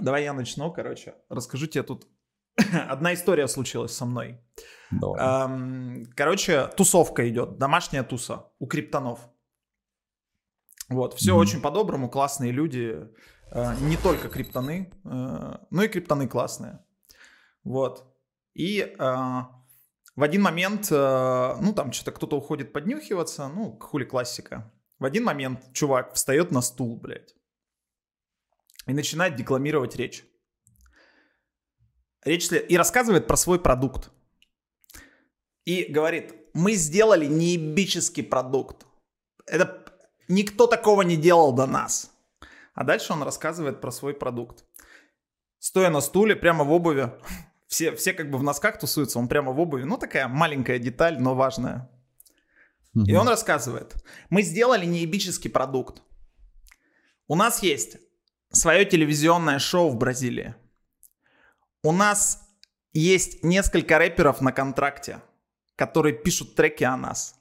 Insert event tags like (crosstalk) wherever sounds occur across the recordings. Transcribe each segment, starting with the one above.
давай я начну, короче. Расскажу тебе тут. (laughs) Одна история случилась со мной. Давай. Эм, короче, тусовка идет, домашняя туса у криптонов. Вот, все Мгм. очень по-доброму, классные люди. Э, не только криптоны, э, но и криптоны классные. Вот. И э, в один момент, э, ну там что-то кто-то уходит поднюхиваться, ну, хули классика. В один момент чувак встает на стул, блядь, и начинает декламировать речь. Речь и рассказывает про свой продукт. И говорит, мы сделали неебический продукт. Это никто такого не делал до нас. А дальше он рассказывает про свой продукт. Стоя на стуле, прямо в обуви. (laughs) Все, все как бы в носках тусуются, он прямо в обуви. Ну, такая маленькая деталь, но важная. И он рассказывает. Мы сделали неебический продукт. У нас есть свое телевизионное шоу в Бразилии. У нас есть несколько рэперов на контракте, которые пишут треки о нас.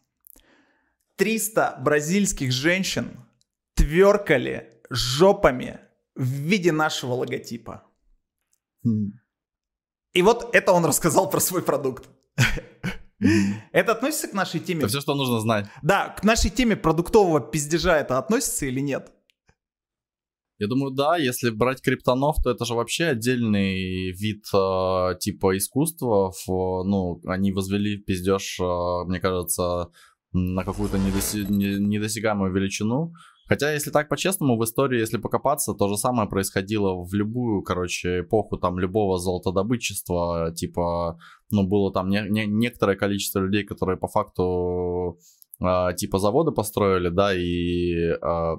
300 бразильских женщин тверкали жопами в виде нашего логотипа. Мгм. И вот это он рассказал про свой продукт. Это относится к нашей теме? Это все, что нужно знать. Да, к нашей теме продуктового пиздежа это относится или нет? Я думаю, да, если брать криптонов, то это же вообще отдельный вид э, типа искусства. В, ну, они возвели пиздеж, э, мне кажется, на какую-то недоси- не- недосягаемую величину. Хотя, если так по-честному, в истории, если покопаться, то же самое происходило в любую, короче, эпоху там любого золотодобытчества. Типа, ну, было там не- не- некоторое количество людей, которые по факту э, типа заводы построили, да, и э,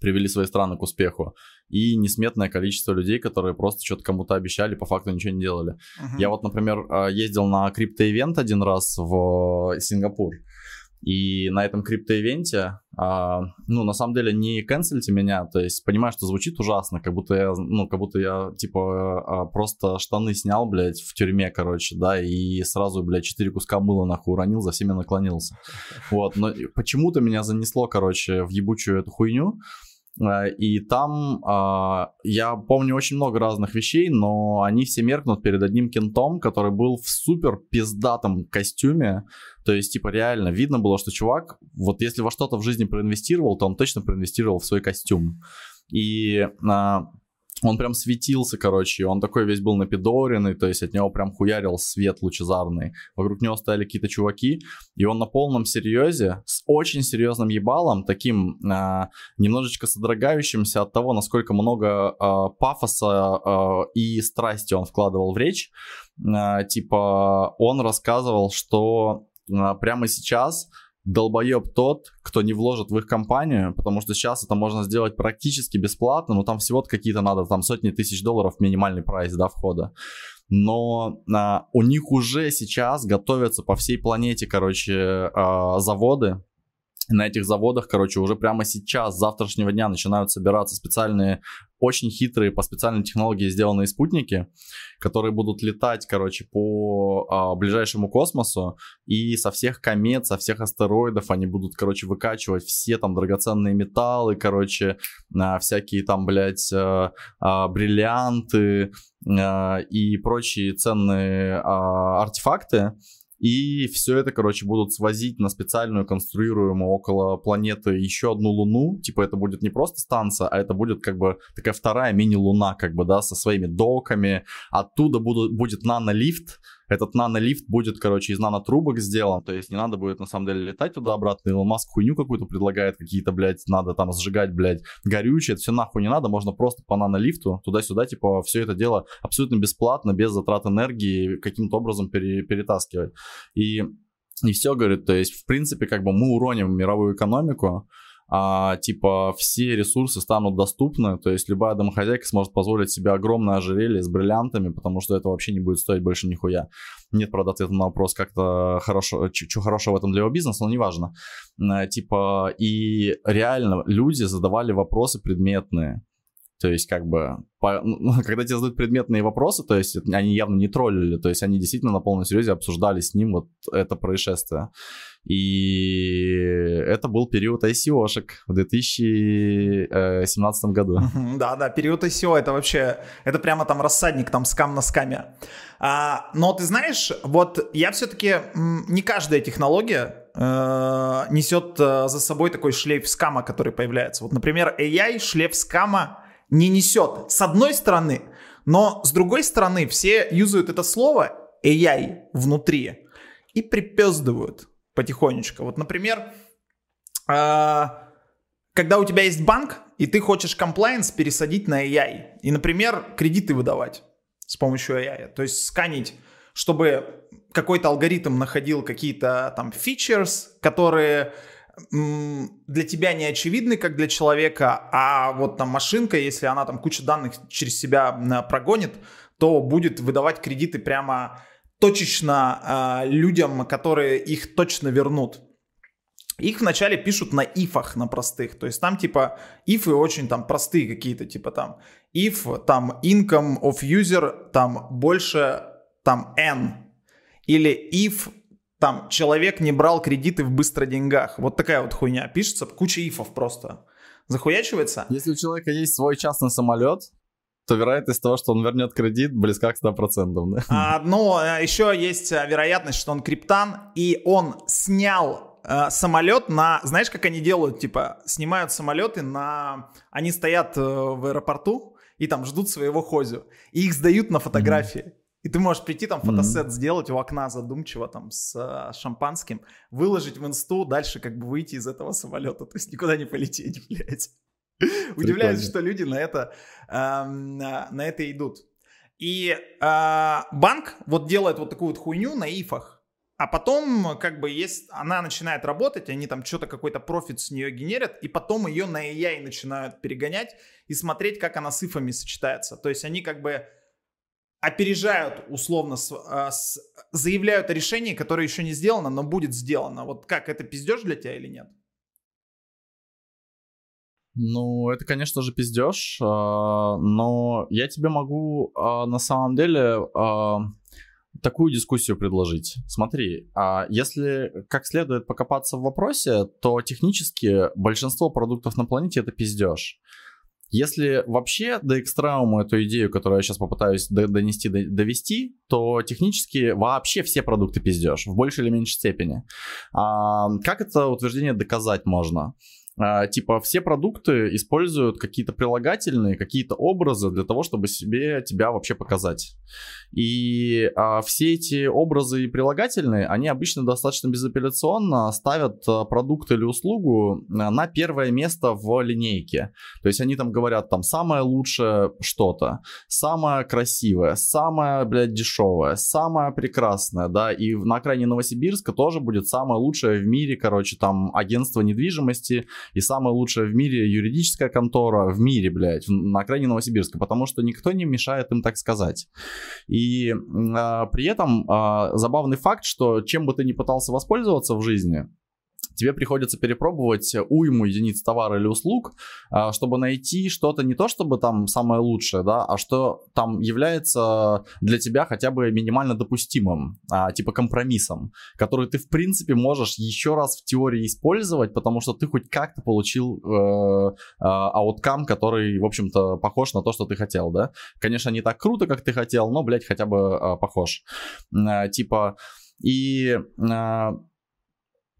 привели свои страны к успеху. И несметное количество людей, которые просто что-то кому-то обещали, по факту ничего не делали. Мгм. Я вот, например, э, ездил на криптоивент один раз в Сингапур. И на этом криптоивенте, а, ну, на самом деле, не канцельте меня, то есть, понимаю, что звучит ужасно, как будто я, ну, как будто я, типа, а, просто штаны снял, блядь, в тюрьме, короче, да, и сразу, блядь, четыре куска мыла нахуй уронил, за всеми наклонился. (laughs) Вот, но почему-то меня занесло, короче, в ебучую эту хуйню, Э, И там а, я помню очень много разных вещей, но они все меркнут перед одним кентом, который был в супер пиздатом костюме. То есть, типа, реально видно было, что чувак, вот если во что-то в жизни проинвестировал, то он точно проинвестировал в свой костюм. И а, он прям светился, короче, он такой весь был напидоренный, то есть от него прям хуярил свет лучезарный. Вокруг него стояли какие-то чуваки, и он на полном серьезе, с очень серьезным ебалом, таким а, немножечко содрогающимся от того, насколько много а, пафоса а, и страсти он вкладывал в речь. А, типа, он рассказывал, что а, прямо сейчас долбоеб тот, кто не вложит в их компанию, потому что сейчас это можно сделать практически бесплатно, но там всего какие-то надо, там сотни тысяч долларов минимальный прайс, да, входа. Но а, у них уже сейчас готовятся по всей планете, короче, а, заводы, на этих заводах, короче, уже прямо сейчас, с завтрашнего дня начинают собираться специальные, очень хитрые по специальной технологии сделанные спутники, которые будут летать, короче, по а, ближайшему космосу, и со всех комет, со всех астероидов они будут, короче, выкачивать все там драгоценные металлы, короче, а, всякие там, блядь, а, а, бриллианты а, и прочие ценные а, артефакты, и все это, короче, будут свозить на специальную конструируемую около планеты еще одну луну. Типа это будет не просто станция, а это будет как бы такая вторая мини-луна, как бы, да, со своими доками. Оттуда будут, будет нанолифт. Этот нанолифт будет, короче, из нанотрубок сделан. То есть не надо будет, на самом деле, летать туда-обратно. Илон Маск хуйню какую-то предлагает, какие-то, блядь, надо там сжигать, блядь, горючее. Это все нахуй не надо. Можно просто по нанолифту туда-сюда, типа, все это дело абсолютно бесплатно, без затрат энергии, каким-то образом пере- перетаскивать. И, и все, говорит, то есть, в принципе, как бы мы уроним мировую экономику, а, типа все ресурсы станут доступны, то есть любая домохозяйка сможет позволить себе огромное ожерелье с бриллиантами, потому что это вообще не будет стоить больше нихуя. Нет, правда, ответа на вопрос, как-то хорошо, что хорошего в этом для его бизнеса, но неважно. А, типа, и реально люди задавали вопросы предметные. То есть, как бы, по, (laughs) ну, когда тебе задают предметные вопросы, то есть, они явно не троллили, то есть, они действительно на полном серьезе обсуждали с ним вот это происшествие. И это был период ICO-шек в 2017 году. (laughs) Да, да, период ICO это вообще, это прямо там рассадник, там скам на скаме. А, но ты знаешь, вот я все-таки, не каждая технология э, несет э, за собой такой шлейф скама, который появляется. Вот, например, AI шлейф скама не несет. С одной стороны, но с другой стороны, все юзают это слово AI внутри и припездывают потихонечку. Вот, например, а, когда у тебя есть банк, и ты хочешь compliance пересадить на AI, и, например, кредиты выдавать с помощью AI, то есть сканить, чтобы какой-то алгоритм находил какие-то там features, которые для тебя не очевидны, как для человека, а вот там машинка, если она там кучу данных через себя прогонит, то будет выдавать кредиты прямо точечно э, людям, которые их точно вернут. Их вначале пишут на ифах, на простых. То есть там типа ифы очень там простые какие-то, типа там if, там income of user, там больше, там n. Или if, там человек не брал кредиты в быстро деньгах. Вот такая вот хуйня пишется, куча ифов просто. Захуячивается. Если у человека есть свой частный самолет, то вероятность того, что он вернет кредит, близка к 100%. Да? А, ну, э, еще есть э, вероятность, что он криптан, и он снял э, самолет на... Знаешь, как они делают? Типа, снимают самолеты на... Они стоят э, в аэропорту и там ждут своего хозю. И их сдают на фотографии. Mm-hmm. И ты можешь прийти там фотосет mm-hmm. сделать у окна задумчиво там с э, шампанским, выложить в инсту, дальше как бы выйти из этого самолета. (laughs) То есть никуда не полететь, блядь. (laughs) Удивляюсь, что люди на это, на это идут. И а, банк вот делает вот такую вот хуйню на ифах, а потом как бы есть, она начинает работать, они там что-то какой-то профит с нее генерят, и потом ее на AI начинают перегонять и смотреть, как она с ифами сочетается. То есть они как бы опережают условно, а, заявляют о решении, которое еще не сделано, но будет сделано. Вот как, это пиздеж для тебя или нет? Ну, это, конечно же, пиздеж, а, но я тебе могу а, на самом деле такую дискуссию предложить. Смотри, если как следует покопаться в вопросе, то технически большинство продуктов на планете это пиздеж. Если вообще до экстрауму эту идею, которую я сейчас попытаюсь донести, довести, то технически вообще все продукты пиздеж в большей или меньшей степени. А, как это утверждение доказать можно? А, типа все продукты используют какие-то прилагательные, какие-то образы для того, чтобы себе тебя вообще показать. И а, все эти образы и прилагательные, они обычно достаточно безапелляционно ставят а, продукт или услугу а, на первое место в линейке. То есть они там говорят там самое лучшее что-то, самое красивое, самое, блядь, дешевое, самое прекрасное, да, и на окраине Новосибирска тоже будет самое лучшее в мире, короче, там агентство недвижимости и самая лучшая в мире юридическая контора в мире, блядь, на окраине Новосибирска, потому что никто не мешает им так сказать. И а, при этом а, забавный факт, что чем бы ты ни пытался воспользоваться в жизни, тебе приходится перепробовать уйму единиц товара или услуг, а, чтобы найти что-то не то, чтобы там самое лучшее, да, а что там является для тебя хотя бы минимально допустимым, а, типа компромиссом, который ты в принципе можешь еще раз в теории использовать, потому что ты хоть как-то получил э, ауткам, который, в общем-то, похож на то, что ты хотел, да. Конечно, не так круто, как ты хотел, но, блядь, хотя бы э, похож. Типа, и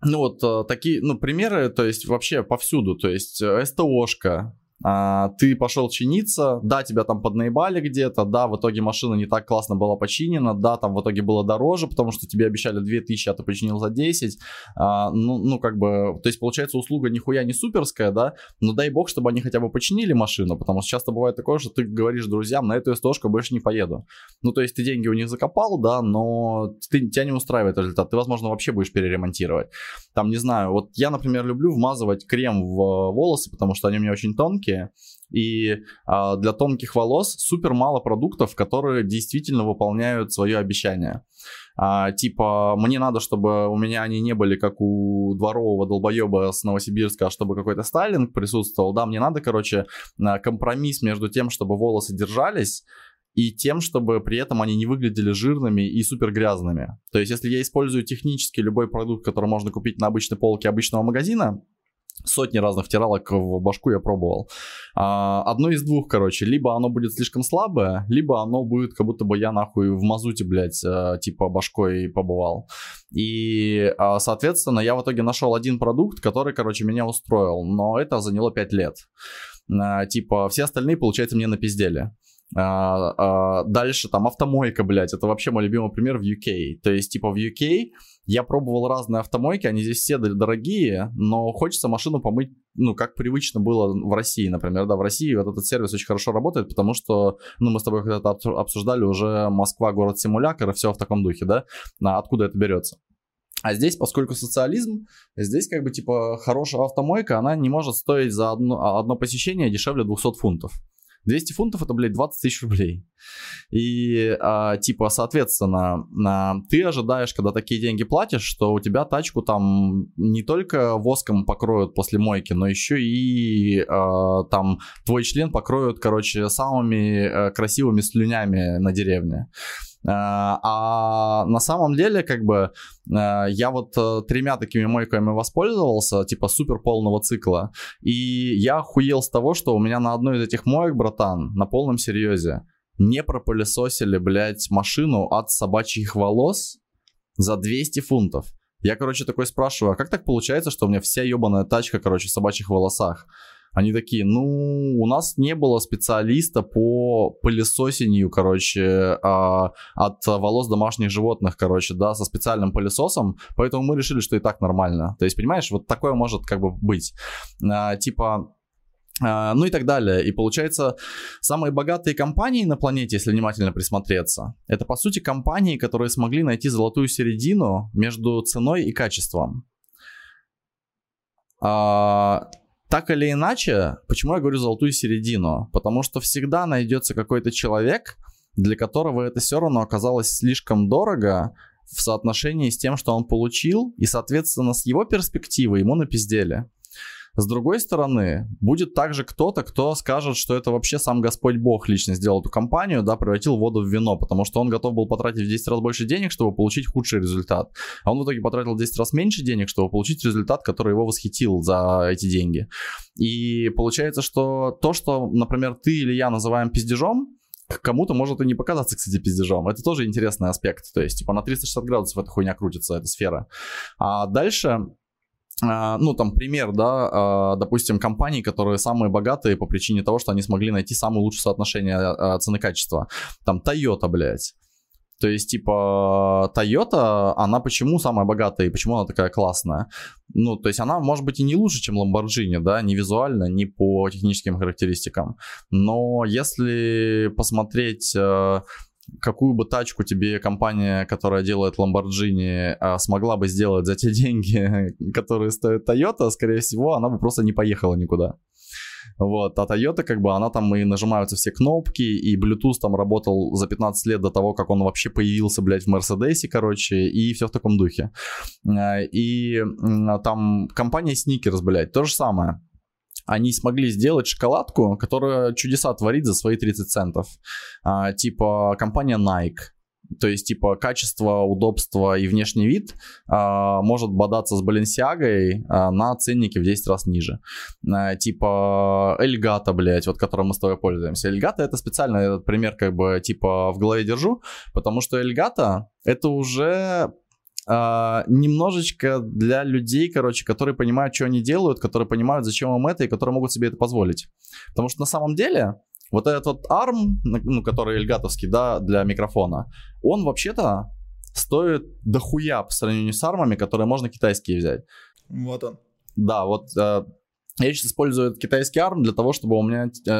ну вот э, такие, ну, примеры, то есть вообще повсюду, то есть э, СТОшка, а, ты пошел чиниться, да, тебя там поднаебали где-то, да, в итоге машина не так классно была починена, да, там в итоге было дороже, потому что тебе обещали 2000, а ты починил за 10, а, ну, ну, как бы, то есть, получается, услуга нихуя не суперская, да, но дай бог, чтобы они хотя бы починили машину, потому что часто бывает такое, что ты говоришь друзьям, на эту СТОшку больше не поеду. Ну, то есть, ты деньги у них закопал, да, но ты, тебя не устраивает результат, ты, возможно, вообще будешь переремонтировать. Там, не знаю, вот я, например, люблю вмазывать крем в волосы, потому что они у меня очень тонкие, тонкие, и а, для тонких волос супер мало продуктов, которые действительно выполняют свое обещание. А, типа, мне надо, чтобы у меня они не были как у дворового долбоеба с Новосибирска, а чтобы какой-то стайлинг присутствовал. Да, мне надо, короче, компромисс между тем, чтобы волосы держались, и тем, чтобы при этом они не выглядели жирными и супер грязными. То есть, если я использую технически любой продукт, который можно купить на обычной полке обычного магазина, сотни разных втиралок в башку я пробовал. А, одно из двух, короче, либо оно будет слишком слабое, либо оно будет, как будто бы я нахуй в мазуте, блядь, а, типа башкой побывал. И, а, соответственно, я в итоге нашел один продукт, который, короче, меня устроил, но это заняло 5 лет. А, типа, все остальные, получается, мне напиздели. А, а, дальше там автомойка, блядь, это вообще мой любимый пример в UK. То есть, типа, в UK я пробовал разные автомойки, они здесь все дорогие, но хочется машину помыть, ну, как привычно было в России, например, да, в России вот этот сервис очень хорошо работает, потому что, ну, мы с тобой когда-то обсуждали уже Москва, город-симулятор и все в таком духе, да, откуда это берется. А здесь, поскольку социализм, здесь как бы типа хорошая автомойка, она не может стоить за одно, одно посещение дешевле 200 фунтов. 200 фунтов это, блядь, 20 тысяч рублей. И, а, типа, соответственно, а, ты ожидаешь, когда такие деньги платишь, что у тебя тачку там не только воском покроют после мойки, но еще и а, там твой член покроют, короче, самыми а, красивыми слюнями на деревне. А, а на самом деле, как бы, а, я вот э, тремя такими мойками воспользовался, типа супер полного цикла, и я охуел с того, что у меня на одной из этих моек, братан, на полном серьезе, не пропылесосили, блядь, машину от собачьих волос за 200 фунтов. Я, короче, такой спрашиваю, а как так получается, что у меня вся ебаная тачка, короче, в собачьих волосах? Они такие, ну, у нас не было специалиста по пылесосению, короче, а, от волос домашних животных, короче, да, со специальным пылесосом, поэтому мы решили, что и так нормально. То есть, понимаешь, вот такое может как бы быть. А, типа, а, ну и так далее. И получается, самые богатые компании на планете, если внимательно присмотреться, это по сути компании, которые смогли найти золотую середину между ценой и качеством. Так или иначе, почему я говорю золотую середину? Потому что всегда найдется какой-то человек, для которого это все равно оказалось слишком дорого в соотношении с тем, что он получил, и, соответственно, с его перспективы ему напиздели. С другой стороны, будет также кто-то, кто скажет, что это вообще сам Господь Бог лично сделал эту компанию, да, превратил воду в вино, потому что он готов был потратить в 10 раз больше денег, чтобы получить худший результат. А он в итоге потратил в 10 раз меньше денег, чтобы получить результат, который его восхитил за эти деньги. И получается, что то, что, например, ты или я называем пиздежом, кому-то может и не показаться, кстати, пиздежом. Это тоже интересный аспект. То есть, типа, на 360 градусов эта хуйня крутится, эта сфера. А дальше ну, там, пример, да, а, допустим, компании, которые самые богатые по причине того, что они смогли найти самое лучшее соотношение а, цены-качества. Там, Toyota, блядь. То есть, типа, Toyota, она почему самая богатая и почему она такая классная? Ну, то есть, она, может быть, и не лучше, чем Lamborghini, да, не визуально, не по техническим характеристикам. Но если посмотреть какую бы тачку тебе компания, которая делает Lamborghini, а, смогла бы сделать за те (laughs) деньги, которые стоит Toyota, скорее всего, она бы просто не поехала никуда. Вот, а Toyota, как бы, она там и нажимаются все кнопки, и Bluetooth там работал за 15 лет до того, как он вообще появился, блядь, в Мерседесе, короче, и все в таком духе. А, и там компания Snickers, блядь, то же самое они смогли сделать шоколадку, которая чудеса творит за свои 30 центов. А, типа компания Nike. То есть, типа, качество, удобство и внешний вид а, может бодаться с Balenciaga а, на ценнике в 10 раз ниже. А, типа, Эльгата, блядь, вот которым мы с тобой пользуемся. Эльгата это специально этот пример, как бы, типа, в голове держу, потому что Эльгата это уже Uh, немножечко для людей, короче, которые понимают, что они делают, которые понимают, зачем им это, и которые могут себе это позволить. Потому что на самом деле вот этот вот ARM, ну, который эльгатовский, да, для микрофона, он вообще-то стоит дохуя по сравнению с армами, которые можно китайские взять. Вот он. Да, вот uh, Я сейчас использую китайский ARM для того, чтобы у меня, э,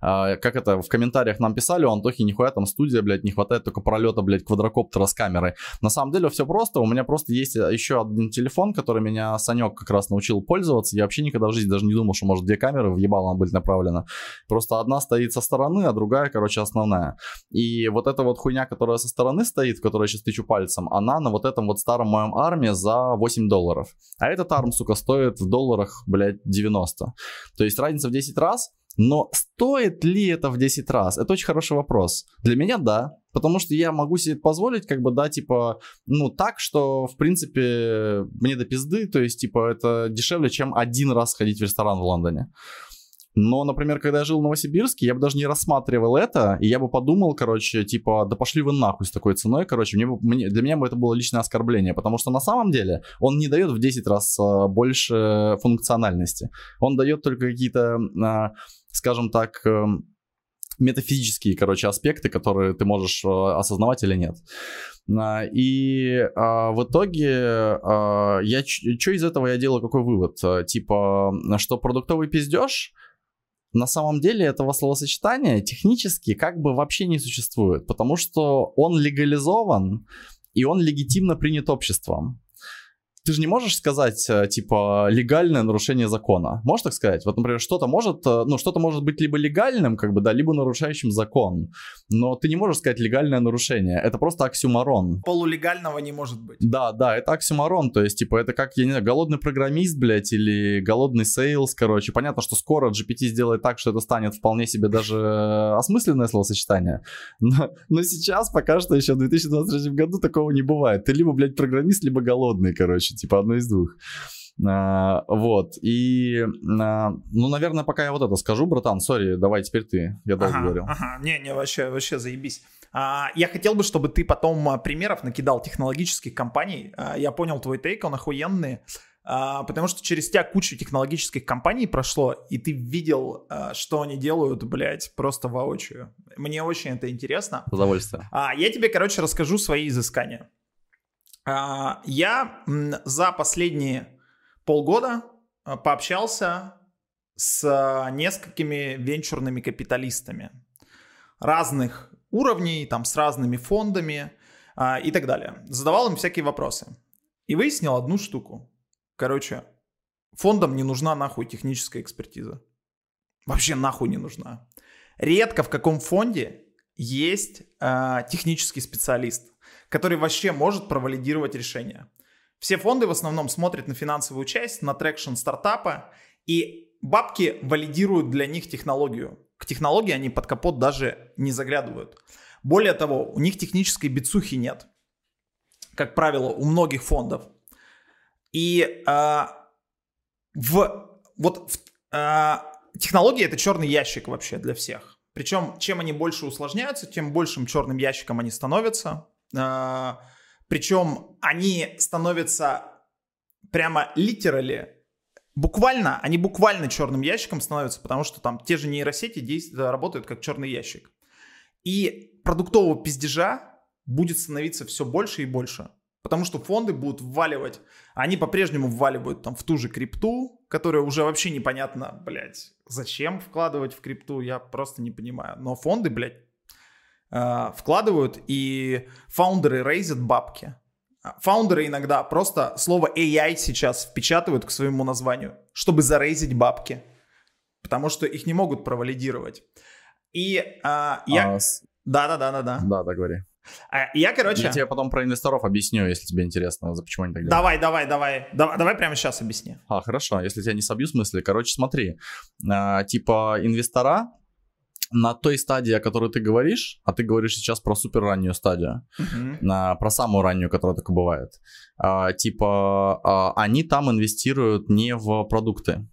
э, как это, в комментариях нам писали, у Антохи нихуя там студия, блядь, не хватает только пролета, блядь, квадрокоптера с камерой. На самом деле все просто, у меня просто есть еще один телефон, который меня Санек как раз научил пользоваться. Я вообще никогда в жизни даже не думал, что может две камеры в ебало быть направлена. Просто одна стоит со стороны, а другая, короче, основная. И вот эта вот хуйня, которая со стороны стоит, в которой сейчас тычу пальцем, она на вот этом вот старом моем арме за 8 долларов. А этот арм, сука, стоит в долларах, блядь, 90 90. То есть разница в 10 раз, но стоит ли это в 10 раз? Это очень хороший вопрос. Для меня да, потому что я могу себе позволить, как бы, да, типа, ну, так, что, в принципе, мне до пизды, то есть, типа, это дешевле, чем один раз сходить в ресторан в Лондоне. Но, например, когда я жил в Новосибирске, я бы даже не рассматривал это, и я бы подумал, короче, типа, да пошли вы нахуй с такой ценой, короче, мне, мне, для меня бы это было личное оскорбление, потому что на самом деле он не дает в 10 раз а, больше функциональности. Он дает только какие-то, а, скажем так, а, метафизические, короче, аспекты, которые ты можешь а, осознавать или нет. И а, в итоге а, я что из этого я делаю какой вывод? Типа, что продуктовый пиздеж на самом деле этого словосочетания технически как бы вообще не существует, потому что он легализован и он легитимно принят обществом ты же не можешь сказать, э, типа, легальное нарушение закона. Можешь так сказать? Вот, например, что-то может, э, ну, что-то может быть либо легальным, как бы, да, либо нарушающим закон. Но ты не можешь сказать легальное нарушение. Это просто оксюморон. Полулегального не может быть. Да, да, это оксюморон. То есть, типа, это как, я не знаю, голодный программист, блядь, или голодный sales, короче. Понятно, что скоро GPT сделает так, что это станет вполне себе даже осмысленное словосочетание. Но, но сейчас, пока что еще в 2023 году такого не бывает. Ты либо, блядь, программист, либо голодный, короче типа одно из двух. А, вот, и, а, ну, наверное, пока я вот это скажу, братан, сори, давай теперь ты, я долго ага, говорил. Ага, не, не, вообще, вообще заебись. А, я хотел бы, чтобы ты потом а, примеров накидал технологических компаний, а, я понял твой тейк, он охуенный, а, потому что через тебя куча технологических компаний прошло, и ты видел, а, что они делают, блядь, просто воочию. Мне очень это интересно. Удовольствие. А, я тебе, короче, расскажу свои изыскания. А, я за последние полгода а, пообщался с несколькими венчурными капиталистами разных уровней, там, с разными фондами а, и так далее. Задавал им всякие вопросы. И выяснил одну штуку. Короче, фондам не нужна нахуй техническая экспертиза. Вообще нахуй не нужна. Редко в каком фонде есть э, технический специалист который вообще может провалидировать решение. Все фонды в основном смотрят на финансовую часть, на traction стартапа, и бабки валидируют для них технологию. К технологии они под капот даже не заглядывают. Более того, у них технической бицухи нет. Как правило, у многих фондов. И э, в, вот в, э, технология это черный ящик вообще для всех. Причем, чем они больше усложняются, тем большим черным ящиком они становятся. А, Причем они становятся прямо литерали, буквально, они буквально черным ящиком становятся, потому что там те же нейросети действуют, работают как черный ящик. И продуктового пиздежа будет становиться все больше и больше. Потому что фонды будут вваливать, они по-прежнему вваливают там в ту же крипту, которая уже вообще непонятно, блядь, зачем вкладывать в крипту, я просто не понимаю. Но фонды, блядь, Э, вкладывают, и фаундеры рейзят бабки. Фаундеры иногда просто слово AI сейчас впечатывают к своему названию, чтобы зарейзить бабки, потому что их не могут провалидировать. И а, я... Да-да-да-да-да. Да, да, говори. А, я, короче... Я тебе потом про инвесторов объясню, если тебе интересно, за почему они так делают. Давай, давай, давай. Давай, давай прямо сейчас объясни. А, хорошо. Если тебя не собью с мысли. Короче, смотри. А, типа инвестора на той стадии, о которой ты говоришь, а ты говоришь сейчас про супер раннюю стадию, uh-huh. на, про самую раннюю, которая так и бывает, а, типа а, они там инвестируют не в продукты,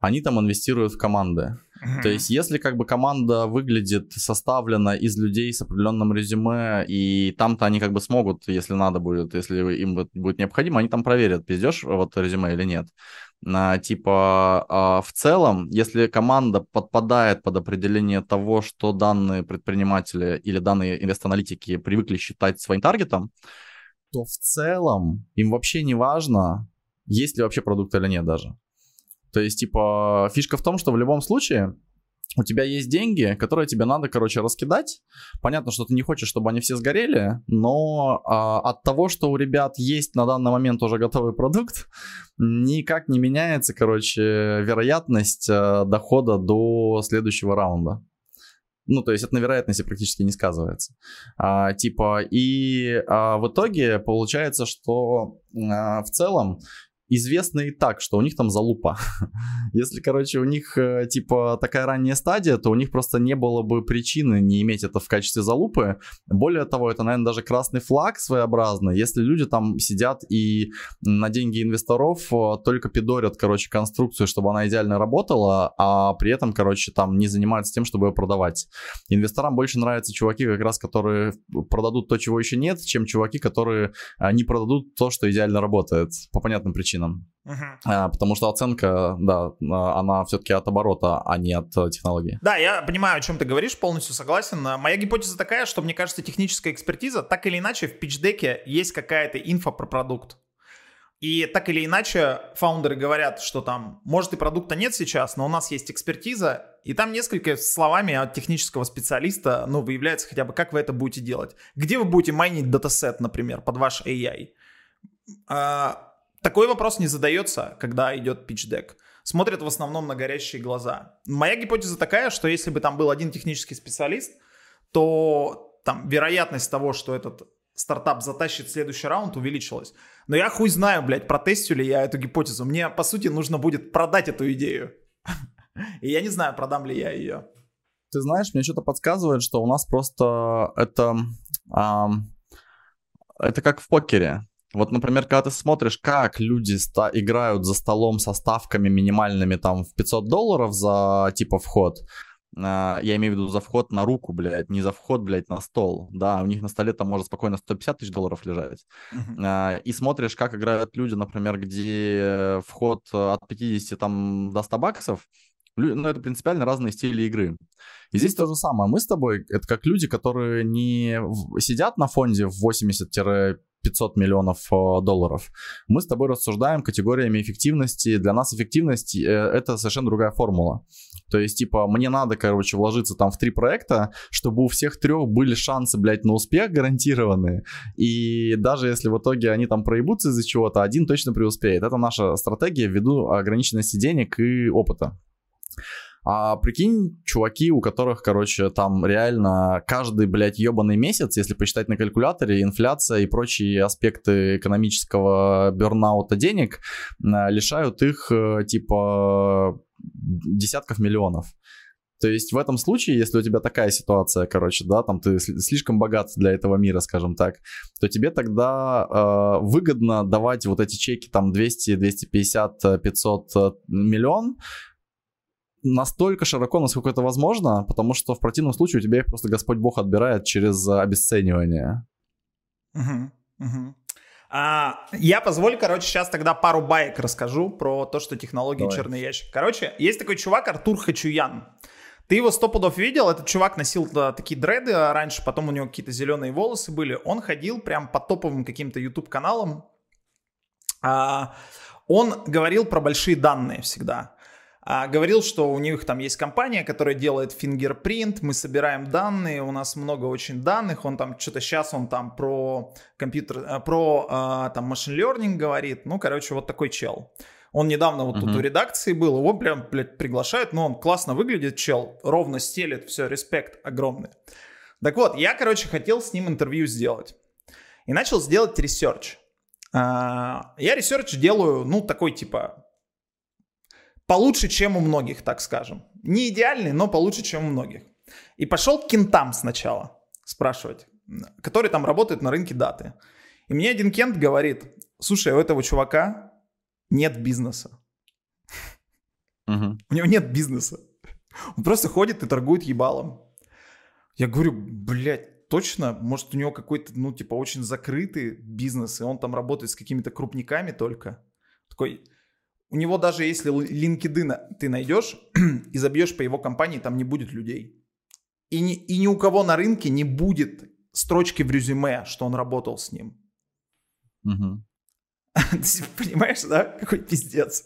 они там инвестируют в команды. Uh-huh. То есть, если как бы команда выглядит составлена из людей с определенным резюме, и там-то они как бы смогут, если надо будет, если им будет необходимо, они там проверят, пиздешь вот резюме или нет типа а, в целом, если команда подпадает под определение того, что данные предприниматели или данные инвест-аналитики привыкли считать своим таргетом, то в целом им вообще не важно, есть ли вообще продукт или нет даже. То есть, типа, фишка в том, что в любом случае у тебя есть деньги, которые тебе надо, короче, раскидать. Понятно, что ты не хочешь, чтобы они все сгорели, но а, от того, что у ребят есть на данный момент уже готовый продукт, никак не меняется, короче, вероятность а, дохода до следующего раунда. Ну, то есть это на вероятности практически не сказывается. А, типа, и а, в итоге получается, что а, в целом известно и так, что у них там залупа. (laughs) Если, короче, у них э, типа такая ранняя стадия, то у них просто не было бы причины не иметь это в качестве залупы. Более того, это, наверное, даже красный флаг своеобразный, если люди там сидят и на деньги инвесторов э, только пидорят, короче, конструкцию, чтобы она идеально работала, а при этом, короче, там не занимаются тем, чтобы ее продавать. Инвесторам больше нравятся чуваки, как раз, которые продадут то, чего еще нет, чем чуваки, которые э, не продадут то, что идеально работает по понятным причинам причинам. Uh-huh. А, потому что оценка, да, а, она все-таки от оборота, а не от э, технологии. Да, я понимаю, о чем ты говоришь, полностью согласен. Моя гипотеза такая, что, мне кажется, техническая экспертиза, так или иначе, в пичдеке есть какая-то инфа про продукт. И так или иначе, фаундеры говорят, что там, может и продукта нет сейчас, но у нас есть экспертиза, и там несколько словами от технического специалиста, ну, выявляется хотя бы, как вы это будете делать. Где вы будете майнить датасет, например, под ваш AI? Такой вопрос не задается, когда идет pitch-deck. Смотрят в основном на горящие глаза. Моя гипотеза такая, что если бы там был один технический специалист, то там вероятность того, что этот стартап затащит следующий раунд, увеличилась. Но я хуй знаю, блядь, протестю ли я эту гипотезу. Мне, по сути, нужно будет продать эту идею. (laughs) И я не знаю, продам ли я ее. Ты знаешь, мне что-то подсказывает, что у нас просто это... Это как в покере. Вот, например, когда ты смотришь, как люди ста- играют за столом со ставками минимальными там в 500 долларов за типа вход, Uh, я имею в виду за вход на руку, блядь, не за вход, блядь, на стол. Да, у них на столе там может спокойно 150 тысяч долларов лежать. Uh, и смотришь, как играют люди, например, где вход от 50 там до 100 баксов, ну, это принципиально разные стили игры. И здесь то же самое. Мы с тобой, это как люди, которые не сидят на фонде в 80 500 миллионов э, долларов. Мы с тобой рассуждаем категориями эффективности. Для нас эффективность э, это совершенно другая формула. То есть, типа, мне надо, короче, вложиться там в три проекта, чтобы у всех трех были шансы, блядь, на успех гарантированные. И даже если в итоге они там проебутся из-за чего-то, один точно преуспеет. Это наша стратегия ввиду ограниченности денег и опыта. А прикинь, чуваки, у которых, короче, там реально каждый, блядь, ебаный месяц, если посчитать на калькуляторе, инфляция и прочие аспекты экономического бернаута денег э, лишают их, э, типа, десятков миллионов. То есть в этом случае, если у тебя такая ситуация, короче, да, там ты слишком богат для этого мира, скажем так, то тебе тогда э, выгодно давать вот эти чеки там 200, 250, 500 миллион, настолько широко, насколько это возможно, потому что в противном случае у тебя их просто Господь Бог отбирает через обесценивание. Угу, угу. А, я позволю, короче, сейчас тогда пару баек расскажу про то, что технологии Давай. черный ящик. Короче, есть такой чувак Артур Хачуян. Ты его сто пудов видел, этот чувак носил да, такие дреды раньше, потом у него какие-то зеленые волосы были. Он ходил прям по топовым каким-то YouTube каналам. А, он говорил про большие данные всегда а, говорил, что у них там есть компания, которая делает фингерпринт, мы собираем данные, у нас много очень данных, он там что-то сейчас он там про компьютер, э, про а, там машин learning говорит, ну, короче, вот такой чел. Он недавно вот uh-huh. тут у редакции был, его прям, блядь, приглашают, но он классно выглядит, чел, ровно стелит, все, респект огромный. Так вот, я, короче, хотел с ним интервью сделать. И начал сделать research. А, я research делаю, ну, такой, типа, получше, чем у многих, так скажем. Не идеальный, но получше, чем у многих. И пошел к кентам сначала спрашивать, который там работает на рынке даты. И мне один кент говорит, слушай, у этого чувака нет бизнеса. Угу. У него нет бизнеса. Он просто ходит и торгует ебалом. Я говорю, блядь, точно? Может, у него какой-то, ну, типа, очень закрытый бизнес, и он там работает с какими-то крупниками только? Такой, у него даже если LinkedIn ты найдешь (clears throat) и забьешь по его компании, там не будет людей. И ни, и ни у кого на рынке не будет строчки в резюме, что он работал с ним. Угу. (laughs) Ты понимаешь, да? Какой пиздец.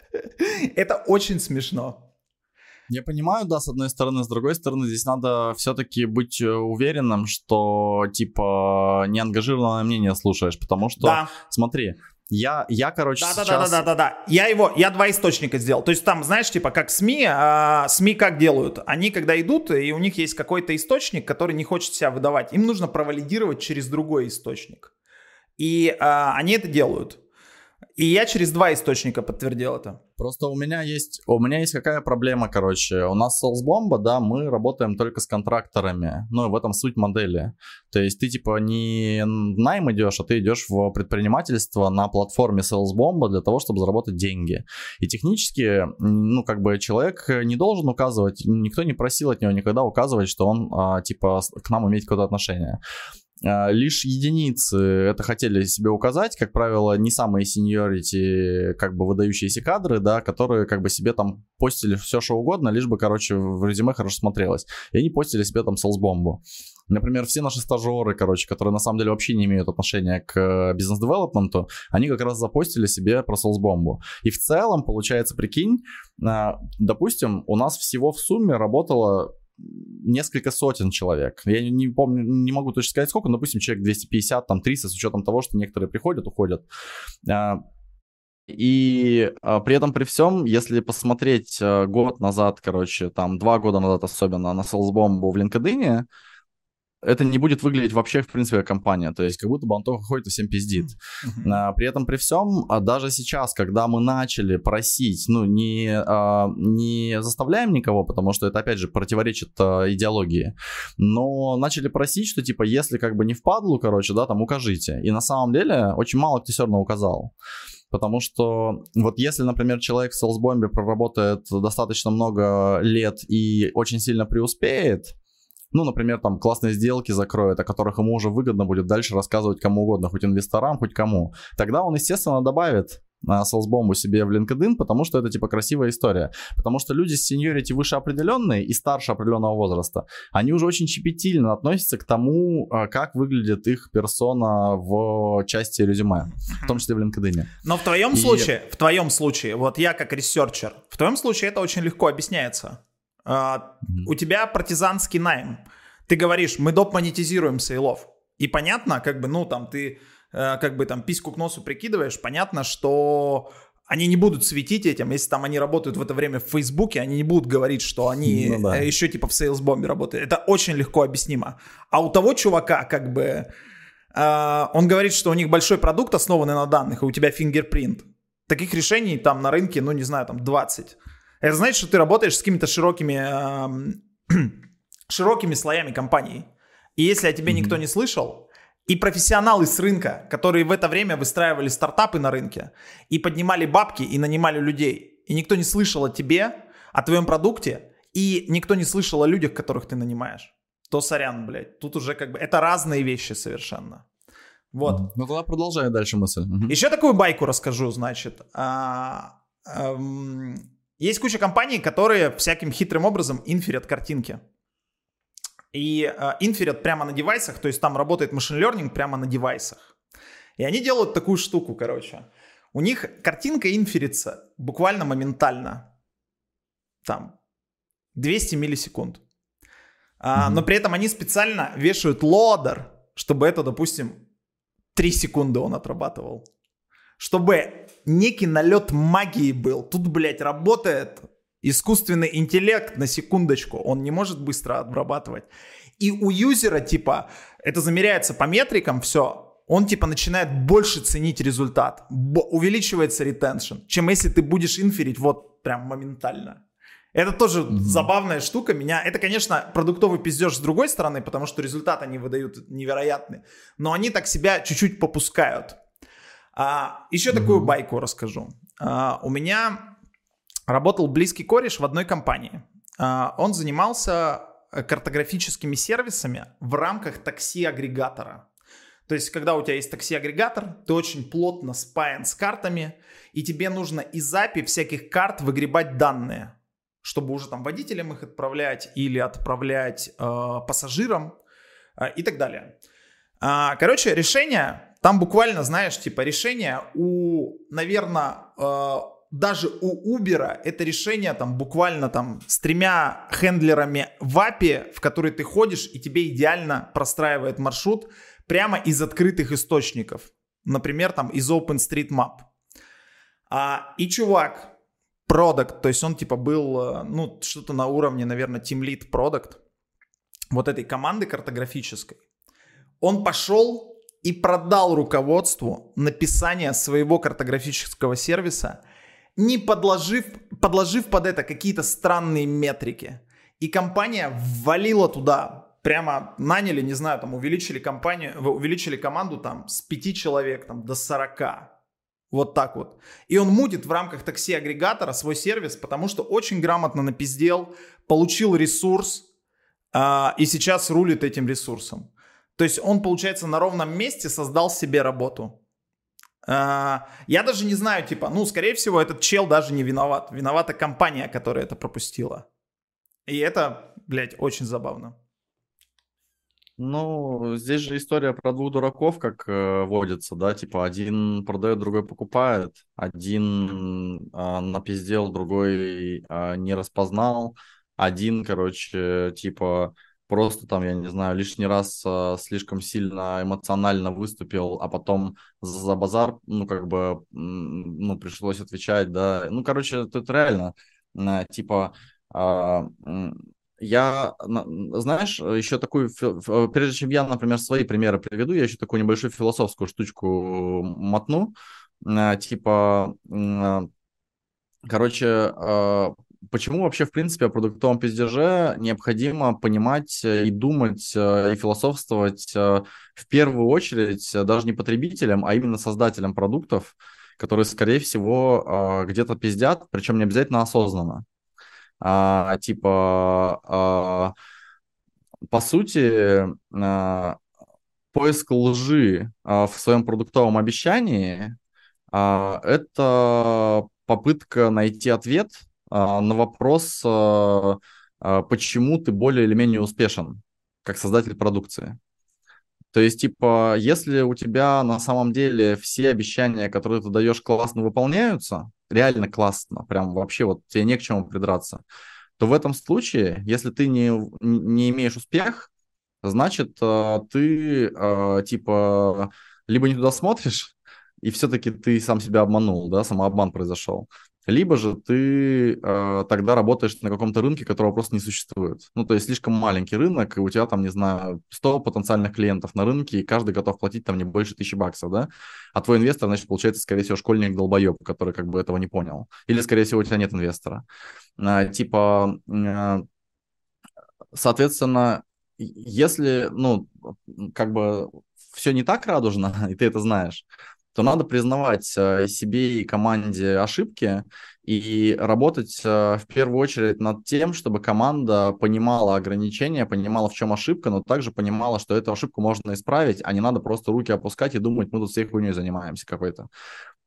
(laughs) Это очень смешно. Я понимаю, да, с одной стороны, с другой стороны, здесь надо все-таки быть э, уверенным, что, типа, неангажированное мнение слушаешь, потому что, Да. смотри, я, я, короче, Да, да, сейчас... да, да, да, да. Я его, я два источника сделал. То есть там, знаешь, типа как СМИ, а, СМИ как делают? Они когда идут, и у них есть какой-то источник, который не хочет себя выдавать, им нужно провалидировать через другой источник. И а, они это делают. И я через два источника подтвердил это. Просто у меня есть, у меня есть какая проблема, короче. У нас Soulsbomb, да, мы работаем только с контракторами. Ну, в этом суть модели. То есть ты типа не в найм идешь, а ты идешь в предпринимательство на платформе Soulsbomb для того, чтобы заработать деньги. И технически, ну, как бы человек не должен указывать, никто не просил от него никогда указывать, что он, а, типа, к нам имеет какое-то отношение. А, Лишь единицы это хотели себе указать, как правило, не самые сеньорити, как бы выдающиеся кадры, да, которые как бы себе там постили все что угодно, лишь бы, короче, в резюме хорошо смотрелось. И они постили себе там селсбомбу. Например, все наши стажеры, короче, которые на самом деле вообще не имеют отношения к э, бизнес-девелопменту, они как раз запостили себе про селсбомбу. И в целом, получается, прикинь, а, допустим, у нас всего в сумме работало несколько сотен человек. Я не- помню, не могу точно сказать сколько, но, допустим, человек 250, там 300, с учетом того, что некоторые приходят, уходят. А, И а, при этом, при всем, если посмотреть а, год назад, короче, там два года назад особенно на Salesbomb в LinkedIn, это не будет выглядеть вообще, в принципе, как компания. То есть, как будто бы он только ходит и всем пиздит. А, При этом, при всем, а даже сейчас, когда мы начали просить, ну, не, а, не заставляем никого, потому что это, опять же, противоречит идеологии, но начали просить, что, типа, если как бы не впадлу, короче, да, там, укажите. И на самом деле очень мало кто все равно указал. Потому что вот если, например, человек в селсбомбе проработает достаточно много лет и очень сильно преуспеет, ну, например, там классные сделки закроет, о которых ему уже выгодно будет дальше рассказывать кому угодно, хоть инвесторам, хоть кому. Тогда он, естественно, добавит а, Salesbomb себе в LinkedIn, потому что это типа красивая история. Потому что люди с seniority выше определенные и старше определенного возраста, они уже очень щепетильно относятся к тому, а, как выглядит их персона в части резюме, в том числе в LinkedIn. Но в твоем И- случае, в твоем случае, вот я как researcher, в твоем случае это очень легко объясняется. А, У тебя партизанский найм. Ты говоришь, мы доп. монетизируем sales ов. И понятно, как бы, ну, там, ты э, как бы там письку к носу прикидываешь, понятно, что они не будут светить этим, если там они работают в это время в Фейсбуке, они не будут говорить, что они Ну да. э, еще типа в сейлсбомбе работают. Это очень легко объяснимо. А у того чувака, как бы, э, он говорит, что у них большой продукт, основанный на данных, и у тебя фингерпринт. Таких решений там на рынке, ну, не знаю, там 20. Это значит, что ты работаешь с какими-то широкими, эм, (clears throat) широкими слоями компаний. И если о тебе никто не слышал, и профессионалы с рынка, которые в это время выстраивали стартапы на рынке, и поднимали бабки, и нанимали людей, и никто не слышал о тебе, о твоем продукте, и никто не слышал о людях, которых ты нанимаешь, то сорян, блядь, тут уже как бы, это разные вещи совершенно. Вот. Ну тогда продолжай дальше мысль. Еще такую байку расскажу, значит. А, эм, есть куча компаний, которые всяким хитрым образом инферят картинки. И э, инферят прямо на девайсах, то есть там работает машин learning прямо на девайсах. И они делают такую штуку, короче. У них картинка инферится буквально моментально. Там 200 миллисекунд. А, Мгм. Но при этом они специально вешают лодер, чтобы это, допустим, 3 секунды он отрабатывал. Чтобы некий налет магии был. Тут, блядь, работает искусственный интеллект на секундочку. Он не может быстро обрабатывать. И у юзера, типа, это замеряется по метрикам, все. Он, типа, начинает больше ценить результат. Увеличивается ретеншн, чем если ты будешь инферить вот прям моментально. Это тоже забавная штука. Меня, это, конечно, продуктовый пиздеж с другой стороны, потому что результат они выдают невероятный. Но они так себя чуть-чуть попускают. А, еще такую байку расскажу. А, у меня работал близкий кореш в одной компании. А, он занимался э, картографическими сервисами в рамках такси-агрегатора. То есть, когда у тебя есть такси-агрегатор, ты очень плотно спаян с картами, и тебе нужно из API всяких карт выгребать данные, чтобы уже там водителям их отправлять или отправлять э, пассажирам э, и так далее. А, короче, решение, там буквально, знаешь, типа решение у, наверное, даже у Uber это решение там буквально там с тремя хендлерами в API, в который ты ходишь, и тебе идеально простраивает маршрут прямо из открытых источников. Например, там из OpenStreetMap. А, и чувак, продукт, то есть он типа был, э, ну, что-то на уровне, наверное, Team Lead продукт вот этой команды картографической. Он пошел и продал руководству написание своего картографического сервиса, не подложив, подложив под это какие-то странные метрики. И компания ввалила туда, прямо наняли, не знаю, там увеличили компанию, увеличили команду там с 5 человек там до 40. Вот так вот. И он мутит в рамках такси-агрегатора свой сервис, потому что очень грамотно напиздел, получил ресурс, а, и сейчас рулит этим ресурсом. То есть он, получается, на ровном месте создал себе работу. А, я даже не знаю, типа, ну, скорее всего, этот чел даже не виноват. Виновата компания, которая это пропустила. И это, блядь, очень забавно. Ну, здесь же история про двух дураков, как э, водится, да, типа один продает, другой покупает, один э, напиздел, другой э, не распознал, один, короче, типа просто там, я не знаю, лишний раз э, слишком сильно эмоционально выступил, а потом за базар, ну, как бы, ну, пришлось отвечать, да. Ну, короче, это реально, э, типа, э, я, знаешь, еще такую, прежде чем я, например, свои примеры приведу, я еще такую небольшую философскую штучку мотну, э, типа, э, короче, э, почему вообще, в принципе, о продуктовом пиздеже необходимо понимать э, и думать, э, и философствовать э, в первую очередь даже не потребителям, а именно создателям продуктов, которые, скорее всего, где-то пиздят, причем не обязательно осознанно. А, типа, а, по сути, а, поиск лжи в своем продуктовом обещании это попытка найти ответ а, на вопрос, а, а, почему ты более или менее успешен как создатель продукции. То есть, типа, если у тебя на самом деле все обещания, которые ты даешь, классно выполняются, реально классно, прям вообще вот тебе не к чему придраться, то в этом случае, если ты не, не имеешь успех, значит, ты, типа, либо не туда смотришь, и все-таки ты сам себя обманул, да, самообман произошел, либо же ты э, тогда работаешь на каком-то рынке, которого просто не существует. Ну, то есть слишком маленький рынок, и у тебя там, не знаю, 100 потенциальных клиентов на рынке, и каждый готов платить там не больше тысячи баксов, да? А твой инвестор, значит, получается, скорее всего, школьник-долбоеб, который как бы этого не понял. Или, скорее всего, у тебя нет инвестора. А, типа, э, соответственно, если, ну, как бы все не так радужно, (laughs) и ты это знаешь, то надо признавать э, себе и команде ошибки и работать э, в первую очередь над тем, чтобы команда понимала ограничения, понимала, в чем ошибка, но также понимала, что эту ошибку можно исправить, а не надо просто руки опускать и думать, мы тут всей хуйней занимаемся какой-то.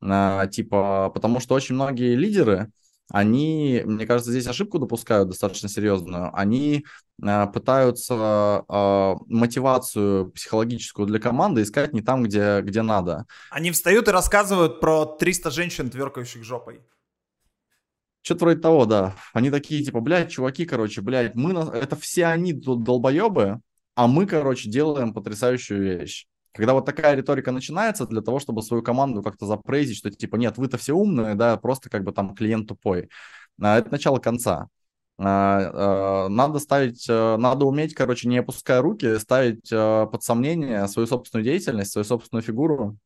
А, типа, потому что очень многие лидеры, они, мне кажется, здесь ошибку допускают достаточно серьезную. Они э, пытаются э, мотивацию психологическую для команды искать не там, где, где надо. Они встают и рассказывают про 300 женщин, тверкающих жопой. Что-то вроде того, да. Они такие, типа, блядь, чуваки, короче, блядь, мы, это все они долбоебы, а мы, короче, делаем потрясающую вещь. Когда вот такая риторика начинается для того, чтобы свою команду как-то запрейзить, что типа нет, вы-то все умные, да, просто как бы там клиент тупой. А, это начало конца. А, а, надо ставить, э, надо уметь, короче, не опуская руки, ставить э, под сомнение свою собственную деятельность, свою собственную фигуру.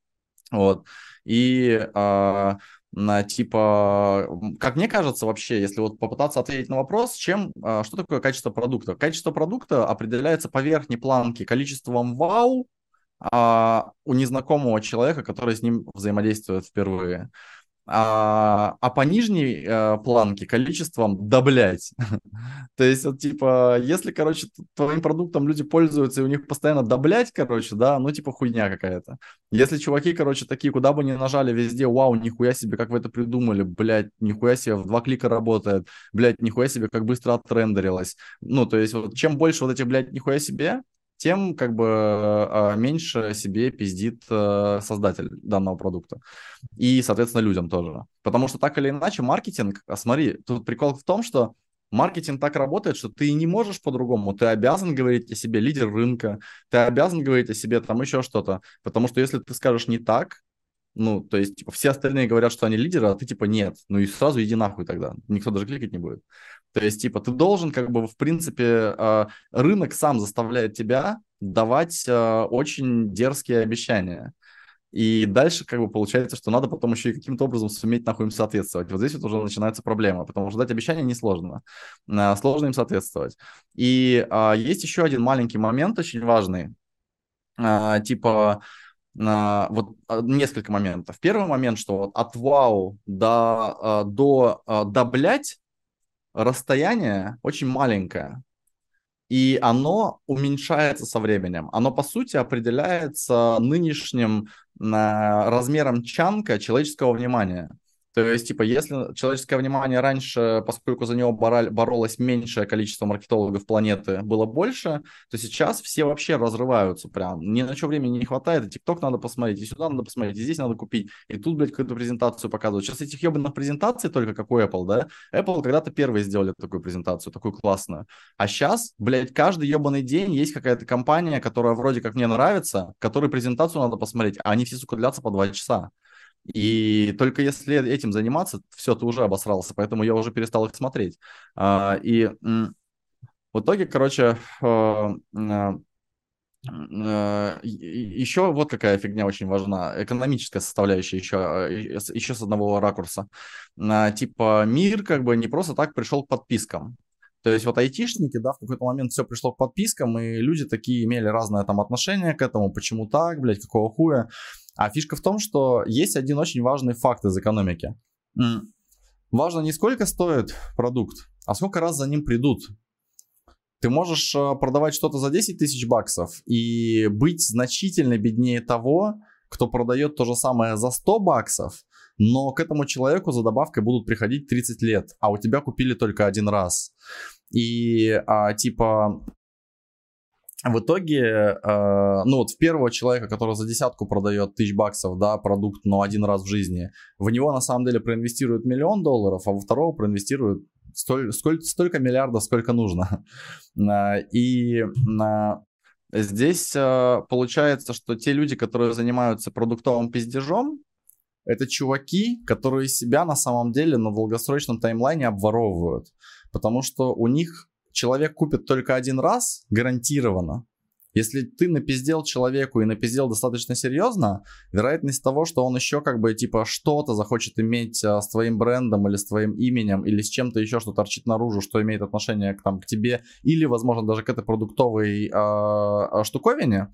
Вот. И на типа, как мне кажется вообще, если вот попытаться ответить на вопрос, чем, что такое качество продукта? Качество продукта определяется по верхней планке количеством вау, а, у незнакомого человека, который с ним взаимодействует впервые. А, а по нижней а, планке количеством да блять. (laughs) То есть вот типа, если, короче, твоим продуктом люди пользуются и у них постоянно да блять, короче, да, ну типа хуйня какая-то. Если чуваки, короче, такие, куда бы ни нажали везде, вау, нихуя себе, как вы это придумали, блять, нихуя себе, в два клика работает, блять, нихуя себе, как быстро отрендерилось. Ну, то есть вот чем больше вот этих, блядь, нихуя себе, тем как бы э, меньше себе пиздит э, создатель данного продукта. И, соответственно, людям тоже. Потому что так или иначе маркетинг, а смотри, тут прикол в том, что маркетинг так работает, что ты не можешь по-другому. Ты обязан говорить о себе лидер рынка, ты обязан говорить о себе там еще что-то. Потому что если ты скажешь не так, ну, то есть, типа, все остальные говорят, что они лидеры, а ты, типа, нет. Ну и сразу иди нахуй тогда. Никто даже кликать не будет. То есть, типа, ты должен, как бы, в принципе, а, рынок сам заставляет тебя давать а, очень дерзкие обещания. И дальше, как бы, получается, что надо потом еще и каким-то образом суметь нахуй им соответствовать. Вот здесь вот уже начинается проблема, потому что дать обещания несложно. А, сложно им соответствовать. И есть еще один маленький момент очень важный. Типа, вот несколько моментов. Первый момент, что вот от вау до, до, до блять расстояние очень маленькое, и оно уменьшается со временем. Оно, по сути, определяется нынешним размером чанка человеческого внимания. То есть, типа, если человеческое внимание раньше, поскольку за него боролось меньшее количество маркетологов планеты, было больше, то сейчас все вообще разрываются прям. Ни на что времени не хватает, и ТикТок надо посмотреть, и сюда надо посмотреть, и здесь надо купить, и тут, блядь, какую-то презентацию показывают. Сейчас этих ебаных презентаций только как у Apple, да? Apple когда-то первые сделали такую презентацию, такую классную. А сейчас, блядь, каждый ебаный день есть какая-то компания, которая вроде как мне нравится, которой презентацию надо посмотреть, а они все, сука, длятся по два часа. И только если этим заниматься, все, ты уже обосрался, поэтому я уже перестал их смотреть. А, и в итоге, короче, а, а, еще вот какая фигня очень важна. Экономическая составляющая еще, еще с одного ракурса. Типа мир как бы не просто так пришел к подпискам. То есть вот айтишники, да, в какой-то момент все пришло к подпискам, и люди такие имели разное там отношение к этому, почему так, блядь, какого хуя. А фишка в том, что есть один очень важный факт из экономики. Важно не сколько стоит продукт, а сколько раз за ним придут. Ты можешь э, продавать что-то за 10 тысяч баксов и быть значительно беднее того, кто продает то же самое за 100 баксов, но к этому человеку за добавкой будут приходить 30 лет, а у тебя купили только один раз. И а, типа в итоге, э, ну вот в первого человека, который за десятку продает тысяч баксов, да, продукт, но один раз в жизни, в него на самом деле проинвестируют миллион долларов, а во второго проинвестируют столь, сколь, столько миллиардов, сколько нужно. (laughs) Э, и э, здесь э, получается, что те люди, которые занимаются продуктовым пиздежом, это чуваки, которые себя на самом деле на долгосрочном таймлайне обворовывают. Потому что у них человек купит только один раз, гарантированно. Если ты напиздел человеку и напиздел достаточно серьезно, вероятность того, что он еще как бы типа что-то захочет иметь а, с твоим брендом или с твоим именем или с чем-то еще, что торчит наружу, что имеет отношение к, там, к тебе или, возможно, даже к этой продуктовой а, штуковине, а,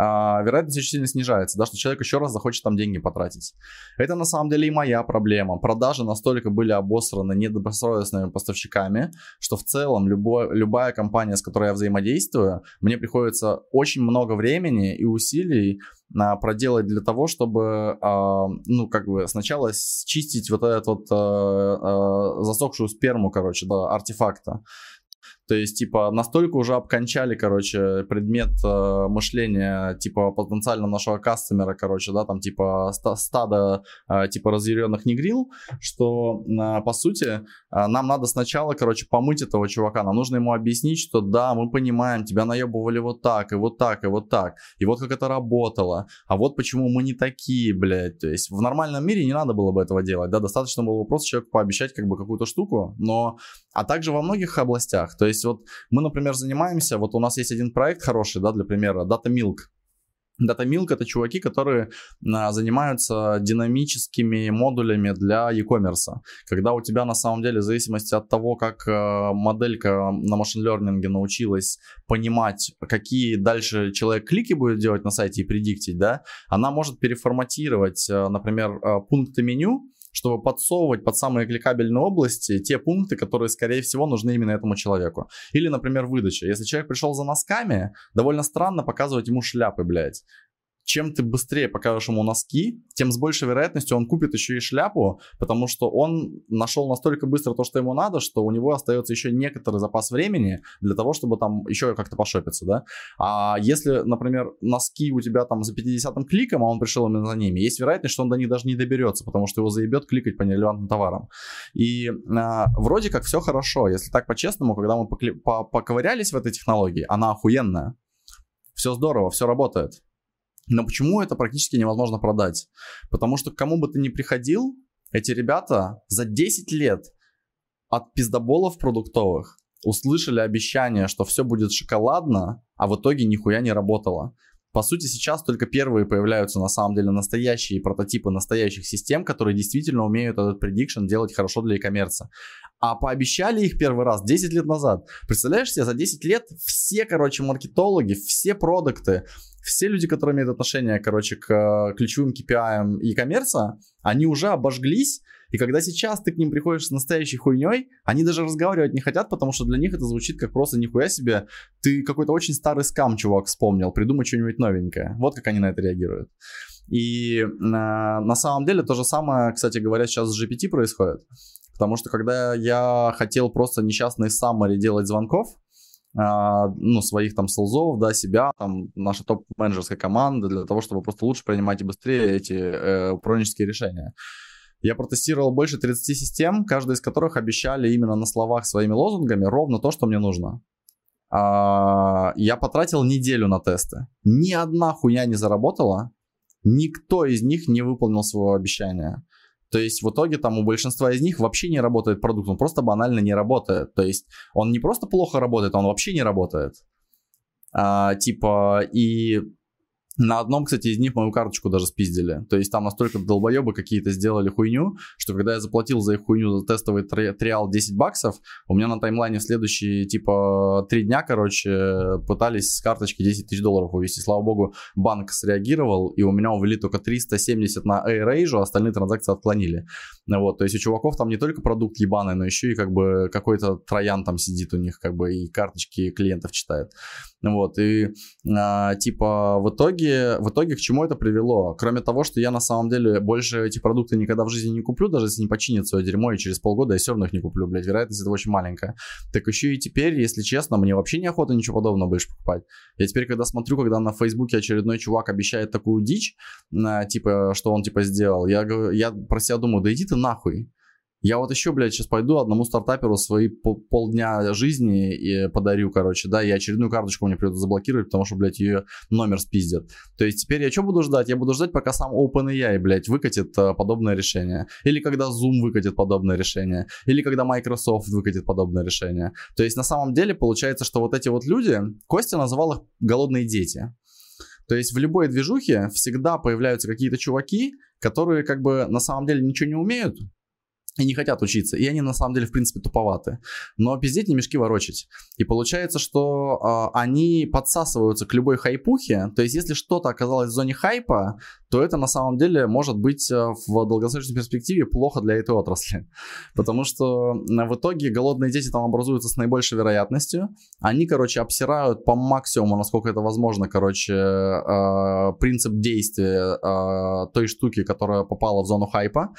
вероятность очень сильно снижается, да, что человек еще раз захочет там деньги потратить. Это на самом деле и моя проблема. Продажи настолько были обосраны недобросовестными поставщиками, что в целом любой, любая компания, с которой я взаимодействую, мне приходится очень много времени и усилий а, проделать для того, чтобы, а, ну, как бы сначала счистить вот этот вот а, а, засохшую сперму, короче, да, артефакта. То есть, типа, настолько уже обкончали, короче, предмет э, мышления, типа, потенциально нашего кастомера, короче, да, там, типа, стада, э, типа, разъяренных негрил, что, э, по сути, э, нам надо сначала, короче, помыть этого чувака. Нам нужно ему объяснить, что да, мы понимаем, тебя наебывали вот так, и вот так, и вот так. И вот как это работало. А вот почему мы не такие, блядь. То есть, в нормальном мире не надо было бы этого делать, да, достаточно было бы просто человеку пообещать, как бы, какую-то штуку, но... А также во многих областях. То есть, есть вот мы, например, занимаемся, вот у нас есть один проект хороший, да, для примера, Data Milk. Data Milk это чуваки, которые а, занимаются динамическими модулями для e-commerce. Когда у тебя на самом деле в зависимости от того, как а, моделька на машин learning научилась понимать, какие дальше человек клики будет делать на сайте и предиктить, да, она может переформатировать, а, например, а, пункты меню, чтобы подсовывать под самые кликабельные области те пункты, которые, скорее всего, нужны именно этому человеку. Или, например, выдача. Если человек пришел за носками, довольно странно показывать ему шляпы, блядь чем ты быстрее покажешь ему носки, тем с большей вероятностью он купит еще и шляпу, потому что он нашел настолько быстро то, что ему надо, что у него остается еще некоторый запас времени для того, чтобы там еще как-то пошопиться, да. А если, например, носки у тебя там за 50-м кликом, а он пришел именно за ними, есть вероятность, что он до них даже не доберется, потому что его заебет кликать по нерелевантным товарам. И а, вроде как все хорошо, если так по-честному, когда мы поковырялись в этой технологии, она охуенная. Все здорово, все работает. Но почему это практически невозможно продать? Потому что к кому бы ты ни приходил, эти ребята за 10 лет от пиздоболов продуктовых услышали обещание, что все будет шоколадно, а в итоге нихуя не работало. По сути, сейчас только первые появляются на самом деле настоящие прототипы настоящих систем, которые действительно умеют этот prediction делать хорошо для e-commerce. А пообещали их первый раз 10 лет назад. Представляешь себе, за 10 лет все, короче, маркетологи, все продукты, все люди, которые имеют отношение, короче, к э, ключевым KPI и коммерса, они уже обожглись, и когда сейчас ты к ним приходишь с настоящей хуйней, они даже разговаривать не хотят, потому что для них это звучит как просто нихуя себе, ты какой-то очень старый скам, чувак, вспомнил, придумай что-нибудь новенькое. Вот как они на это реагируют. И э, на самом деле то же самое, кстати говоря, сейчас с GPT происходит. Потому что когда я хотел просто несчастный summary делать звонков, а, ну, своих там солзов, да, себя, там, наша топ-менеджерская команда для того, чтобы просто лучше принимать и быстрее эти э, управленческие решения. Я протестировал больше 30 систем, каждая из которых обещали именно на словах своими лозунгами ровно то, что мне нужно. А, я потратил неделю на тесты. Ни одна хуйня не заработала, никто из них не выполнил своего обещания. То есть в итоге там у большинства из них вообще не работает продукт, он просто банально не работает. То есть он не просто плохо работает, он вообще не работает. А, типа, и на одном, кстати, из них мою карточку даже спиздили. То есть там настолько долбоебы какие-то сделали хуйню, что когда я заплатил за их хуйню за тестовый три- триал 10 баксов, у меня на таймлайне следующие, типа, три дня, короче, пытались с карточки 10 тысяч долларов увести. Слава богу, банк среагировал, и у меня увели только 370 на AirAsia, а остальные транзакции отклонили. Вот, то есть у чуваков там не только продукт ебаный, но еще и как бы какой-то троян там сидит у них, как бы и карточки клиентов читает. Вот, и а, типа в итоге, в итоге к чему это привело? Кроме того, что я на самом деле больше эти продукты никогда в жизни не куплю, даже если не починят свое дерьмо, и через полгода я все равно их не куплю, блядь, вероятность это очень маленькая. Так еще и теперь, если честно, мне вообще неохота ничего подобного больше покупать. Я теперь, когда смотрю, когда на Фейсбуке очередной чувак обещает такую дичь, типа, что он типа сделал, я, я про себя думаю, да иди ты нахуй. Я вот еще, блядь, сейчас пойду одному стартаперу свои пол полдня жизни и подарю, короче, да, и очередную карточку мне придется заблокировать, потому что, блядь, ее номер спиздят. То есть теперь я что буду ждать? Я буду ждать, пока сам OpenAI, блядь, выкатит а, подобное решение. Или когда Zoom выкатит подобное решение. Или когда Microsoft выкатит подобное решение. То есть на самом деле получается, что вот эти вот люди, Костя называл их голодные дети. То есть в любой движухе всегда появляются какие-то чуваки, которые как бы на самом деле ничего не умеют, и не хотят учиться. И они на самом деле, в принципе, туповаты. Но пиздеть не мешки ворочать. И получается, что э, они подсасываются к любой хайпухе. То есть, если что-то оказалось в зоне хайпа, то это на самом деле может быть э, в долгосрочной перспективе плохо для этой отрасли. (laughs) Потому что в итоге голодные дети там образуются с наибольшей вероятностью. Они, короче, обсирают по максимуму, насколько это возможно, короче, э, принцип действия э, той штуки, которая попала в зону хайпа.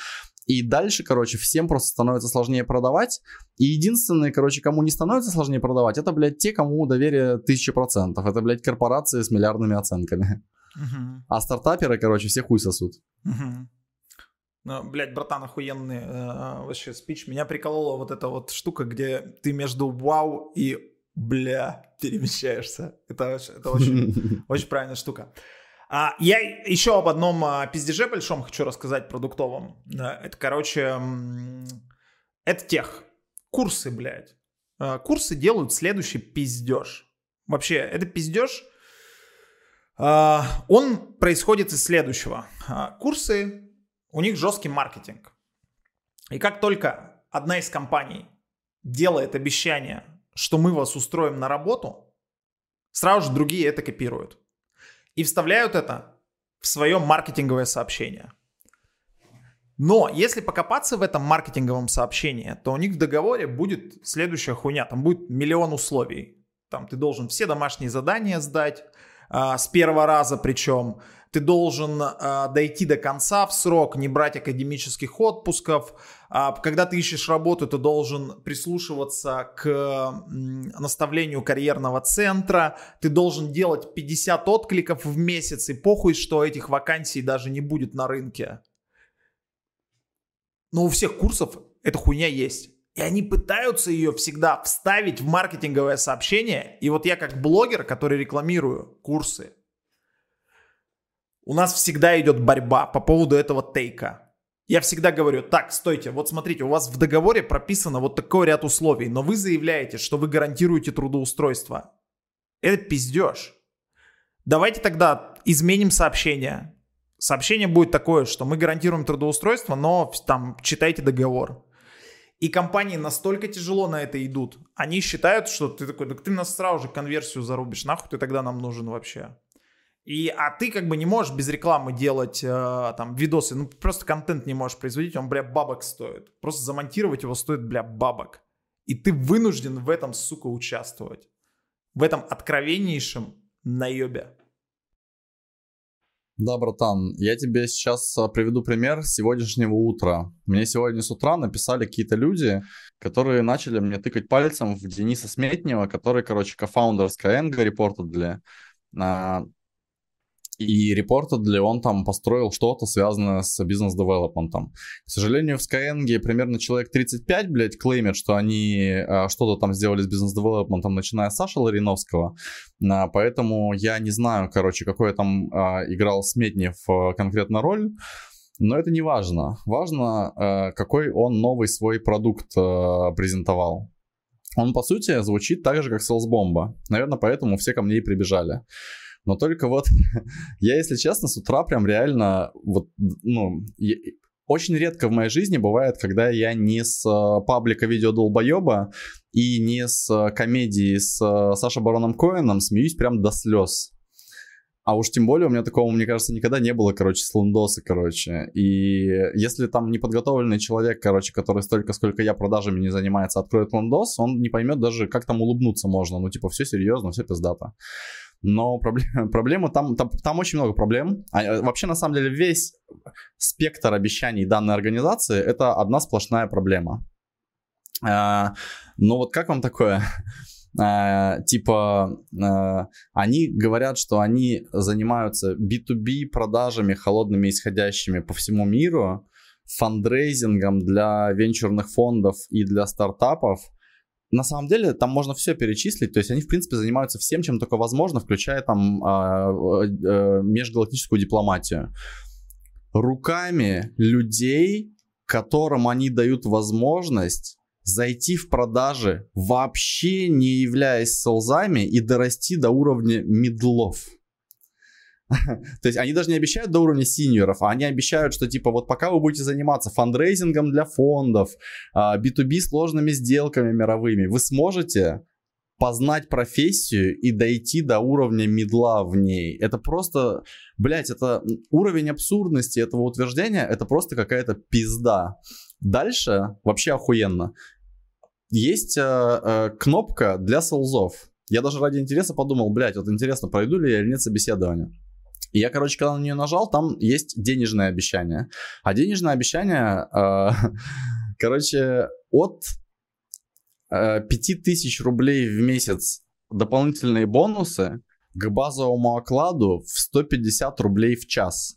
И дальше, короче, всем просто становится сложнее продавать. И единственные, короче, кому не становится сложнее продавать, это, блядь, те, кому доверие тысяча процентов. Это, блядь, корпорации с миллиардными оценками. Uh-huh. А стартаперы, короче, все хуй сосут. Uh-huh. Ну, блядь, братан, охуенный э, вообще спич. Меня приколола вот эта вот штука, где ты между вау и бля перемещаешься. Это, это очень, (laughs) очень правильная штука. А, я еще об одном а, пиздеже большом хочу рассказать продуктовом. Это, короче, это тех. Курсы, блядь. А, курсы делают следующий пиздеж. Вообще, это пиздеж, он происходит из следующего. Курсы, у них жесткий маркетинг. И как только одна из компаний делает обещание, что мы вас устроим на работу, сразу же другие это копируют и вставляют это в свое маркетинговое сообщение. Но если покопаться в этом маркетинговом сообщении, то у них в договоре будет следующая хуйня. Там будет миллион условий. Там ты должен все домашние задания сдать а, с первого раза причем. ты должен э, дойти до конца в срок, не брать академических отпусков. Э, когда ты ищешь работу, ты должен прислушиваться к наставлению карьерного центра, ты должен делать 50 откликов в месяц, и похуй, что этих вакансий даже не будет на рынке. Но у всех курсов эта хуйня есть. И они пытаются ее всегда вставить в маркетинговое сообщение. И вот я как блогер, который рекламирую курсы, у нас всегда идет борьба по поводу этого тейка. Я всегда говорю, так, стойте, вот смотрите, у вас в договоре прописано вот такой ряд условий, но вы заявляете, что вы гарантируете трудоустройство. Это пиздеж. Давайте тогда изменим сообщение. Сообщение будет такое, что мы гарантируем трудоустройство, но там читайте договор. И компании настолько тяжело на это идут. Они считают, что ты такой, так ты нас сразу же конверсию зарубишь, нахуй ты тогда нам нужен вообще. И, а ты как бы не можешь без рекламы делать э, там видосы, ну просто контент не можешь производить, он, бля, бабок стоит. Просто замонтировать его стоит, бля, бабок. И ты вынужден в этом, сука, участвовать. В этом откровеннейшем наебе. Да, братан, я тебе сейчас а, приведу пример сегодняшнего утра. Мне сегодня с утра написали какие-то люди, которые начали мне тыкать пальцем в Дениса Сметнева, который, короче, кофаундер Skyeng Reportedly. И Reportedly он там построил что-то связанное с бизнес-девелопментом. К сожалению, в Skyeng примерно человек 35, блядь, клеймят, что они а, что-то там сделали с бизнес-девелопментом, начиная с Саши Лариновского. А, поэтому я не знаю, короче, какой там а, играл Сметнев конкретно роль. Но это не важно. Важно, какой он новый свой продукт презентовал. Он, по сути, звучит так же, как Salesbomba. Наверное, поэтому все ко мне и прибежали. Но только вот (laughs) я, если честно, с утра прям реально вот, ну, я, очень редко в моей жизни бывает, когда я не с э, паблика видео долбоеба и не с э, комедии с э, Сашей Бароном Коэном смеюсь прям до слез. А уж тем более у меня такого, мне кажется, никогда не было, короче, с лундоса, короче. И если там неподготовленный человек, короче, который столько, сколько я продажами не занимается, откроет лундос, он не поймет даже, как там улыбнуться можно. Ну, типа, все серьезно, все пиздато. Но проблема, (laughs) проблема там, там, там очень много проблем. А, э, вообще, на самом деле, весь спектр обещаний данной организации это одна сплошная проблема. А, но вот как вам такое? Uh, (laughs) типа uh, они говорят, что они занимаются B2B продажами холодными исходящими по всему миру, фандрейзингом для венчурных фондов и для стартапов, на самом деле там можно все перечислить, то есть они в принципе занимаются всем, чем только возможно, включая там э, э, межгалактическую дипломатию. Руками людей, которым они дают возможность зайти в продажи, вообще не являясь солзами и дорасти до уровня медлов. То есть они даже не обещают до уровня синьоров, а они обещают, что типа вот пока вы будете заниматься фандрейзингом для фондов, B2B а, сложными сделками мировыми, вы сможете познать профессию и дойти до уровня медла в ней. Это просто, блядь, это уровень абсурдности этого утверждения, это просто какая-то пизда. Дальше вообще охуенно. Есть э, э, кнопка для солзов. Я даже ради интереса подумал, блядь, вот интересно, пройду ли я или нет собеседования. И я, короче, когда на нее нажал, там есть денежное обещание. А денежное обещание, э, (laughs) короче, от э, 5000 рублей в месяц дополнительные бонусы к базовому окладу в 150 рублей в час.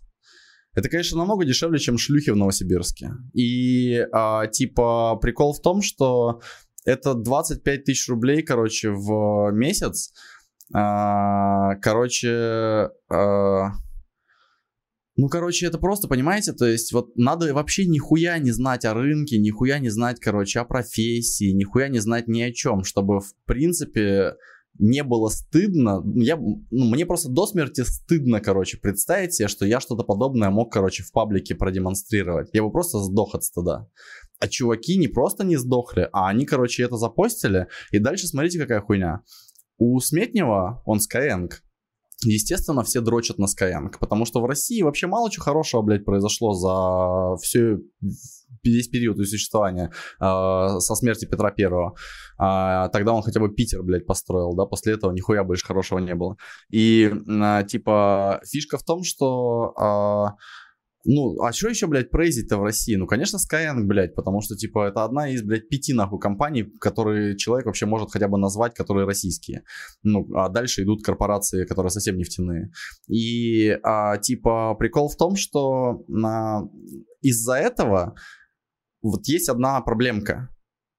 Это, конечно, намного дешевле, чем шлюхи в Новосибирске. И, э, типа, прикол в том, что это 25 тысяч рублей, короче, в месяц, а, короче, а, ну, короче, это просто, понимаете, то есть вот надо вообще нихуя не знать о рынке, нихуя не знать, короче, о профессии, нихуя не знать ни о чем, чтобы, в принципе, не было стыдно. Я, ну, мне просто до смерти стыдно, короче, представить себе, что я что-то подобное мог, короче, в паблике продемонстрировать. Я бы просто сдох от стыда. А чуваки не просто не сдохли, а они, короче, это запостили. И дальше смотрите, какая хуйня. У Сметнева он Skyeng. Естественно, все дрочат на Skyeng, потому что в России вообще мало чего хорошего, блядь, произошло за всю весь период существования э, со смерти Петра Первого. Э, тогда он хотя бы Питер, блядь, построил, да, после этого нихуя больше хорошего не было. И, э, типа, фишка в том, что... Э, ну, а что еще, блядь, прейзить-то в России? Ну, конечно, Skyeng, блядь, потому что, типа, это одна из, блядь, пяти, нахуй, компаний, которые человек вообще может хотя бы назвать, которые российские. Ну, а дальше идут корпорации, которые совсем нефтяные. И, а, типа, прикол в том, что на... из-за этого вот есть одна проблемка.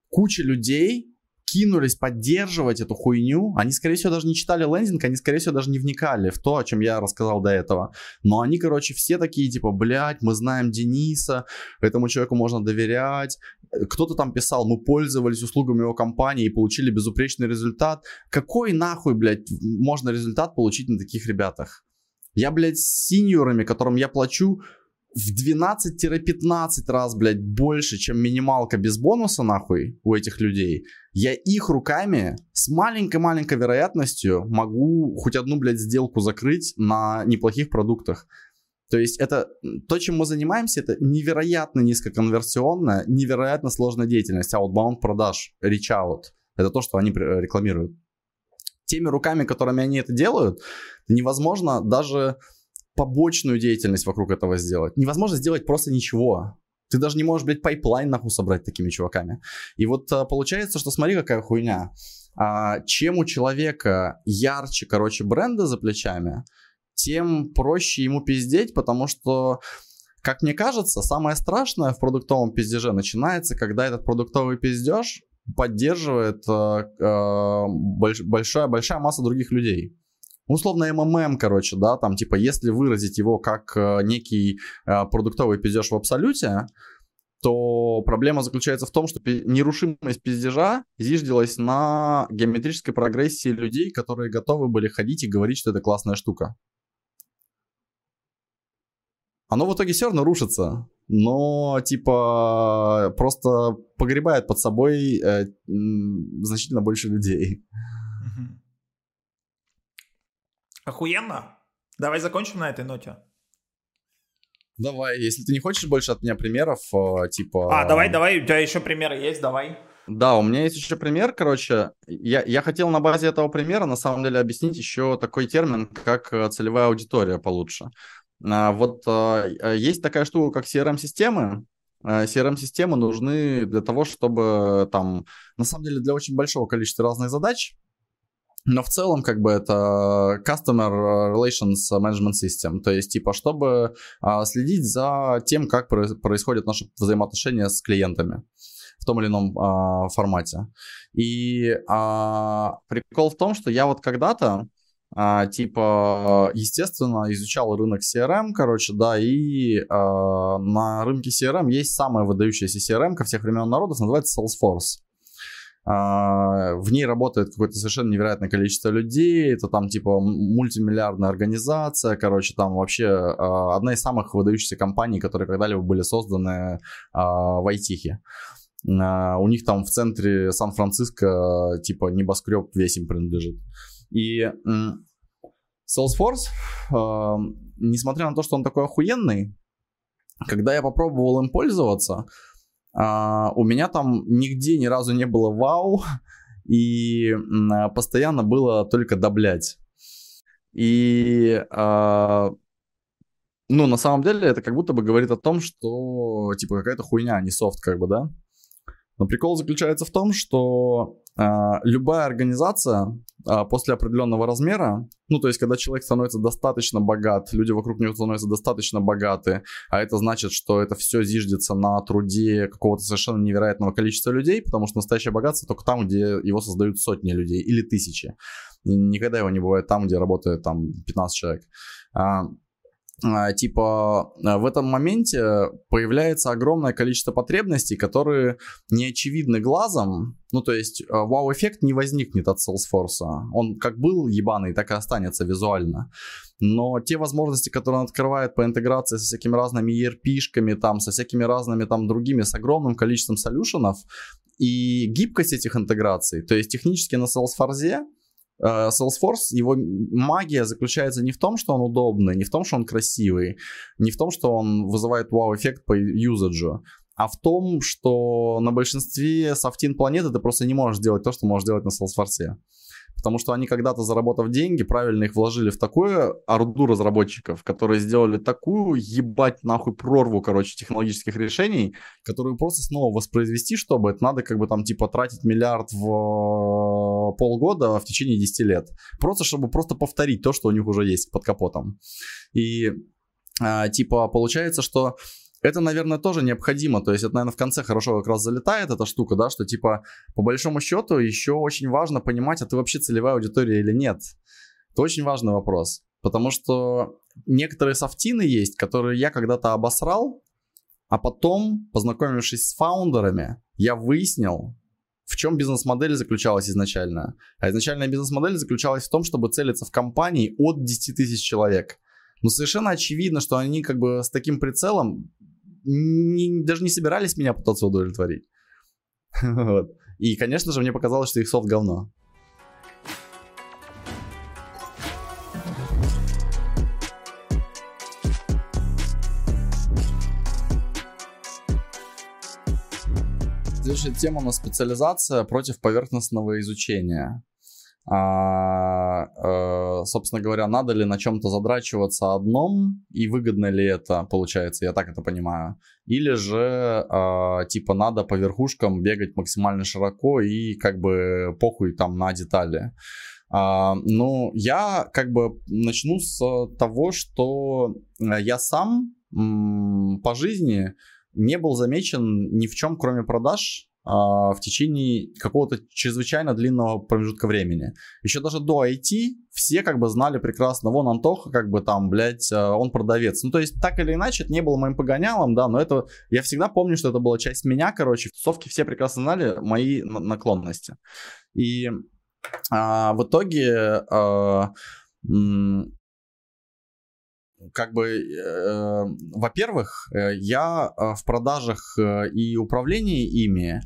Куча людей кинулись поддерживать эту хуйню. Они, скорее всего, даже не читали лендинг, они, скорее всего, даже не вникали в то, о чем я рассказал до этого. Но они, короче, все такие, типа, блядь, мы знаем Дениса, этому человеку можно доверять. Кто-то там писал, мы пользовались услугами его компании и получили безупречный результат. Какой нахуй, блядь, можно результат получить на таких ребятах? Я, блядь, с синьорами, которым я плачу в 12-15 раз, блядь, больше, чем минималка без бонуса, нахуй, у этих людей, я их руками с маленькой-маленькой вероятностью могу хоть одну, блядь, сделку закрыть на неплохих продуктах. То есть это то, чем мы занимаемся, это невероятно низкоконверсионная, невероятно сложная деятельность. Outbound продаж, reach out. Это то, что они рекламируют. Теми руками, которыми они это делают, невозможно даже побочную деятельность вокруг этого сделать. Невозможно сделать просто ничего. Ты даже не можешь, блядь, pipeline нахуй собрать такими чуваками. И вот а, получается, что смотри, какая хуйня. А, чем у человека ярче, короче, бренды за плечами, тем проще ему пиздеть, потому что как мне кажется, самое страшное в продуктовом пиздеже начинается, когда этот продуктовый пиздеж поддерживает э, э, больш, большая, большая масса других людей условно МММ, короче, да, там, типа, если выразить его как э, некий э, продуктовый пиздеж в абсолюте, то проблема заключается в том, что нерушимость пиздежа зиждилась на геометрической прогрессии людей, которые готовы были ходить и говорить, что это классная штука. Оно в итоге все равно рушится, но типа просто погребает под собой э, значительно больше людей. Охуенно. Давай закончим на этой ноте. Давай, если ты не хочешь больше от меня примеров, э, типа... А, давай, давай, у тебя еще примеры есть, давай. Да, у меня есть еще пример, короче. Я, я хотел на базе этого примера, на самом деле, объяснить еще такой термин, как э, целевая аудитория получше. А, вот э, есть такая штука, как CRM-системы. CRM-системы нужны для того, чтобы там, на самом деле, для очень большого количества разных задач но в целом, как бы это Customer Relations Management System, то есть, типа, чтобы а, следить за тем, как происходят наши взаимоотношения с клиентами в том или ином а, формате. И а, прикол в том, что я вот когда-то, а, типа, естественно, изучал рынок CRM, короче, да, и а, на рынке CRM есть самая выдающаяся CRM ко всех времен народов, называется Salesforce. А, в ней работает какое-то совершенно невероятное количество людей, это там типа мультимиллиардная организация, короче, там вообще а, одна из самых выдающихся компаний, которые когда-либо были созданы а, в IT. У них там в центре Сан-Франциско типа небоскреб весь им принадлежит. И Salesforce, несмотря на то, что он такой охуенный, когда я попробовал им пользоваться, а, у меня там нигде ни разу не было вау, и а, постоянно было только доблять. И, а, ну, на самом деле, это как будто бы говорит о том, что, типа, какая-то хуйня, а не софт, как бы, да? Но прикол заключается в том, что э, любая организация э, после определенного размера, ну то есть когда человек становится достаточно богат, люди вокруг него становятся достаточно богаты, а это значит, что это все зиждется на труде какого-то совершенно невероятного количества людей, потому что настоящее богатство только там, где его создают сотни людей или тысячи. Никогда его не бывает там, где работает там 15 человек. А, типа а, в этом моменте появляется огромное количество потребностей, которые не очевидны глазом. Ну, то есть а, вау-эффект не возникнет от Salesforce. Он как был ебаный, так и останется визуально. Но те возможности, которые он открывает по интеграции со всякими разными ERP-шками, там, со всякими разными там другими, с огромным количеством солюшенов, и гибкость этих интеграций, то есть технически на Salesforce Salesforce, его магия заключается не в том, что он удобный, не в том, что он красивый, не в том, что он вызывает вау-эффект по юзаджу, а в том, что на большинстве софтин планеты ты просто не можешь делать то, что можешь делать на Salesforce. Потому что они когда-то, заработав деньги, правильно их вложили в такое орду разработчиков, которые сделали такую ебать нахуй прорву, короче, технологических решений, которую просто снова воспроизвести, чтобы это надо как бы там типа тратить миллиард в э, полгода в течение 10 лет. Просто чтобы просто повторить то, что у них уже есть под капотом. И а, типа получается, что это, наверное, тоже необходимо. То есть это, наверное, в конце хорошо как раз залетает эта штука, да, что типа по большому счету еще очень важно понимать, а ты вообще целевая аудитория или нет. Это очень важный вопрос. Потому что некоторые софтины есть, которые я когда-то обосрал, а потом, познакомившись с фаундерами, я выяснил, в чем бизнес-модель заключалась изначально. А изначальная бизнес-модель заключалась в том, чтобы целиться в компании от 10 тысяч человек. Но совершенно очевидно, что они как бы с таким прицелом не, даже не собирались меня пытаться удовлетворить. (laughs) вот. И, конечно же, мне показалось, что их софт говно. Следующая тема у нас специализация против поверхностного изучения а, а, собственно говоря, надо ли на чем-то задрачиваться одном и выгодно ли это, получается, я так это понимаю, или же а, типа надо по верхушкам бегать максимально широко и как бы похуй там на детали. А, ну, я как бы начну с того, что я сам м- по жизни не был замечен ни в чем, кроме продаж, в течение какого-то чрезвычайно длинного промежутка времени. Еще даже до IT все как бы знали прекрасно, вон Антоха как бы там, блядь, а, он продавец. Ну, то есть, так или иначе, это не было моим погонялом, да, но это, я всегда помню, что это была часть меня, короче, в тусовке все прекрасно знали мои наклонности. И а, в итоге а, как бы, э, во-первых, э, я э, в продажах э, и управлении ими, э,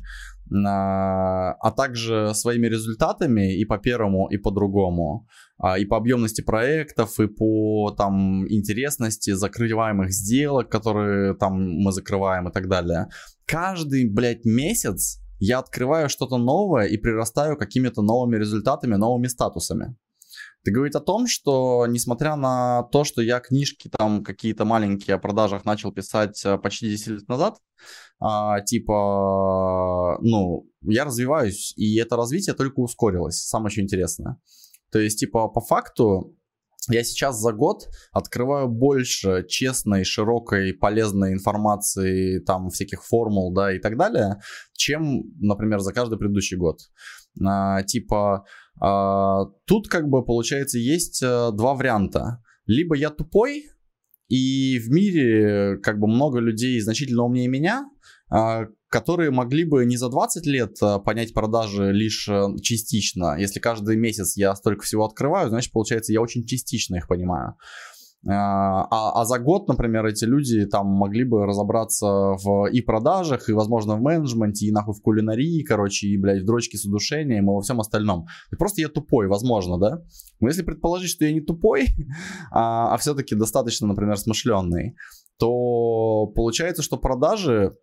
а также своими результатами и по первому, и по другому, э, и по объемности проектов, и по там интересности закрываемых сделок, которые там мы закрываем и так далее. Каждый, блядь, месяц я открываю что-то новое и прирастаю какими-то новыми результатами, новыми статусами. Это говорит о том, что несмотря на то, что я книжки там какие-то маленькие о продажах начал писать э, почти 10 лет назад, а, типа, ну, я развиваюсь, и это развитие только ускорилось. Самое еще интересное. То есть, типа, по факту, я сейчас за год открываю больше честной, широкой, полезной информации, там, всяких формул, да, и так далее, чем, например, за каждый предыдущий год. А, типа, тут как бы получается есть а, два варианта. Либо я тупой, и в мире как бы много людей значительно умнее меня, а, которые могли бы не за 20 лет а, понять продажи лишь частично. Если каждый месяц я столько всего открываю, значит, получается, я очень частично их понимаю. А, а, а за год, например, эти люди там могли бы разобраться в и продажах, и, возможно, в менеджменте, и нахуй в кулинарии, короче, и, блядь, в дрочке с удушением, и во всем остальном. И просто я тупой, возможно, да? Но если предположить, что я не тупой, (laughs) а, а все-таки достаточно, например, смышленный, то получается, что продажи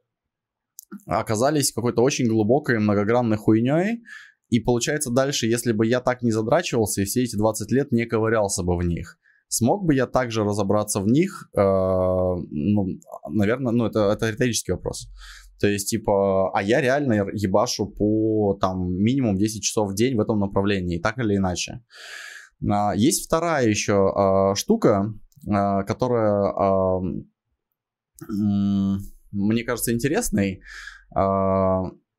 оказались какой-то очень глубокой многогранной хуйней, и получается дальше, если бы я так не задрачивался и все эти 20 лет не ковырялся бы в них, Смог бы я также разобраться в них? Э, ну, наверное, ну, это, это риторический вопрос. То есть, типа, а я реально ебашу по, там, минимум 10 часов в день в этом направлении, так или иначе. А, есть вторая еще а, штука, а, которая мне кажется интересной.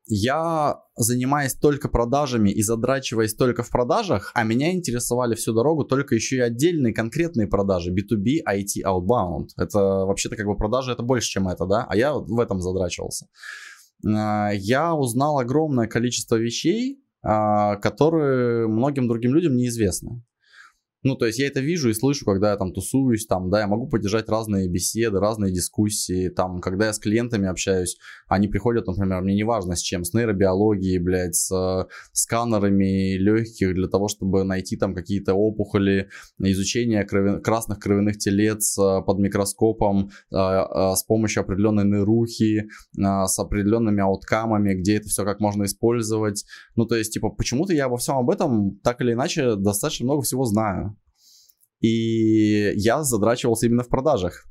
Я занимаясь только продажами и задрачиваясь только в продажах, а меня интересовали всю дорогу только еще и отдельные конкретные продажи, B2B, IT, outbound. Это вообще-то как бы продажи, это больше, чем это, да? А я в этом задрачивался. А, я узнал огромное количество вещей, а, которые многим другим людям неизвестны. Ну, то есть я это вижу и слышу, когда я там тусуюсь, там, да, я могу поддержать разные беседы, разные дискуссии, там, когда я с клиентами общаюсь, они приходят, например, мне не важно с чем, с нейробиологией, блядь, с э, сканерами легких для того, чтобы найти там какие-то опухоли, изучение крови, красных кровяных телец э, под микроскопом э, э, с помощью определенной нейрухи, э, с определенными ауткамами, где это все как можно использовать. Ну, то есть, типа, почему-то я обо всем об этом так или иначе достаточно много всего знаю. И я задрачивался именно в продажах.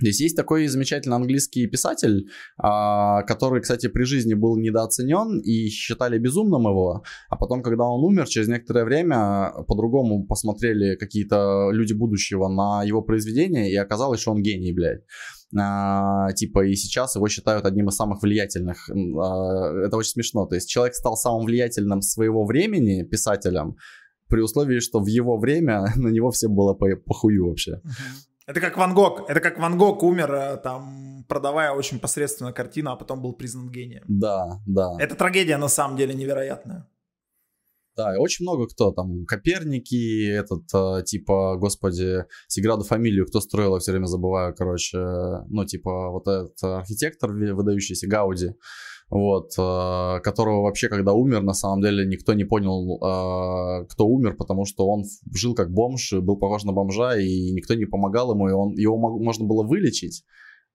Здесь есть такой замечательный английский писатель, а, который, кстати, при жизни был недооценен и считали безумным его, а потом, когда он умер, через некоторое время по-другому посмотрели какие-то люди будущего на его произведение, и оказалось, что он гений, блядь. А, типа, и сейчас его считают одним из самых влиятельных. А, это очень смешно. То есть человек стал самым влиятельным своего времени писателем, при условии, что в его время (laughs) на него все было по, похую вообще. Это как Ван Гог. Это как Ван Гог умер, э, там, продавая очень посредственную картину, а потом был признан гением. Да, да. Это трагедия на самом деле невероятная. Да, и очень много кто там, Коперники, этот, э, типа, господи, Сиграду фамилию, кто строил, я все время забываю, короче, ну, типа, вот этот архитектор выдающийся, Гауди, вот, э, которого вообще, когда умер, на самом деле никто не понял, э, кто умер, потому что он жил как бомж, был похож на бомжа, и никто не помогал ему, и он, его можно было вылечить,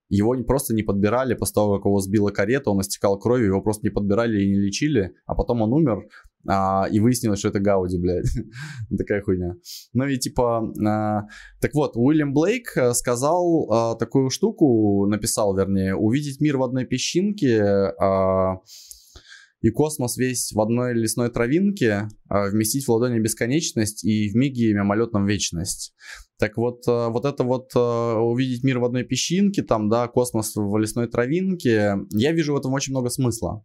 его просто не подбирали после того, как его сбила карета, он истекал кровью, его просто не подбирали и не лечили, а потом он умер, а, и выяснилось, что это Гауди, блядь. (laughs) Такая хуйня. Ну и типа, а, так вот, Уильям Блейк э, сказал а, такую штуку, написал, вернее, увидеть мир в одной песчинке, а, и космос весь в одной лесной травинке, а, вместить в ладони бесконечность и в миге мимолетном вечность. Так вот, а, вот это вот а, увидеть мир в одной песчинке, там, да, космос в лесной травинке, я вижу в этом очень много смысла.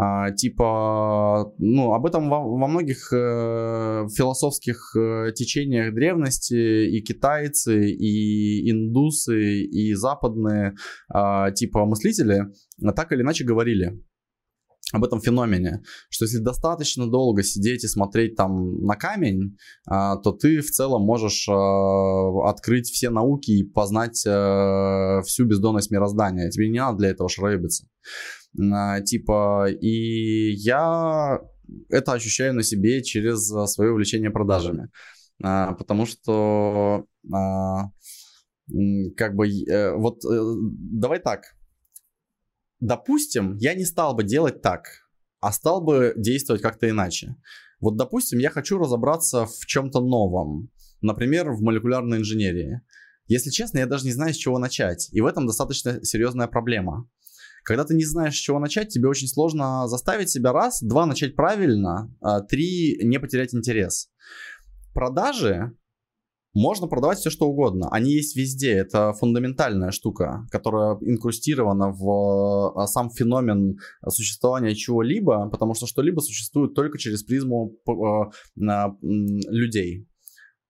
А, типа, ну, об этом во, во многих э, философских э, течениях древности и китайцы, и индусы, и западные, э, типа, мыслители так или иначе говорили об этом феномене, что если достаточно долго сидеть и смотреть там на камень, а, то ты в целом можешь а, открыть все науки и познать а, всю бездонность мироздания. Тебе не надо для этого шарабиться. Типа, и я это ощущаю на себе через свое увлечение продажами. Потому что как бы э, вот э, давай так, допустим, я не стал бы делать так, а стал бы действовать как-то иначе. Вот, допустим, я хочу разобраться в чем-то новом, например, в молекулярной инженерии. Если честно, я даже не знаю, с чего начать. И в этом достаточно серьезная проблема. Когда ты не знаешь, с чего начать, тебе очень сложно заставить себя раз, два начать правильно, а три не потерять интерес. Продажи можно продавать все, что угодно. Они есть везде. Это фундаментальная штука, которая инкрустирована в а, сам феномен существования чего-либо, потому что что-либо существует только через призму а, людей.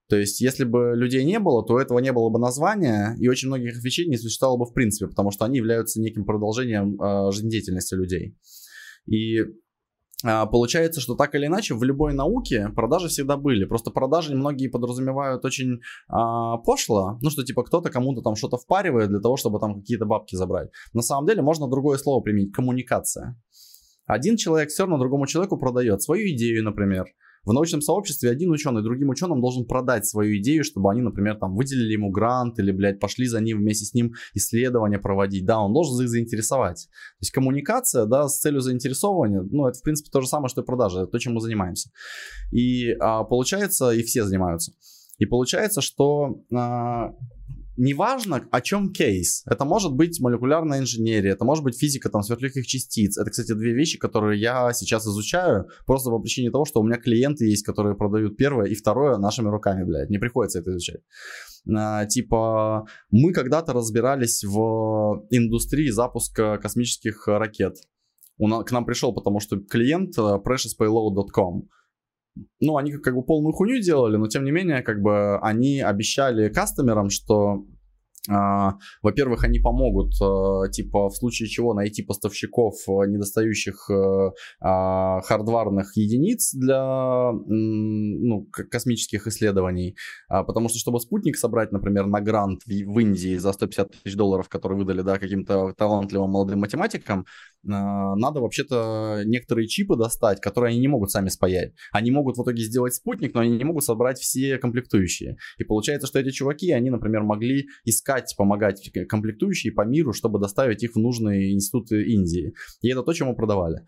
То есть, если бы людей не было, то этого не было бы названия, и очень многих вещей не существовало бы в принципе, потому что они являются неким продолжением э, жизнедеятельности людей. И Получается, что так или иначе в любой науке продажи всегда были. Просто продажи многие подразумевают очень а, пошло. Ну, что типа кто-то кому-то там что-то впаривает для того, чтобы там какие-то бабки забрать. На самом деле можно другое слово применить. Коммуникация. Один человек все равно другому человеку продает свою идею, например. В научном сообществе один ученый другим ученым должен продать свою идею, чтобы они, например, там выделили ему грант или, блядь, пошли за ним вместе с ним исследования проводить. Да, он должен их заинтересовать. То есть коммуникация, да, с целью заинтересования, ну, это, в принципе, то же самое, что и продажа, это то, чем мы занимаемся. И а, получается, и все занимаются. И получается, что а, неважно, о чем кейс. Это может быть молекулярная инженерия, это может быть физика там сверхлегких частиц. Это, кстати, две вещи, которые я сейчас изучаю, просто по причине того, что у меня клиенты есть, которые продают первое и второе нашими руками, блядь. Не приходится это изучать. А, типа, мы когда-то разбирались в индустрии запуска космических ракет. Он, к нам пришел, потому что клиент э, preciouspayload.com ну, они как бы полную хуйню делали, но тем не менее, как бы они обещали кастомерам, что а, во-первых, они помогут, э, типа, в случае чего найти поставщиков э, недостающих э, а, хардварных единиц для ну, космических исследований. А, потому что, чтобы спутник собрать, например, на грант в Индии за 150 тысяч долларов, которые выдали, да, каким-то талантливым молодым математикам, надо вообще-то некоторые чипы достать, которые они не могут сами спаять. Они могут в итоге сделать спутник, но они не могут собрать все комплектующие. И получается, что эти чуваки, они, например, могли искать, помогать комплектующие по миру, чтобы доставить их в нужные институты Индии. И это то, чем мы продавали.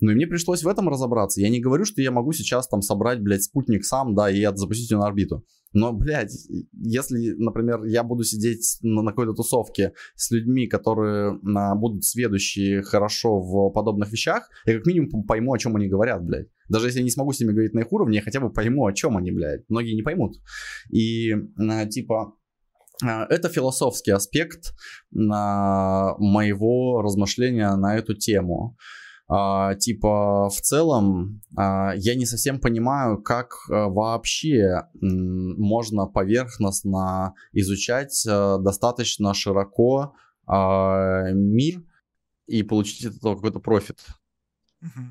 Ну и мне пришлось в этом разобраться. Я не говорю, что я могу сейчас там собрать, блядь, спутник сам, да, и запустить его на орбиту. Но, блядь, если, например, я буду сидеть на, на какой-то тусовке с людьми, которые а, будут сведущие хорошо в подобных вещах, я как минимум пойму, о чем они говорят, блядь. Даже если я не смогу с ними говорить на их уровне, я хотя бы пойму, о чем они, блядь. Многие не поймут. И, а, типа, а, это философский аспект а, моего размышления на эту тему. Uh, типа, в целом, uh, я не совсем понимаю, как uh, вообще можно поверхностно изучать достаточно широко мир и получить от этого какой-то профит. Uh-huh.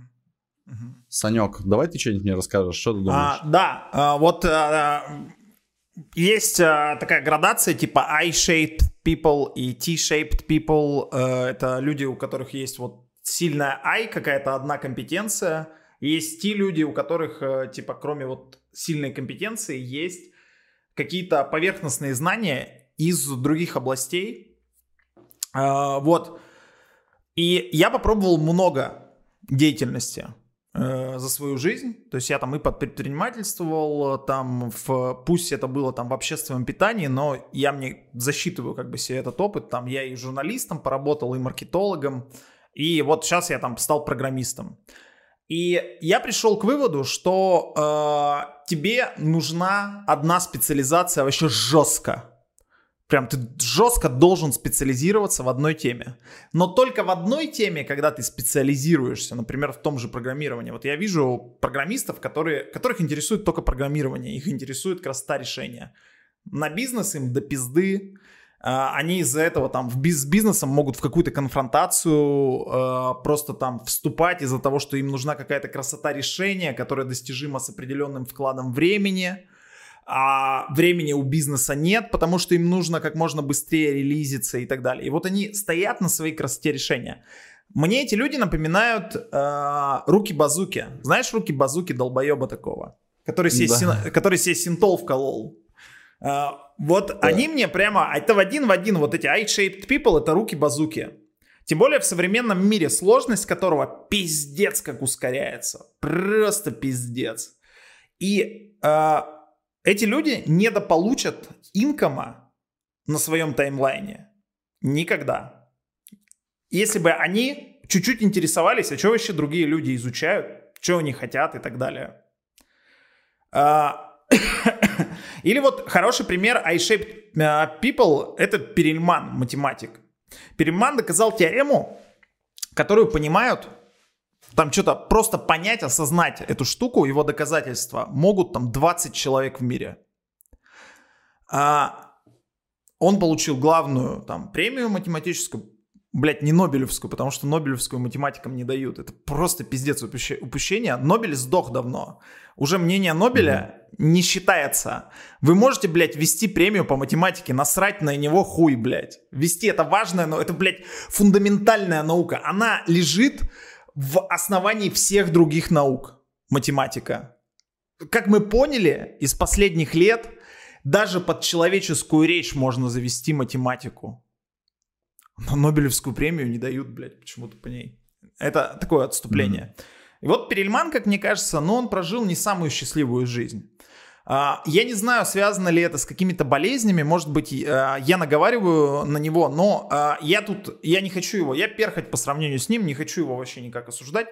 Uh-huh. Санек, давай ты что-нибудь мне расскажешь, что ты думаешь? А, да, а, вот а, есть а, такая градация типа I-shaped people и T-shaped people. А, это люди, у которых есть вот сильная I, какая-то одна компетенция. Есть те люди, у которых, э, типа, кроме вот сильной компетенции, есть какие-то поверхностные знания из других областей. А, вот. И я попробовал много деятельности э, за свою жизнь. То есть я там и предпринимательствовал, там в, пусть это было там в общественном питании, но я мне засчитываю как бы себе этот опыт. Там я и журналистом поработал, и маркетологом, и вот сейчас я там стал программистом. И я пришел к выводу, что э, тебе нужна одна специализация вообще жестко. Прям ты жестко должен специализироваться в одной теме. Но только в одной теме, когда ты специализируешься, например, в том же программировании. Вот я вижу программистов, которые, которых интересует только программирование, их интересует красота решения. На бизнес им до пизды, они из-за этого там в биз- с бизнесом могут в какую-то конфронтацию э, просто там вступать из-за того, что им нужна какая-то красота решения, которая достижима с определенным вкладом времени. А времени у бизнеса нет, потому что им нужно как можно быстрее релизиться и так далее. И вот они стоят на своей красоте решения. Мне эти люди напоминают э, руки-базуки. Знаешь руки-базуки долбоеба такого? Который себе, да. син, который себе синтол вколол. А, вот да. они мне прямо, это в один в один, вот эти eye-shaped people, это руки-базуки. Тем более в современном мире, сложность которого пиздец как ускоряется. Просто пиздец. И э, эти люди недополучат инкома на своем таймлайне. Никогда. Если бы они чуть-чуть интересовались, а что вообще другие люди изучают, что они хотят и так далее. А, или вот хороший пример I-shaped э, people — это Перельман, математик. Перельман доказал теорему, которую понимают, там что-то просто понять, осознать эту штуку, его доказательства могут там 20 человек в мире. А он получил главную там премию математическую, блять, не Нобелевскую, потому что Нобелевскую математикам не дают. Это просто пиздец упущение. Нобель сдох давно. Уже мнение Нобеля. Не считается. Вы можете, блядь, вести премию по математике, насрать на него хуй, блядь. Вести это важное, но это, блядь, фундаментальная наука. Она лежит в основании всех других наук. Математика. Как мы поняли из последних лет, даже под человеческую речь можно завести математику. Но Нобелевскую премию не дают, блядь, почему-то по ней. Это такое отступление. Mm-hmm. И вот Перельман, как мне кажется, но ну, он прожил не самую счастливую жизнь. А, я не знаю, связано ли это с какими-то болезнями, может быть, а, я наговариваю на него, но а, я тут, я не хочу его, я перхоть по сравнению с ним, не хочу его вообще никак осуждать,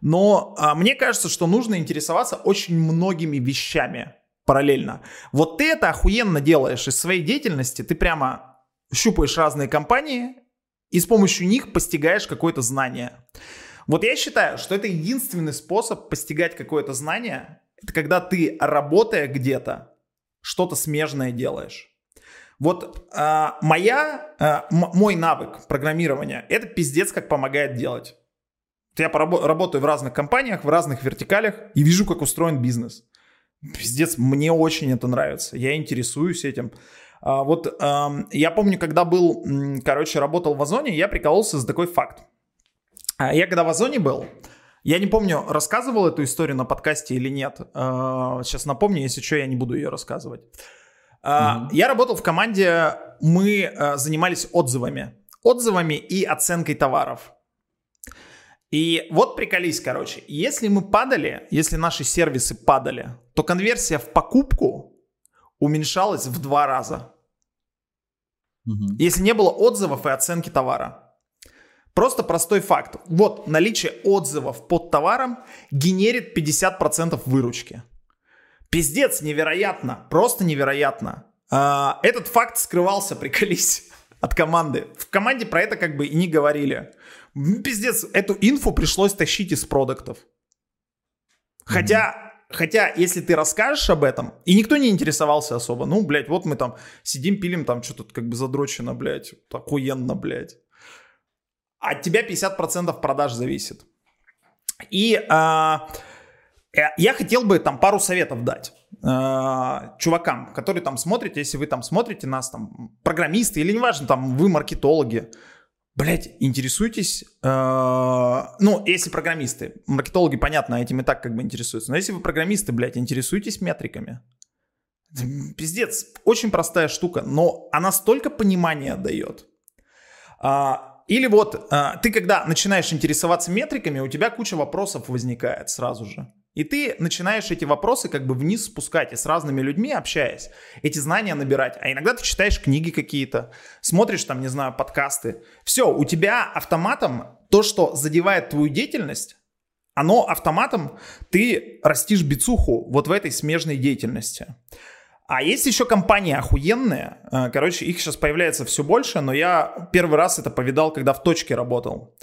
но мне кажется, что нужно интересоваться очень многими вещами параллельно. Вот ты это охуенно делаешь из своей деятельности, ты прямо щупаешь разные компании и с помощью них постигаешь какое-то знание. Вот я считаю, что это единственный способ постигать какое-то знание. Это когда ты, работая где-то, что-то смежное делаешь. Вот э, моя, э, мой навык программирования, это пиздец как помогает делать. Я порабо- работаю в разных компаниях, в разных вертикалях и вижу, как устроен бизнес. Пиздец, мне очень это нравится. Я интересуюсь этим. А, вот я помню, когда был, короче, работал в Озоне, я прикололся за такой факт. А я когда в Озоне был, я не помню, рассказывал эту историю на подкасте или нет. Э, сейчас напомню, если что, я не буду ее рассказывать. Mm-hmm. Я работал в команде, мы занимались отзывами. Отзывами и оценкой товаров. И вот приколись, короче, если мы падали, если наши сервисы падали, то конверсия в покупку уменьшалась в два раза. Угу. Если не было отзывов и оценки товара. Просто простой факт. Вот наличие отзывов под товаром генерит 50% выручки. Пиздец, невероятно, просто невероятно. А, этот факт скрывался, (laughs) приколись, от команды. В команде про это как бы и не говорили. Пиздец, эту инфу пришлось тащить из продуктов. Хотя Хотя, если ты расскажешь об этом, и никто не интересовался особо, ну, блядь, вот мы там сидим, пилим, там что-то как бы задрочено, блядь, охуенно, блядь. От тебя 50% продаж зависит. И а, э, я хотел бы там пару советов дать э, чувакам, которые там смотрят, если вы там смотрите нас, там, программисты, или неважно, там, вы маркетологи, Блять, интересуетесь, э, ну, если программисты, маркетологи, понятно, этим и так как бы интересуются, но если вы программисты, блядь, интересуетесь метриками, пиздец, очень простая штука, но она столько понимания дает. А, или вот а, ты когда начинаешь интересоваться метриками, у тебя куча вопросов возникает сразу же. И ты начинаешь эти вопросы как бы вниз спускать и с разными людьми общаясь, эти знания набирать. А иногда ты читаешь книги какие-то, смотришь там, не знаю, подкасты. Все, у тебя автоматом то, что задевает твою деятельность, оно автоматом, ты растишь бицуху вот в этой смежной деятельности. А есть еще компании охуенные, э, короче, их сейчас появляется все больше, но я первый раз это повидал, когда в точке работал.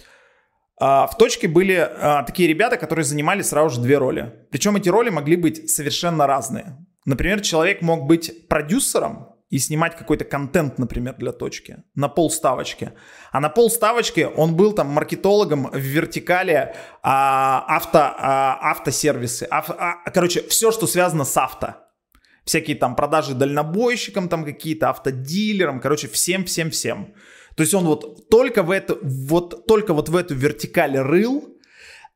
А, в точке были а, такие ребята, которые занимали сразу же две роли. Причем эти роли могли быть совершенно разные. Например, человек мог быть продюсером и снимать какой-то контент, например, для точки на полставочки. А на полставочки он был там маркетологом в вертикале а, авто, автосервисы. Ав, короче, все, что связано с авто. Всякие там продажи дальнобойщикам, там какие-то автодилерам, короче, всем-всем-всем. То есть он вот только в эту, вот только вот в эту вертикаль рыл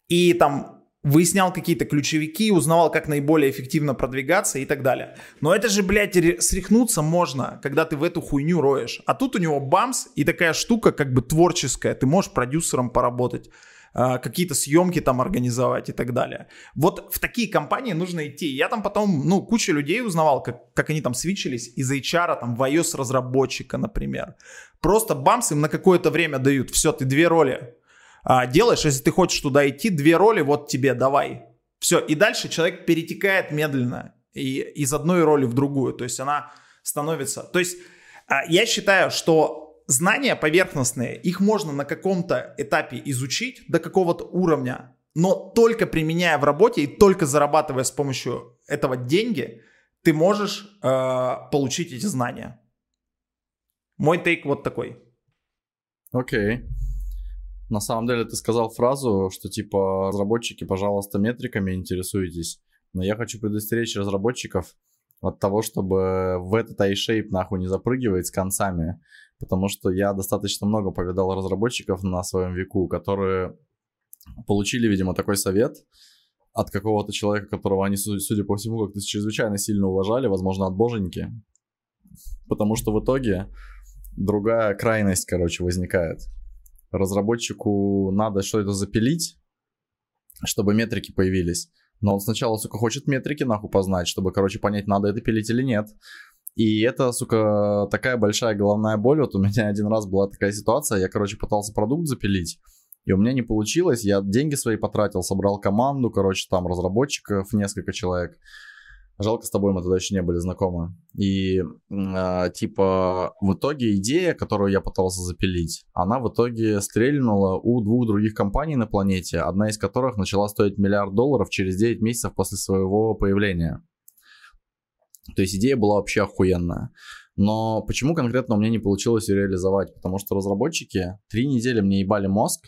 и там выяснял какие-то ключевики, узнавал, как наиболее эффективно продвигаться и так далее. Но это же, блядь, срехнуться можно, когда ты в эту хуйню роешь. А тут у него бамс и такая штука как бы творческая. Ты можешь продюсером поработать. А, какие-то съемки там организовать и так далее. Вот в такие компании нужно идти. Я там потом, ну, куча людей узнавал, как, как они там свичились из HR, там, в iOS разработчика, например. Просто бамс им на какое-то время дают. Все, ты две роли а, делаешь, если ты хочешь туда идти, две роли, вот тебе, давай. Все, и дальше человек перетекает медленно и, из одной роли в другую. То есть она становится... То есть а, я считаю, что знания поверхностные, их можно на каком-то этапе изучить до какого-то уровня, но только применяя в работе и только зарабатывая с помощью этого деньги, ты можешь э, получить эти знания. Мой тейк вот такой. Окей. Okay. На самом деле ты сказал фразу, что типа разработчики, пожалуйста, метриками интересуйтесь. Но я хочу предостеречь разработчиков от того, чтобы в этот iShape нахуй не запрыгивать с концами потому что я достаточно много повидал разработчиков на своем веку, которые получили, видимо, такой совет от какого-то человека, которого они, судя по всему, как-то чрезвычайно сильно уважали, возможно, от боженьки. Потому что в итоге другая крайность, короче, возникает. Разработчику надо что-то запилить, чтобы метрики появились. Но он сначала, сука, хочет метрики нахуй познать, чтобы, короче, понять, надо это пилить или нет. И это, сука, такая большая головная боль. Вот у меня (laughs) один раз была такая ситуация, я, короче, пытался продукт запилить, и у меня не получилось, я деньги свои потратил, собрал команду, короче, там разработчиков несколько человек. Жалко, с тобой мы тогда еще не были знакомы. И э, типа в итоге идея, которую я пытался запилить, она в итоге стрельнула у двух других компаний на планете, одна из которых начала стоить миллиард долларов через 9 месяцев после своего появления. То есть идея была вообще охуенная. Но почему конкретно у меня не получилось ее реализовать? Потому что разработчики три недели мне ебали мозг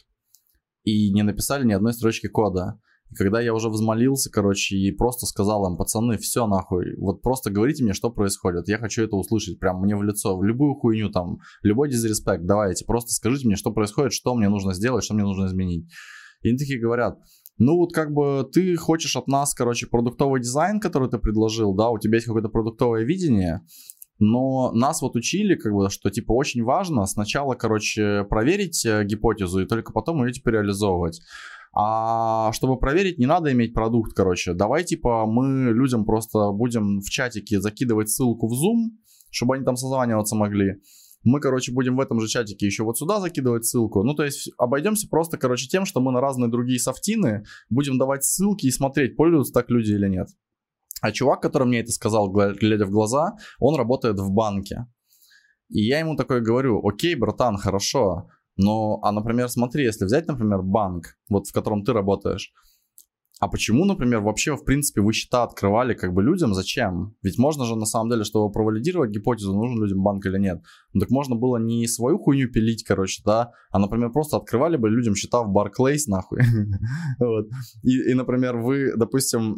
и не написали ни одной строчки кода. И когда я уже взмолился, короче, и просто сказал им, пацаны, все нахуй, вот просто говорите мне, что происходит. Я хочу это услышать прям мне в лицо, в любую хуйню там, любой дизреспект, давайте, просто скажите мне, что происходит, что мне нужно сделать, что мне нужно изменить. И они такие говорят, ну вот как бы ты хочешь от нас, короче, продуктовый дизайн, который ты предложил, да, у тебя есть какое-то продуктовое видение, но нас вот учили, как бы, что типа очень важно сначала, короче, проверить э, гипотезу и только потом ее типа реализовывать. А чтобы проверить, не надо иметь продукт, короче. Давай, типа, мы людям просто будем в чатике закидывать ссылку в Zoom, чтобы они там созваниваться могли. Мы, короче, будем в этом же чатике еще вот сюда закидывать ссылку. Ну, то есть обойдемся просто, короче, тем, что мы на разные другие софтины будем давать ссылки и смотреть, пользуются так люди или нет. А чувак, который мне это сказал, глядя в глаза, он работает в банке. И я ему такой говорю, окей, братан, хорошо, но, а, например, смотри, если взять, например, банк, вот в котором ты работаешь, а почему, например, вообще, в принципе, вы счета открывали как бы людям? Зачем? Ведь можно же, на самом деле, чтобы провалидировать гипотезу, нужен людям банк или нет. Ну, так можно было не свою хуйню пилить, короче, да, а, например, просто открывали бы людям счета в Barclays, нахуй. (laughs) вот. и, и, например, вы, допустим,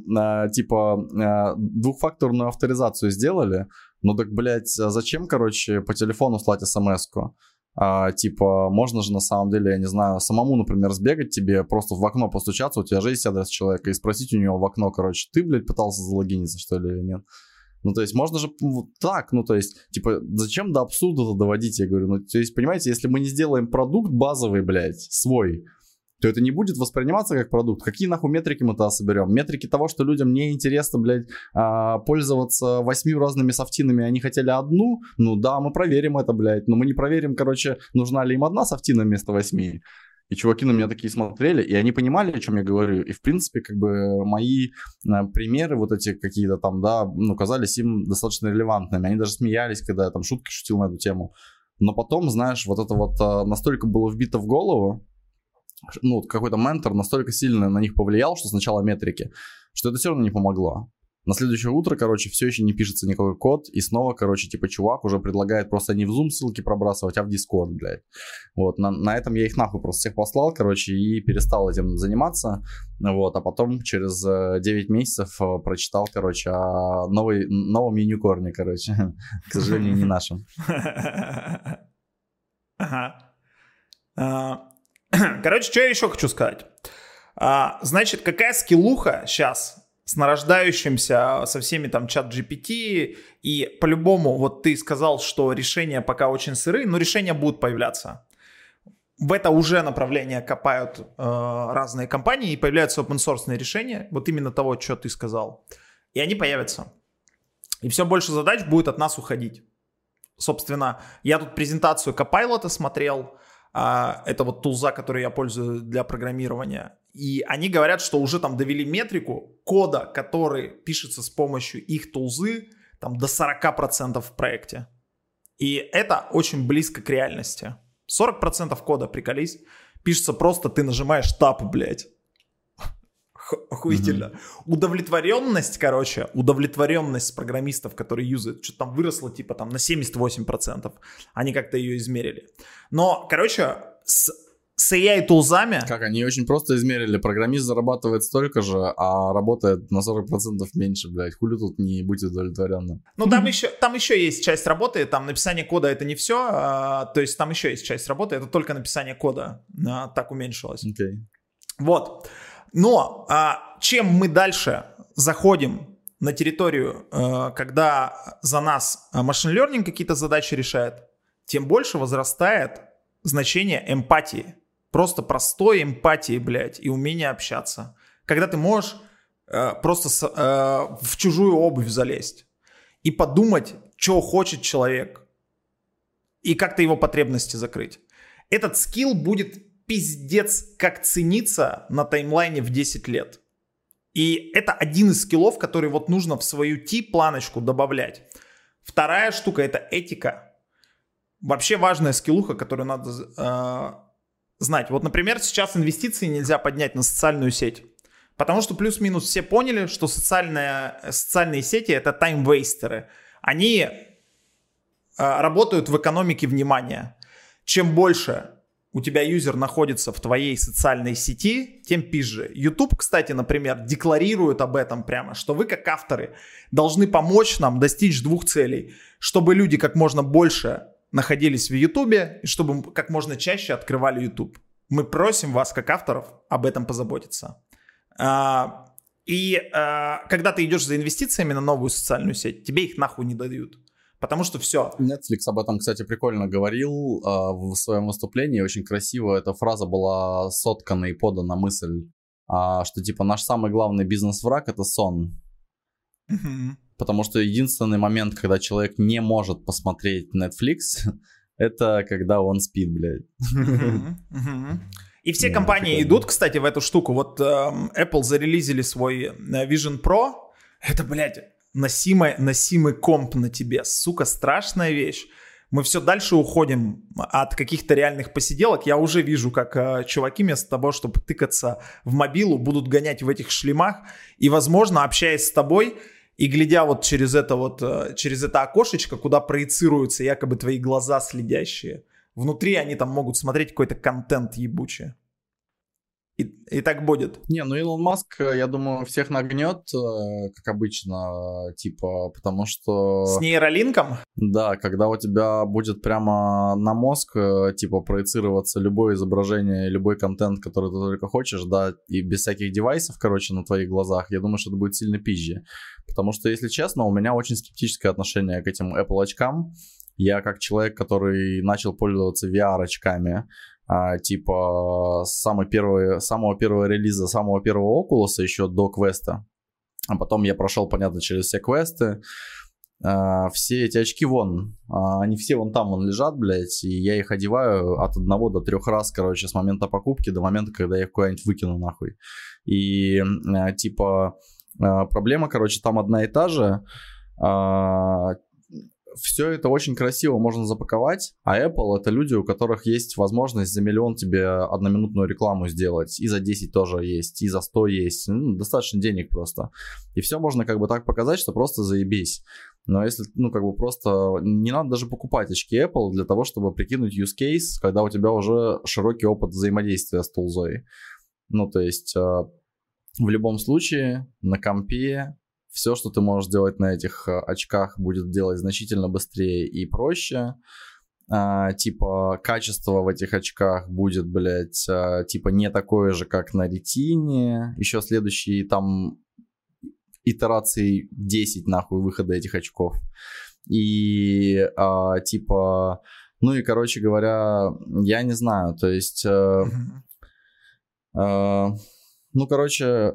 типа двухфакторную авторизацию сделали, ну так, блядь, зачем, короче, по телефону слать смс-ку? А, типа, можно же на самом деле, я не знаю, самому, например, сбегать тебе, просто в окно постучаться, у тебя же есть адрес человека, и спросить у него в окно, короче, ты, блядь, пытался залогиниться, что ли, или нет? Ну, то есть, можно же вот так, ну, то есть, типа, зачем до абсурда доводить, я говорю, ну, то есть, понимаете, если мы не сделаем продукт базовый, блядь, свой, то это не будет восприниматься как продукт. Какие нахуй метрики мы тогда соберем? Метрики того, что людям не интересно, блядь, а, пользоваться восьмью разными софтинами, они хотели одну, ну да, мы проверим это, блядь, но мы не проверим, короче, нужна ли им одна софтина вместо восьми. И чуваки на меня такие смотрели, и они понимали, о чем я говорю. И, в принципе, как бы мои э, примеры вот эти какие-то там, да, ну, казались им достаточно релевантными. Они даже смеялись, когда я там шутки шутил на эту тему. Но потом, знаешь, вот это вот э, настолько было вбито в голову, ну, какой-то ментор настолько сильно на них повлиял, что сначала метрики, что это все равно не помогло. На следующее утро, короче, все еще не пишется никакой код, и снова, короче, типа, чувак уже предлагает просто не в Zoom ссылки пробрасывать, а в Discord, блядь. Вот, на, на этом я их нахуй просто всех послал, короче, и перестал этим заниматься, вот, а потом через 9 э, месяцев э, прочитал, короче, о новой, новом юникорне, короче, (laughs) к сожалению, не нашем. (laughs) Ага. А, (clears throat) Короче, что я еще хочу сказать. А, значит, какая скиллуха сейчас с нарождающимся, со всеми там чат GPT, и по-любому, вот ты сказал, что решения пока очень сырые, но решения будут появляться. В это уже направление копают э, разные компании, и появляются open source решения, вот именно того, что ты сказал. И они появятся. И все больше задач будет от нас уходить. Собственно, я тут презентацию Copilot смотрел, а, это вот тулза, который я пользую для программирования. И они говорят, что уже там довели метрику кода, который пишется с помощью их тулзы, там до 40% в проекте. И это очень близко к реальности. 40% кода, приколись, пишется просто, ты нажимаешь тап, блядь охуительно. Mm-hmm. Удовлетворенность, короче, удовлетворенность программистов, которые юзают, что-то там выросло типа там на 78%. Они как-то ее измерили. Но, короче, с, с AI тулзами... Как, они очень просто измерили. Программист зарабатывает столько же, а работает на 40% меньше, блядь. Хули тут не быть удовлетворенным. Ну, там (laughs) еще, там еще есть часть работы, там написание кода это не все, а, то есть там еще есть часть работы, это только написание кода а, так уменьшилось. Okay. Вот. Но а, чем мы дальше заходим на территорию, а, когда за нас машин learning какие-то задачи решает, тем больше возрастает значение эмпатии. Просто простой эмпатии, блядь, и умение общаться. Когда ты можешь э, просто с, э, в чужую обувь залезть и подумать, что хочет человек, и как-то его потребности закрыть. Этот скилл будет пиздец как ценится на таймлайне в 10 лет. И это один из скиллов, который вот нужно в свою T-планочку добавлять. Вторая штука это этика. Вообще важная скиллуха, которую надо э, знать. Вот, например, сейчас инвестиции нельзя поднять на социальную сеть. Потому что плюс-минус все поняли, что социальные, социальные сети это тайм-вейстеры. Они а, работают в экономике внимания. Чем больше у тебя юзер находится в твоей социальной сети, тем пизже. YouTube, кстати, например, декларирует об этом прямо, что вы как авторы должны помочь нам достичь двух целей. Чтобы люди как можно больше находились в YouTube и чтобы как можно чаще открывали YouTube. Мы просим вас, как авторов, об этом позаботиться. А, и а, когда ты идешь за инвестициями на новую социальную сеть, тебе их нахуй не дают. Потому что все. Netflix об этом, кстати, прикольно говорил э, в своем выступлении. Очень красиво эта фраза была соткана и подана мысль, э, что типа наш самый главный бизнес-враг это сон. Mm-hmm. Потому что единственный момент, когда человек не может посмотреть Netflix, (laughs) это когда он спит, блядь. Mm-hmm. (laughs) Mm-hmm. И все yeah, компании прикольно. идут, кстати, в эту штуку. Вот э, Apple зарелизили свой э, Vision Pro. Это, блядь, носимый, носимый комп на тебе. Сука, страшная вещь. Мы все дальше уходим от каких-то реальных посиделок. Я уже вижу, как э, чуваки вместо того, чтобы тыкаться в мобилу, будут гонять в этих шлемах. И, возможно, общаясь с тобой и глядя вот через это вот, э, через это окошечко, куда проецируются якобы твои глаза следящие, внутри они там могут смотреть какой-то контент ебучий. И, и так будет. Не, ну Илон Маск, э, я думаю, всех нагнет, э, как обычно, типа, потому что... С нейролинком? Да, когда у тебя будет прямо на мозг, э, типа, проецироваться любое изображение, любой контент, который ты только хочешь, да, и без всяких девайсов, короче, на твоих глазах, я думаю, что это будет сильно пизже. Потому что, если честно, у меня очень скептическое отношение к этим Apple очкам. Я как человек, который начал пользоваться VR-очками, а, типа самый первый, самого первого релиза, самого первого Oculus еще до квеста. А потом я прошел, понятно, через все квесты. А, все эти очки вон, а, они все вон там вон лежат, блядь, и я их одеваю от одного до трех раз, короче, с момента покупки до момента, когда я их куда-нибудь выкину нахуй. И а, типа а, проблема, короче, там одна и та же. Все это очень красиво можно запаковать, а Apple это люди, у которых есть возможность за миллион тебе одноминутную рекламу сделать, и за 10 тоже есть, и за 100 есть, ну, достаточно денег просто. И все можно как бы так показать, что просто заебись. Но если, ну, как бы просто не надо даже покупать очки Apple для того, чтобы прикинуть use case, когда у тебя уже широкий опыт взаимодействия с тулзой. Ну, то есть, э, в любом случае, на компе все, что ты можешь делать на этих э, очках, будет делать значительно быстрее и проще. А, типа, качество в этих очках будет, блядь, а, типа не такое же, как на ретине. Еще следующие там итерации 10, нахуй, выхода этих очков. И, а, типа, ну и, короче говоря, я не знаю, то есть... А, а, ну, короче,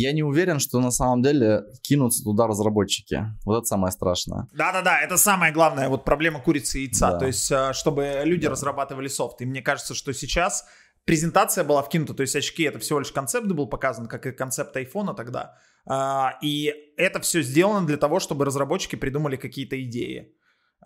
я не уверен, что на самом деле кинутся туда разработчики. Вот это самое страшное. Да-да-да, это самая главная вот проблема курицы и яйца. Да. То есть, э, чтобы люди да. разрабатывали софт. И мне кажется, что сейчас презентация была вкинута, то есть очки это всего лишь концепт был показан, как и концепт айфона тогда. А, и это все сделано для того, чтобы разработчики придумали какие-то идеи.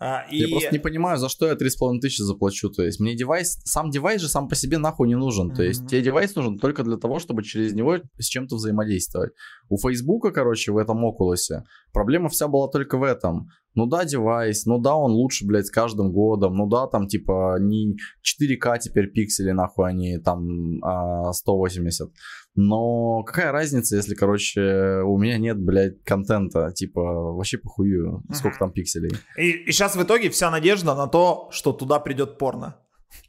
А, и... Я просто не понимаю, за что я 3,5 тысячи заплачу. То есть мне девайс, сам девайс же сам по себе нахуй не нужен. Mm-hmm. То есть тебе девайс нужен только для того, чтобы через него с чем-то взаимодействовать. У Фейсбука, короче, в этом Oculus проблема вся была только в этом. Ну да, девайс, ну да, он лучше, блядь, с каждым годом, ну да, там, типа, не 4К теперь пиксели, нахуй, они там а, 180. Но какая разница, если, короче, у меня нет, блядь, контента, типа, вообще похую, сколько там пикселей. И, и сейчас в итоге вся надежда на то, что туда придет порно.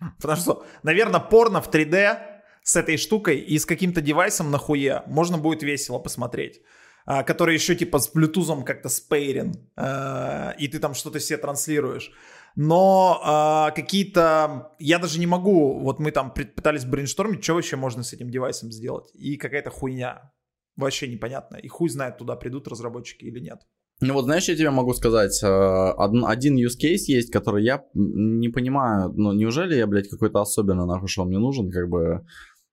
(laughs) Потому что, наверное, порно в 3D с этой штукой и с каким-то девайсом на хуе можно будет весело посмотреть. А, который еще типа с Bluetooth как-то спейрен, а, и ты там что-то себе транслируешь. Но а, какие-то... Я даже не могу... Вот мы там пытались брейнштормить, что вообще можно с этим девайсом сделать. И какая-то хуйня. Вообще непонятно. И хуй знает, туда придут разработчики или нет. Ну вот знаешь, я тебе могу сказать, один use case есть, который я не понимаю, ну неужели я, блядь, какой-то особенно нахуй, что он мне нужен, как бы,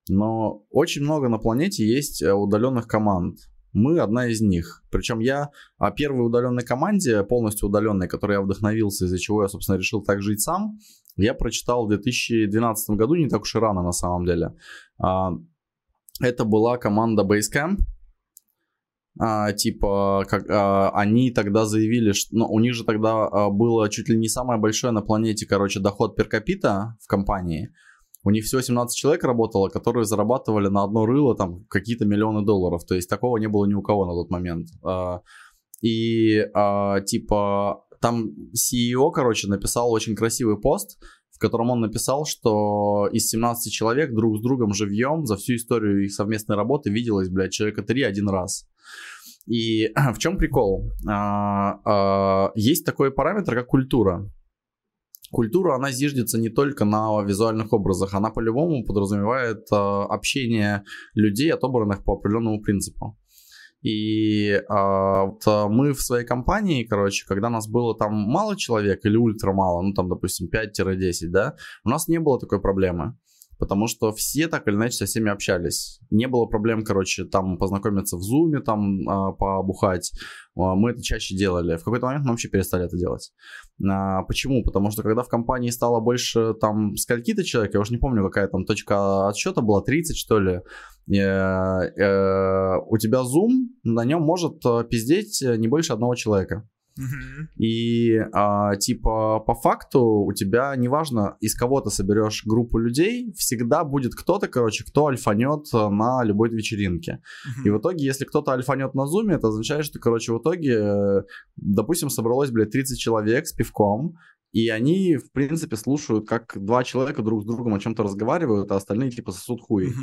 но очень много на планете есть э, удаленных команд, мы одна из них. Причем я о первой удаленной команде, полностью удаленной, которой я вдохновился, из-за чего я, собственно, решил так жить сам, я прочитал в 2012 году, не так уж и рано на самом деле. А, это была команда Basecamp. а, типа, как, а, они тогда заявили, что ну, у них же тогда а, было чуть ли не самое большое на планете, короче, доход перкапита в компании. У них всего 17 человек работало, которые зарабатывали на одно рыло там какие-то миллионы долларов. То есть такого не было ни у кого на тот момент. А, и а, типа там CEO, короче, написал очень красивый пост, в котором он написал, что из 17 человек друг с другом живьем за всю историю их совместной работы виделось, блядь, человека три один раз. И (clears throat) в чем прикол? А, есть такой параметр, как культура. Культура, она зиждется не только на визуальных образах, она по-любому подразумевает а, общение людей, отобранных по определенному принципу. И а, вот а, мы в своей компании, короче, когда нас было там мало человек или ультра мало, ну там, допустим, 5-10, да, у нас не было такой проблемы потому что все так или иначе со всеми общались. Не было проблем, короче, там познакомиться в зуме, там э, побухать. Э, мы это чаще делали. В какой-то момент мы вообще перестали это делать. Э, почему? Потому что когда в компании стало больше там скольки-то человек, я уже не помню, какая там точка отсчета была, 30 что ли, э, э, у тебя Zoom, на нем может э, пиздеть не больше одного человека. И а, типа по факту у тебя неважно из кого ты соберешь группу людей, всегда будет кто-то, короче, кто альфанет э, на любой вечеринке. И в итоге, если кто-то альфанет на зуме, это означает, что, короче, в итоге, э, допустим, собралось, блядь, 30 человек с пивком, и они, в принципе, слушают, как два человека друг с другом о чем-то разговаривают, а остальные типа сосут хуй.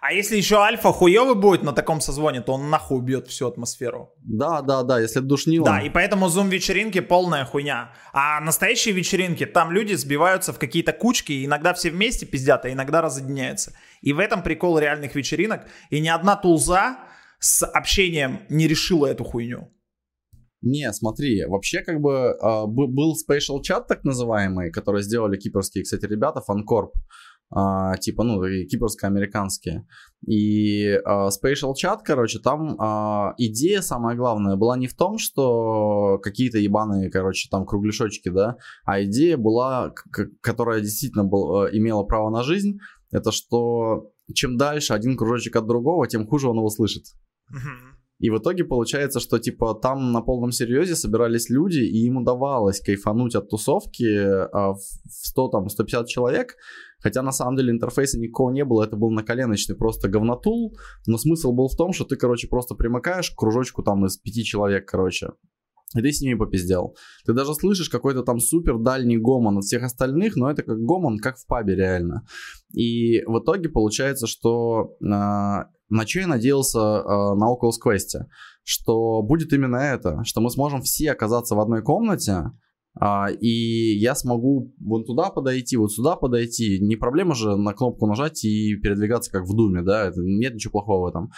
А если еще альфа хуёвый будет на таком созвоне, то он нахуй убьет всю атмосферу. Да, да, да, если душнило. Да, и поэтому зум-вечеринки полная хуйня. А настоящие вечеринки, там люди сбиваются в какие-то кучки, и иногда все вместе пиздят, а иногда разъединяются. И в этом прикол реальных вечеринок. И ни одна тулза с общением не решила эту хуйню. Не, смотри, вообще как бы э, был Spatial Chat так называемый, который сделали кипрские, кстати, ребята, Фанкорп. Uh, типа, ну, кипрско-американские. И Spatial Chat, короче, там uh, идея самая главная была не в том, что какие-то ебаные, короче, там кругляшочки, да, а идея была, которая действительно был, имела право на жизнь, это что чем дальше один кружочек от другого, тем хуже он его слышит. Mm-hmm. И в итоге получается, что типа там на полном серьезе собирались люди, и им удавалось кайфануть от тусовки а, в 100, там, 150 человек, хотя на самом деле интерфейса никакого не было, это был наколеночный просто говнотул, но смысл был в том, что ты, короче, просто примыкаешь к кружочку там из пяти человек, короче, и ты с ними попиздел. Ты даже слышишь какой-то там супер дальний гомон от всех остальных, но это как гомон, как в пабе реально. И в итоге получается, что э, на что я надеялся э, на Oculus Quest, что будет именно это, что мы сможем все оказаться в одной комнате, Uh, и я смогу вон туда подойти, вот сюда подойти. Не проблема же на кнопку нажать и передвигаться как в Думе, да, это, нет ничего плохого в этом.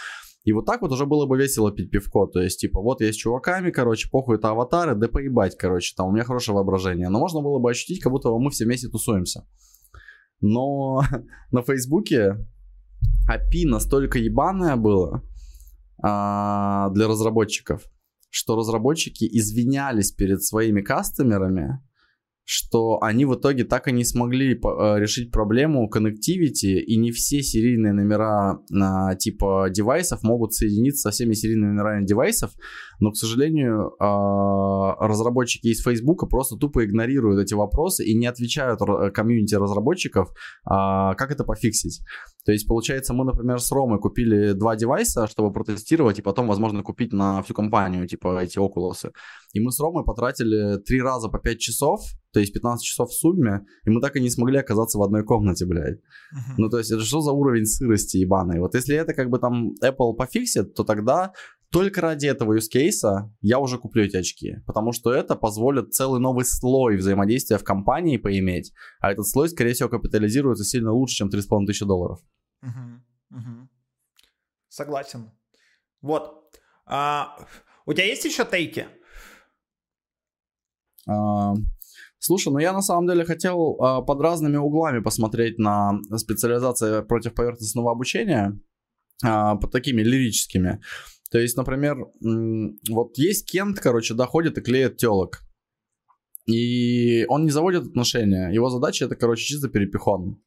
И вот так вот уже было бы весело пить пивко. То есть, типа, вот я с чуваками, короче, похуй, это аватары, да поебать, короче, там у меня хорошее воображение. Но можно было бы ощутить, как будто мы все вместе тусуемся. Но (laughs) на Фейсбуке API настолько ебаное было а, для разработчиков, что разработчики извинялись перед своими кастомерами, что они в итоге так и не смогли э, решить проблему connectivity, и не все серийные номера а, типа девайсов могут соединиться со всеми серийными номерами девайсов, но, к сожалению, а, разработчики из Facebook просто тупо игнорируют эти вопросы и не отвечают комьюнити разработчиков, а, как это пофиксить. То есть, получается, мы, например, с Ромой купили два девайса, чтобы протестировать, и потом, возможно, купить на всю компанию, типа, эти Oculus. И мы с Ромой потратили три раза по 5 часов, то есть 15 часов в сумме, и мы так и не смогли оказаться в одной комнате, блядь. Uh-huh. Ну, то есть, это что за уровень сырости ебаный? Вот если это как бы там Apple пофиксит, то тогда только ради этого use case я уже куплю эти очки, потому что это позволит целый новый слой взаимодействия в компании поиметь, а этот слой, скорее всего, капитализируется сильно лучше, чем 3,5 тысячи долларов. Угу, угу. Согласен. Вот. А, у тебя есть еще тейки? А, слушай, ну я на самом деле хотел а, под разными углами посмотреть на специализацию против поверхностного обучения, а, под такими лирическими. То есть, например, вот есть Кент, короче, доходит и клеит телок. И он не заводит отношения. Его задача это, короче, чисто перепихон.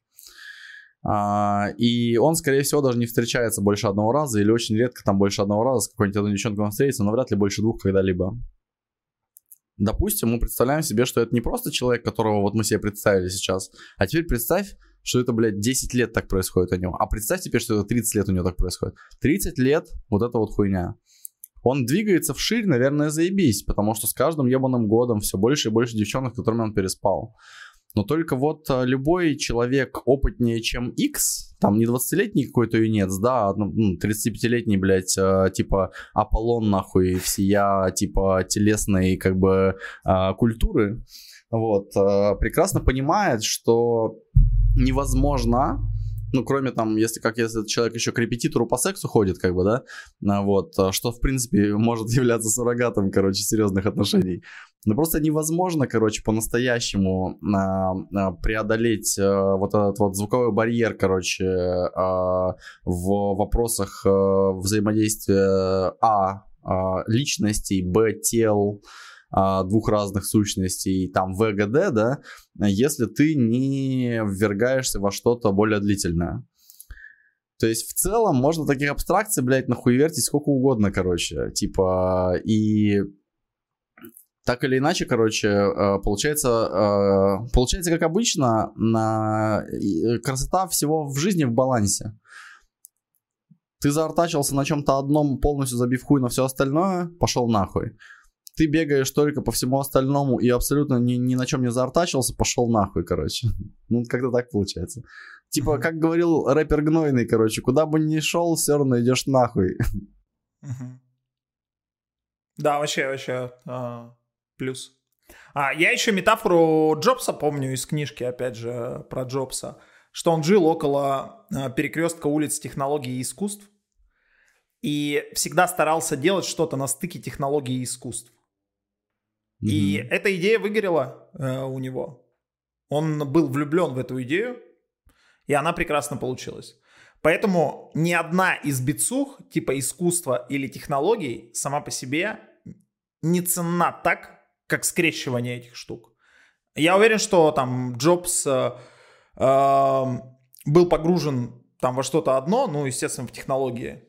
А, и он, скорее всего, даже не встречается больше одного раза или очень редко там больше одного раза с какой-нибудь одной девчонкой он встретится, но вряд ли больше двух когда-либо. Допустим, мы представляем себе, что это не просто человек, которого вот мы себе представили сейчас, а теперь представь, что это, блядь, 10 лет так происходит у него. А представь теперь, что это 30 лет у него так происходит. 30 лет вот эта вот хуйня. Он двигается вширь, наверное, заебись, потому что с каждым ебаным годом все больше и больше девчонок, с которыми он переспал. Но только вот а, любой человек опытнее, чем X, там не 20-летний какой-то юнец, да, а 35-летний, ну, блядь, а, типа Аполлон, нахуй, всея, типа, телесной, как бы, культуры, вот, прекрасно понимает, что невозможно ну, кроме там, если как если человек еще к репетитору по сексу ходит, как бы, да, вот, что, в принципе, может (laughs) являться суррогатом, короче, серьезных отношений. Ну, просто невозможно, короче, по-настоящему а, а, преодолеть а, вот этот вот звуковой барьер, короче, а, в вопросах а, взаимодействия А, а личностей, Б, тел, двух разных сущностей, там ВГД, да, если ты не ввергаешься во что-то более длительное. То есть в целом можно таких абстракций, блядь, нахуй вертить сколько угодно, короче. Типа, и так или иначе, короче, э, получается, э, получается, как обычно, на красота всего в жизни в балансе. Ты заортачился на чем-то одном, полностью забив хуй на все остальное, пошел нахуй. Ты бегаешь только по всему остальному и абсолютно ни, ни на чем не заортачился, пошел нахуй, короче. (laughs) Ну, как-то так получается. Типа, как говорил рэпер Гнойный, короче, куда бы ни шел, все равно идешь нахуй. (laughs) Да, вообще, вообще. А, плюс. А, я еще метафору Джобса помню из книжки, опять же, про Джобса, что он жил около а, перекрестка улиц технологий и искусств и всегда старался делать что-то на стыке технологий и искусств. Mm-hmm. И эта идея выгорела э, у него. Он был влюблен в эту идею, и она прекрасно получилась. Поэтому ни одна из бицух, типа искусства или технологий, сама по себе не ценна так, как скрещивание этих штук. Я уверен, что там Джобс э, э, был погружен там во что-то одно, ну, естественно, в технологии.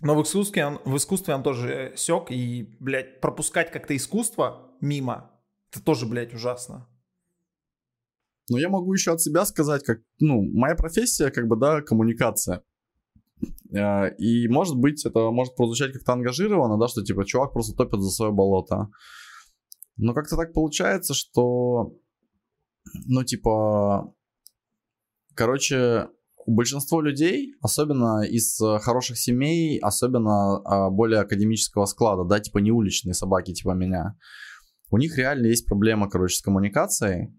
Но в искусстве он, в искусстве он тоже сек, и, блядь, пропускать как-то искусство мимо, это тоже, блядь, ужасно. Но я могу еще от себя сказать, как, ну, моя профессия, как бы, да, коммуникация. Э, и, может быть, это может прозвучать как-то ангажированно, да, что, типа, чувак просто топит за свое болото. Но как-то так получается, что, ну, типа, короче, большинство людей, особенно из э, хороших семей, особенно а, более академического склада, да, типа не уличные собаки, типа меня, у них реально есть проблема, короче, с коммуникацией.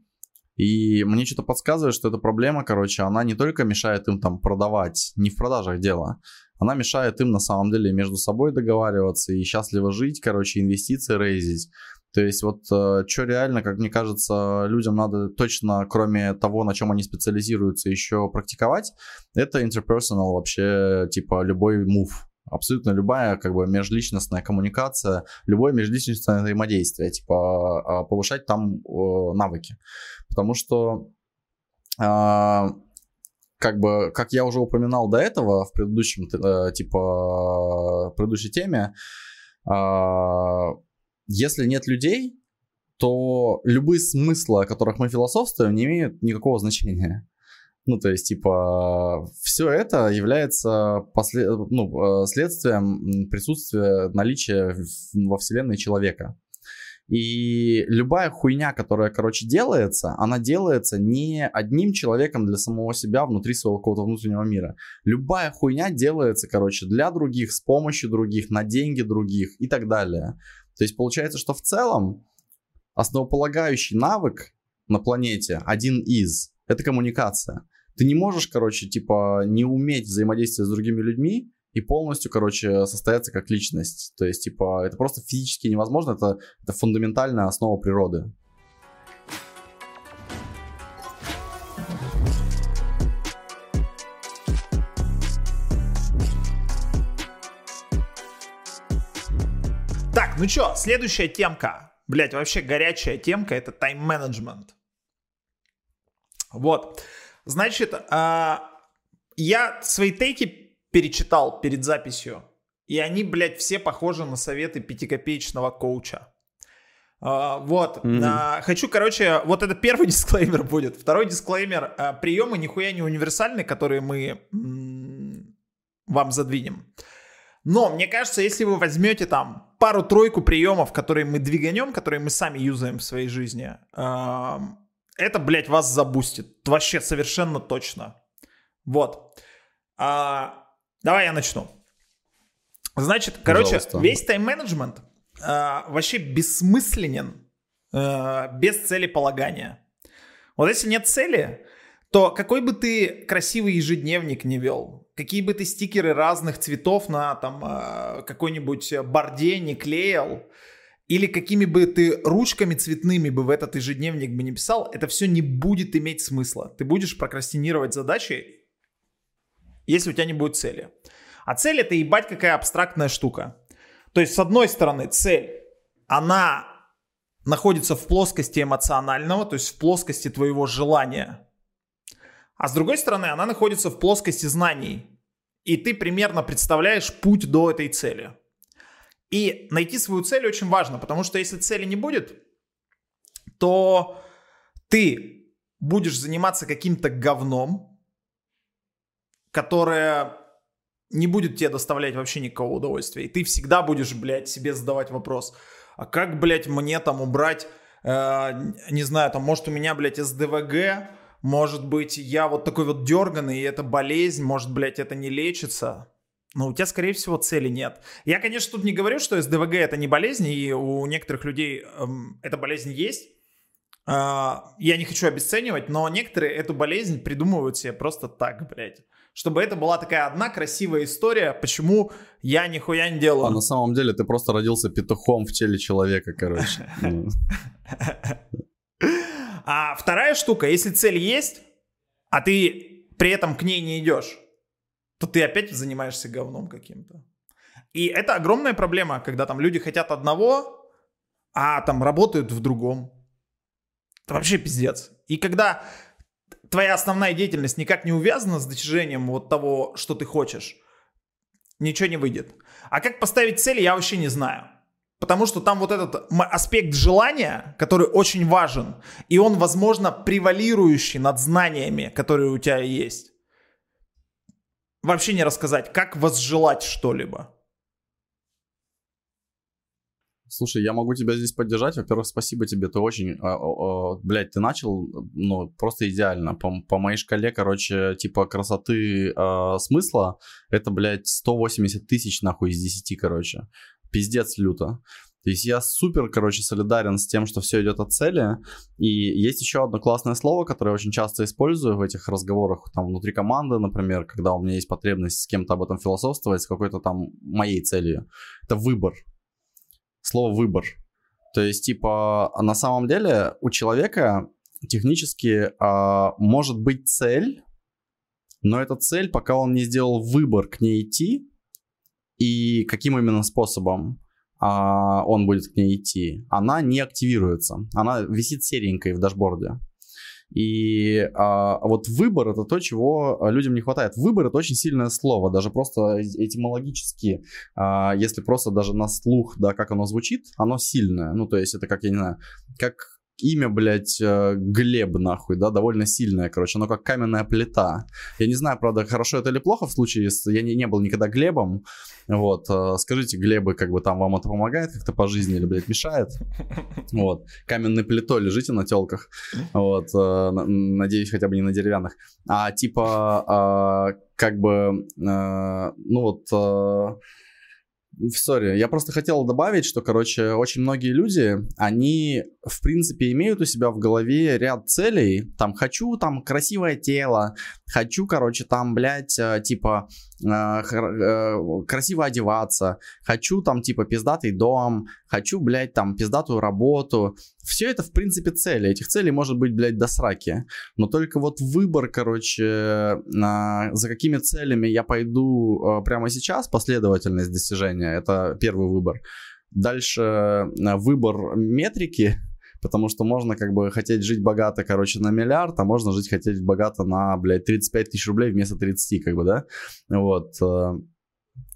И мне что-то подсказывает, что эта проблема, короче, она не только мешает им там продавать, не в продажах дело, она мешает им на самом деле между собой договариваться и счастливо жить, короче, инвестиции рейзить. То есть вот э, что реально, как мне кажется, людям надо точно, кроме того, на чем они специализируются, еще практиковать, это interpersonal вообще, типа любой move. Абсолютно любая как бы межличностная коммуникация, любое межличностное взаимодействие, типа а, повышать там навыки. Потому что а, как бы, как я уже упоминал до этого в предыдущем, э, типа, предыдущей теме, а, если нет людей, то любые смыслы, о которых мы философствуем, не имеют никакого значения. Ну, то есть, типа, все это является после... ну, э, следствием присутствия, наличия во Вселенной человека. И любая хуйня, которая, короче, делается, она делается не одним человеком для самого себя внутри своего какого-то внутреннего мира. Любая хуйня делается, короче, для других, с помощью других, на деньги других и так далее. То есть получается, что в целом основополагающий навык на планете, один из, это коммуникация. Ты не можешь, короче, типа, не уметь взаимодействовать с другими людьми и полностью, короче, состояться как личность. То есть, типа, это просто физически невозможно, это, это фундаментальная основа природы. Ну чё, следующая темка. Блять, вообще горячая темка это тайм-менеджмент. Вот. Значит, а, я свои тейки перечитал перед записью, и они, блядь, все похожи на советы пятикопеечного коуча. А, вот. Mm-hmm. Хочу, короче, вот это первый (laughs) дисклеймер будет. Второй дисклеймер. Приемы нихуя не универсальные, которые мы вам задвинем. Но мне кажется, если вы возьмете там пару-тройку приемов, которые мы двиганем, которые мы сами юзаем в своей жизни, это, блядь, вас забустит. Вообще совершенно точно. Вот. А, давай я начну. Значит, короче, Пожалуйста. весь тайм-менеджмент а, вообще бессмысленен а, без целеполагания. Вот если нет цели, то какой бы ты красивый ежедневник не вел, какие бы ты стикеры разных цветов на там а, какой-нибудь борде не клеил, или какими бы ты ручками цветными бы в этот ежедневник бы не писал, это все не будет иметь смысла. Ты будешь прокрастинировать задачи, если у тебя не будет цели. А цель это ебать какая абстрактная штука. То есть, с одной стороны, цель, она находится в плоскости эмоционального, то есть в плоскости твоего желания. А с другой стороны, она находится в плоскости знаний. И ты примерно представляешь путь до этой цели. И найти свою цель очень важно, потому что если цели не будет, то ты будешь заниматься каким-то говном, которое не будет тебе доставлять вообще никакого удовольствия. И ты всегда будешь, блядь, себе задавать вопрос, а как, блядь, мне там убрать, э, не знаю, там, может, у меня, блядь, СДВГ, может быть, я вот такой вот дерганый, и это болезнь, может, блядь, это не лечится. Но у тебя, скорее всего, цели нет. Я, конечно, тут не говорю, что СДВГ это не болезнь, и у некоторых людей эм, эта болезнь есть. Э, я не хочу обесценивать, но некоторые эту болезнь придумывают себе просто так, блядь. Чтобы это была такая одна красивая история, почему я нихуя не делаю. А на самом деле ты просто родился петухом в теле человека, короче. (laughs) (laughs) А вторая штука, если цель есть, а ты при этом к ней не идешь, то ты опять занимаешься говном каким-то. И это огромная проблема, когда там люди хотят одного, а там работают в другом. Это вообще пиздец. И когда твоя основная деятельность никак не увязана с достижением вот того, что ты хочешь, ничего не выйдет. А как поставить цели, я вообще не знаю. Потому что там вот этот аспект желания, который очень важен, и он, возможно, превалирующий над знаниями, которые у тебя есть вообще не рассказать, как возжелать что-либо. Слушай, я могу тебя здесь поддержать. Во-первых, спасибо тебе, ты очень, а, блядь, ты начал, ну, просто идеально. По, по моей шкале, короче, типа красоты а, смысла, это, блядь, 180 тысяч, нахуй, из 10, короче. Пиздец люто. То есть я супер, короче, солидарен с тем, что все идет от цели. И есть еще одно классное слово, которое я очень часто использую в этих разговорах, там, внутри команды, например, когда у меня есть потребность с кем-то об этом философствовать, с какой-то там моей целью. Это выбор. Слово выбор. То есть, типа, на самом деле у человека технически а, может быть цель, но эта цель, пока он не сделал выбор к ней идти, и каким именно способом, а, он будет к ней идти, она не активируется. Она висит серенькой в дашборде. И а, вот выбор это то, чего людям не хватает. Выбор это очень сильное слово, даже просто этимологически, а, если просто даже на слух, да, как оно звучит, оно сильное. Ну, то есть это как, я не знаю, как имя, блядь, э, Глеб, нахуй, да, довольно сильное, короче, оно как каменная плита. Я не знаю, правда, хорошо это или плохо в случае, если я не, не был никогда Глебом, вот, э, скажите, Глебы, как бы там вам это помогает как-то по жизни или, блядь, мешает? (laughs) Вот, каменной плитой лежите на телках, вот, э, надеюсь, хотя бы не на деревянных. А типа, как бы, ну вот Сори, я просто хотел добавить, что, короче, очень многие люди, они, в принципе, имеют у себя в голове ряд целей. Там, хочу, там, красивое тело, хочу, короче, там, блядь, э, типа, красиво одеваться, хочу, там, типа, пиздатый дом, хочу, блядь, там, пиздатую работу. Все это, в принципе, цели. Этих целей может быть, блядь, до сраки. Но только вот выбор, короче, за какими целями я пойду прямо сейчас, последовательность достижения, это первый выбор. Дальше выбор метрики, Потому что можно как бы хотеть жить богато, короче, на миллиард, а можно жить хотеть богато на, блядь, 35 тысяч рублей вместо 30, как бы, да? Вот. Э,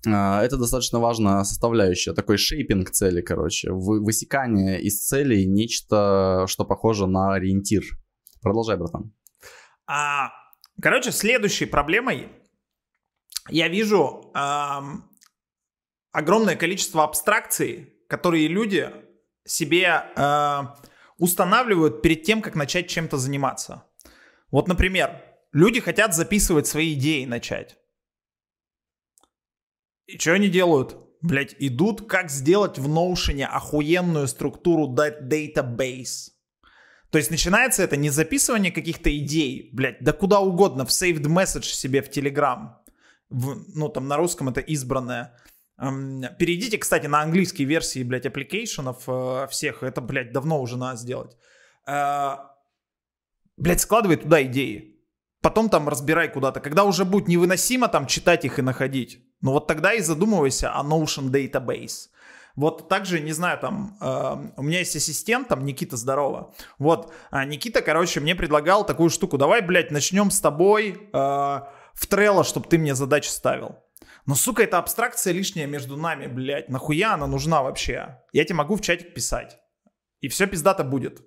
а, это достаточно важная составляющая, такой шейпинг цели, короче, высекание из целей нечто, что похоже на ориентир. Продолжай, братан. А, короче, следующей проблемой я вижу эм, огромное количество абстракций, которые люди себе э, устанавливают перед тем, как начать чем-то заниматься. Вот, например, люди хотят записывать свои идеи начать. И что они делают? Блять, идут, как сделать в Notion охуенную структуру database. То есть начинается это не записывание каких-то идей, блять, да куда угодно, в saved message себе в Telegram. В, ну, там на русском это избранное. Перейдите, кстати, на английские версии, блядь, application ов э, всех. Это, блядь, давно уже надо сделать. Э, блядь, складывай туда идеи. Потом там разбирай куда-то. Когда уже будет невыносимо там читать их и находить. Ну вот тогда и задумывайся о Notion Database. Вот также, не знаю, там, э, у меня есть ассистент, там, Никита, здорово. Вот, э, Никита, короче, мне предлагал такую штуку. Давай, блядь, начнем с тобой э, в Trello, чтобы ты мне задачи ставил. Но, сука, это абстракция лишняя между нами, блядь. Нахуя она нужна вообще? Я тебе могу в чатик писать. И все пиздато будет.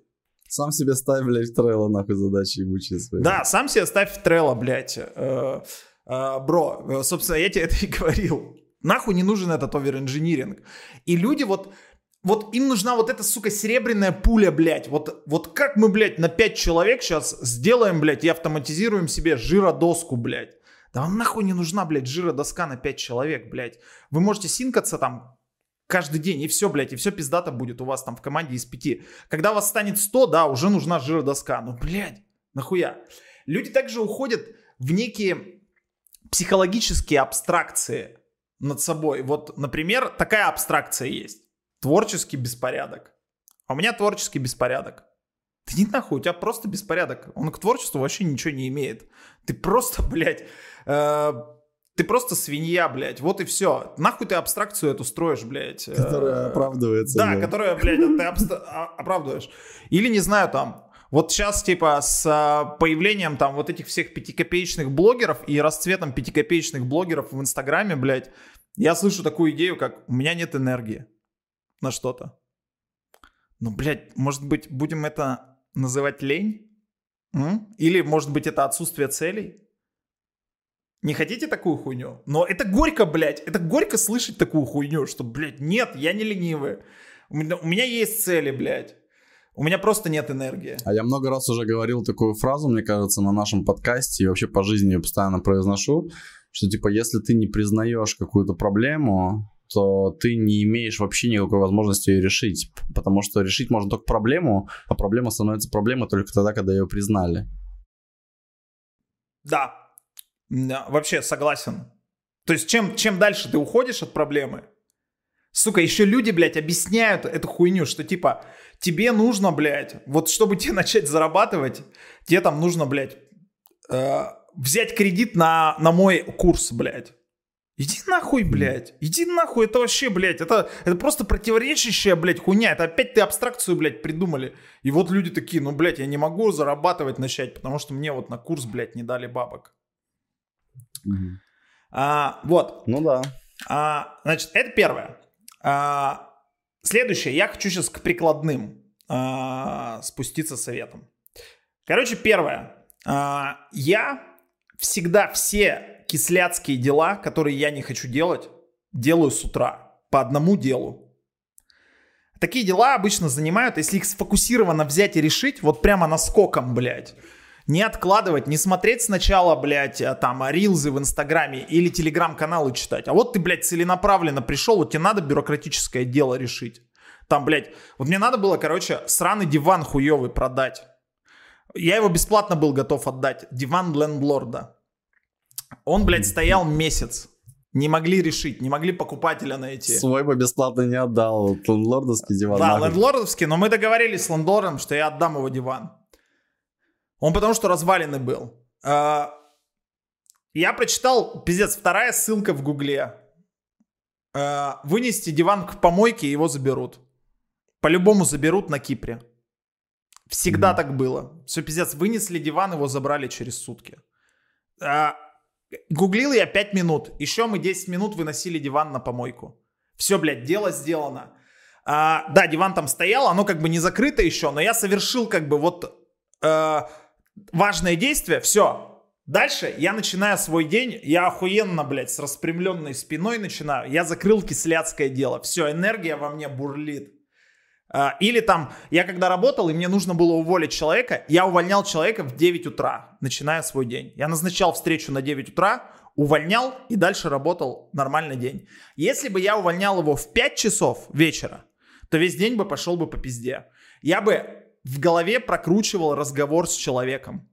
Сам себе ставь, блядь, Trello, нахуй, задачи ебучие свои. Да, сам себе ставь Trello, блядь. Э, э, бро, э, собственно, я тебе это и говорил. Нахуй не нужен этот оверинжиниринг. И люди вот, вот им нужна вот эта, сука, серебряная пуля, блядь. Вот, вот как мы, блядь, на 5 человек сейчас сделаем, блядь, и автоматизируем себе жиродоску, блядь. Да вам нахуй не нужна, блядь, жиродоска на 5 человек, блядь. Вы можете синкаться там каждый день, и все, блядь, и все пиздато будет у вас там в команде из пяти. Когда вас станет 100, да, уже нужна жиродоска. Ну, блядь, нахуя? Люди также уходят в некие психологические абстракции над собой. Вот, например, такая абстракция есть. Творческий беспорядок. А у меня творческий беспорядок. Ты не нахуй, у тебя просто беспорядок. Он к творчеству вообще ничего не имеет. Ты просто, (laughs) блядь, э, ты просто свинья, блядь. Вот и все. Нахуй ты абстракцию эту строишь, блядь. Э, которая оправдывается. Да, которая, блядь, ты обста- а, оправдываешь. Или, не знаю, там, вот сейчас, типа, с а, появлением там вот этих всех пятикопеечных блогеров и расцветом пятикопеечных блогеров в Инстаграме, блядь, я слышу такую идею, как «у меня нет энергии на что-то». Ну, блядь, может быть, будем это называть лень? Или, может быть, это отсутствие целей? Не хотите такую хуйню? Но это горько, блядь. Это горько слышать такую хуйню, что, блядь, нет, я не ленивый. У меня, у меня есть цели, блядь. У меня просто нет энергии. А я много раз уже говорил такую фразу, мне кажется, на нашем подкасте и вообще по жизни ее постоянно произношу, что типа если ты не признаешь какую-то проблему, то ты не имеешь вообще никакой возможности ее решить. Потому что решить можно только проблему, а проблема становится проблемой только тогда, когда ее признали. Да, вообще согласен. То есть чем, чем дальше ты уходишь от проблемы, сука, еще люди, блядь, объясняют эту хуйню, что типа тебе нужно, блядь, вот чтобы тебе (laughs) начать зарабатывать, тебе там нужно, блядь, э, взять кредит на, на мой курс, блядь. Иди нахуй, блядь. Иди нахуй. Это вообще, блядь, это, это просто противоречащая, блядь, хуйня. Это опять ты абстракцию, блядь, придумали. И вот люди такие, ну, блядь, я не могу зарабатывать начать, потому что мне вот на курс, блядь, не дали бабок. Угу. А, вот. Ну да. А, значит, это первое. А, следующее. Я хочу сейчас к прикладным а, спуститься советом. Короче, первое. А, я всегда все кисляцкие дела, которые я не хочу делать, делаю с утра. По одному делу. Такие дела обычно занимают, если их сфокусированно взять и решить, вот прямо наскоком, блядь. Не откладывать, не смотреть сначала, блядь, а, там, рилзы в Инстаграме или Телеграм-каналы читать. А вот ты, блядь, целенаправленно пришел, вот тебе надо бюрократическое дело решить. Там, блядь, вот мне надо было, короче, сраный диван хуёвый продать. Я его бесплатно был готов отдать. Диван лендлорда. Он, блядь, стоял месяц. Не могли решить, не могли покупателя найти. Свой бы бесплатно не отдал. Лендлордовский диван. Да, лендлордовский, но мы договорились с лендлордом, что я отдам его диван. Он потому что разваленный был. А, я прочитал, пиздец, вторая ссылка в гугле. А, вынести диван к помойке, его заберут. По-любому заберут на Кипре. Всегда mm-hmm. так было. Все пиздец. Вынесли диван, его забрали через сутки. А, гуглил я 5 минут. Еще мы 10 минут выносили диван на помойку. Все, блядь, дело сделано. А, да, диван там стоял, оно как бы не закрыто еще, но я совершил как бы вот э, важное действие. Все, Дальше я начинаю свой день, я охуенно, блядь, с распрямленной спиной начинаю. Я закрыл кисляцкое дело. Все, энергия во мне бурлит. А, или там, я когда работал, и мне нужно было уволить человека, я увольнял человека в 9 утра, начиная свой день. Я назначал встречу на 9 утра, увольнял и дальше работал нормальный день. Если бы я увольнял его в 5 часов вечера, то весь день бы пошел бы по пизде. Я бы в голове прокручивал разговор с человеком.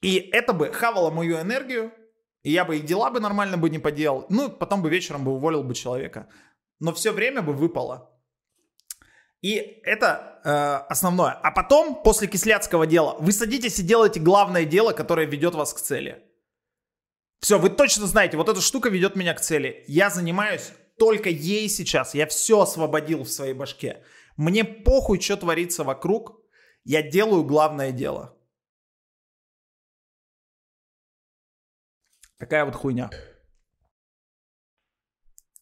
И это бы хавало мою энергию, и я бы и дела бы нормально бы не поделал, ну, потом бы вечером бы уволил бы человека. Но все время бы выпало. И это э, основное. А потом, после кисляцкого дела, вы садитесь и делаете главное дело, которое ведет вас к цели. Все, вы точно знаете, вот эта штука ведет меня к цели. Я занимаюсь только ей сейчас. Я все освободил в своей башке. Мне похуй, что творится вокруг. Я делаю главное дело. Такая вот хуйня.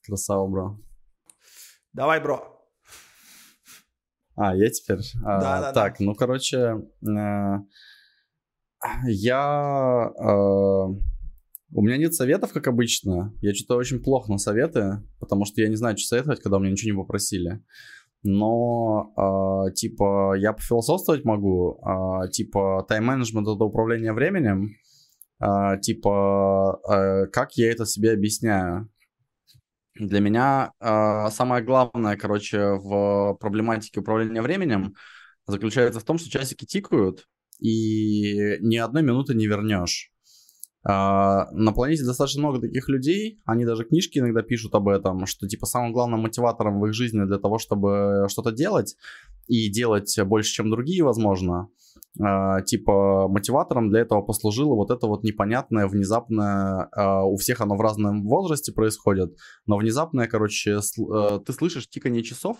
Красава, бро. Давай, бро. А, я теперь? А, да, да, так, да. ну, короче, э, я... Э, у меня нет советов, как обычно. Я что-то очень плохо на советы, потому что я не знаю, что советовать, когда у меня ничего не попросили. Но, э, типа, я пофилософствовать могу. Э, типа, тайм-менеджмент — это управление временем. Uh, типа, uh, как я это себе объясняю? Для меня uh, самое главное, короче, в проблематике управления временем заключается в том, что часики тикают, и ни одной минуты не вернешь. На планете достаточно много таких людей, они даже книжки иногда пишут об этом, что типа самым главным мотиватором в их жизни для того, чтобы что-то делать и делать больше, чем другие, возможно, Uh, типа мотиватором для этого послужило вот это вот непонятное, внезапное, uh, у всех оно в разном возрасте происходит, но внезапное, короче, uh, ты слышишь тикание часов,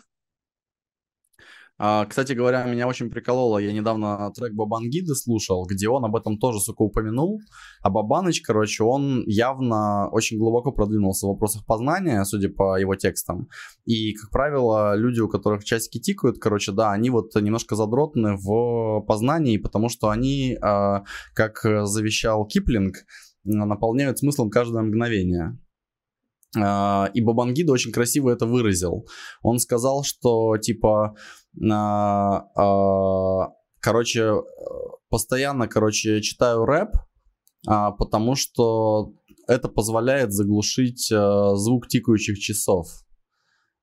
кстати говоря, меня очень прикололо, я недавно трек Бабангиды слушал, где он об этом тоже, сука, упомянул. А Бабаныч, короче, он явно очень глубоко продвинулся в вопросах познания, судя по его текстам. И, как правило, люди, у которых часики тикают, короче, да, они вот немножко задротны в познании, потому что они, а, как завещал Киплинг, наполняют смыслом каждое мгновение. А, и Бабангида очень красиво это выразил. Он сказал, что типа, а, короче, постоянно, короче, читаю рэп, а, потому что это позволяет заглушить звук тикающих часов.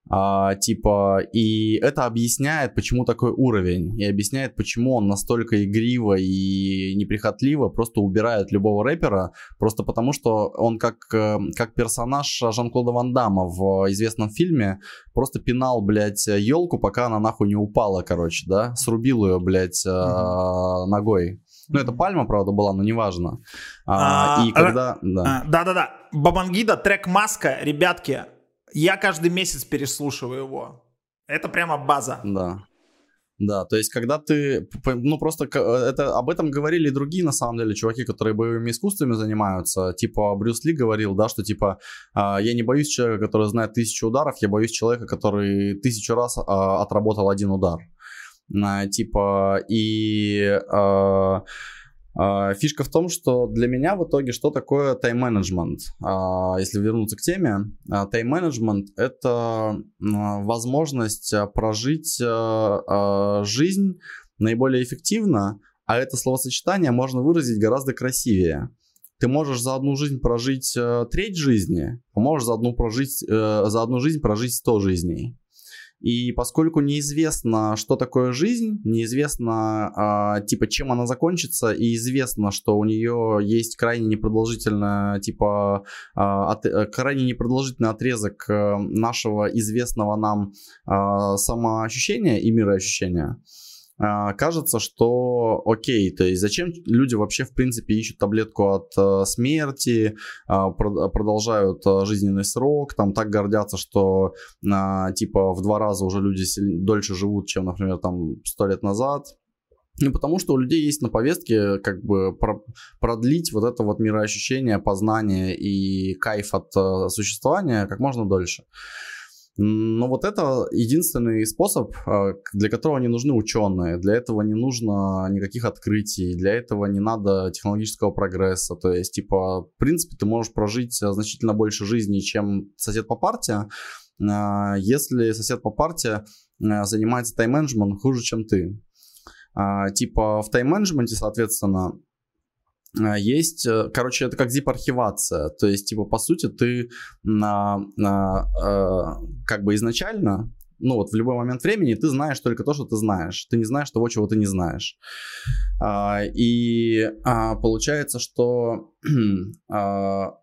А, типа, и это объясняет, почему такой уровень, и объясняет, почему он настолько игриво и неприхотливо просто убирает любого рэпера, просто потому что он как, э, как персонаж Жан-Клода Ван Дамма в известном фильме просто пинал, блядь, елку, пока она нахуй не упала, короче, да, срубил ее, блядь, mm-hmm. ногой. Ну, это пальма, правда, была, но неважно. А, а, и когда... А, да. Да-да-да. Бабангида, трек «Маска», ребятки, я каждый месяц переслушиваю его. Это прямо база. Да. Да, то есть когда ты, ну просто это об этом говорили и другие на самом деле чуваки, которые боевыми искусствами занимаются, типа Брюс Ли говорил, да, что типа а, я не боюсь человека, который знает тысячу ударов, я боюсь человека, который тысячу раз а, отработал один удар, а, типа и а, фишка в том, что для меня в итоге что такое тайм-менеджмент? А, если вернуться к теме, а, тайм-менеджмент — это возможность прожить жизнь наиболее эффективно, а это словосочетание можно выразить гораздо красивее. Ты можешь за одну жизнь прожить треть жизни, а можешь за одну, прожить, э, за одну жизнь прожить сто жизней. И поскольку неизвестно, что такое жизнь, неизвестно, а, типа, чем она закончится, и известно, что у нее есть крайне непродолжительная, типа, а, от, э, крайне непродолжительный отрезок нашего известного нам а, самоощущения и мироощущения, кажется, что окей, то есть зачем люди вообще в принципе ищут таблетку от а, смерти, а, продолжают а, жизненный срок, там так гордятся, что а, типа в два раза уже люди дольше живут, чем, например, там сто лет назад. Ну, потому что у людей есть на повестке как бы про- продлить вот это вот мироощущение, познание и кайф от э, существования как можно дольше. Но вот это единственный способ, а, для которого не нужны ученые, для этого не нужно никаких открытий, для этого не надо технологического прогресса. То есть, типа, в принципе, ты можешь прожить а, значительно больше жизни, чем сосед по партии, а, если сосед по партии занимается тайм-менеджментом хуже, чем ты. Типа, в тайм-менеджменте, соответственно, есть, э, короче, это как zip-архивация. То есть, типа, по сути, ты на, на, э, как бы изначально, ну вот в любой момент времени ты знаешь только то, что ты знаешь. Ты не знаешь того, чего ты не знаешь. А, и а, получается, что (clears throat) а,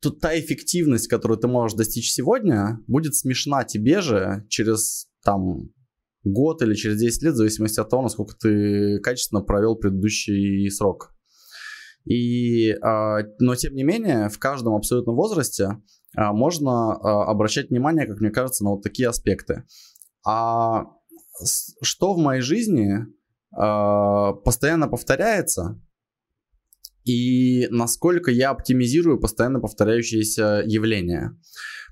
тут та эффективность, которую ты можешь достичь сегодня, будет смешна тебе же через там год или через 10 лет, в зависимости от того, насколько ты качественно провел предыдущий срок. И, а, но тем не менее, в каждом абсолютном возрасте а, можно а, обращать внимание, как мне кажется, на вот такие аспекты. А что в моей жизни постоянно повторяется, и насколько я оптимизирую постоянно повторяющиеся явления.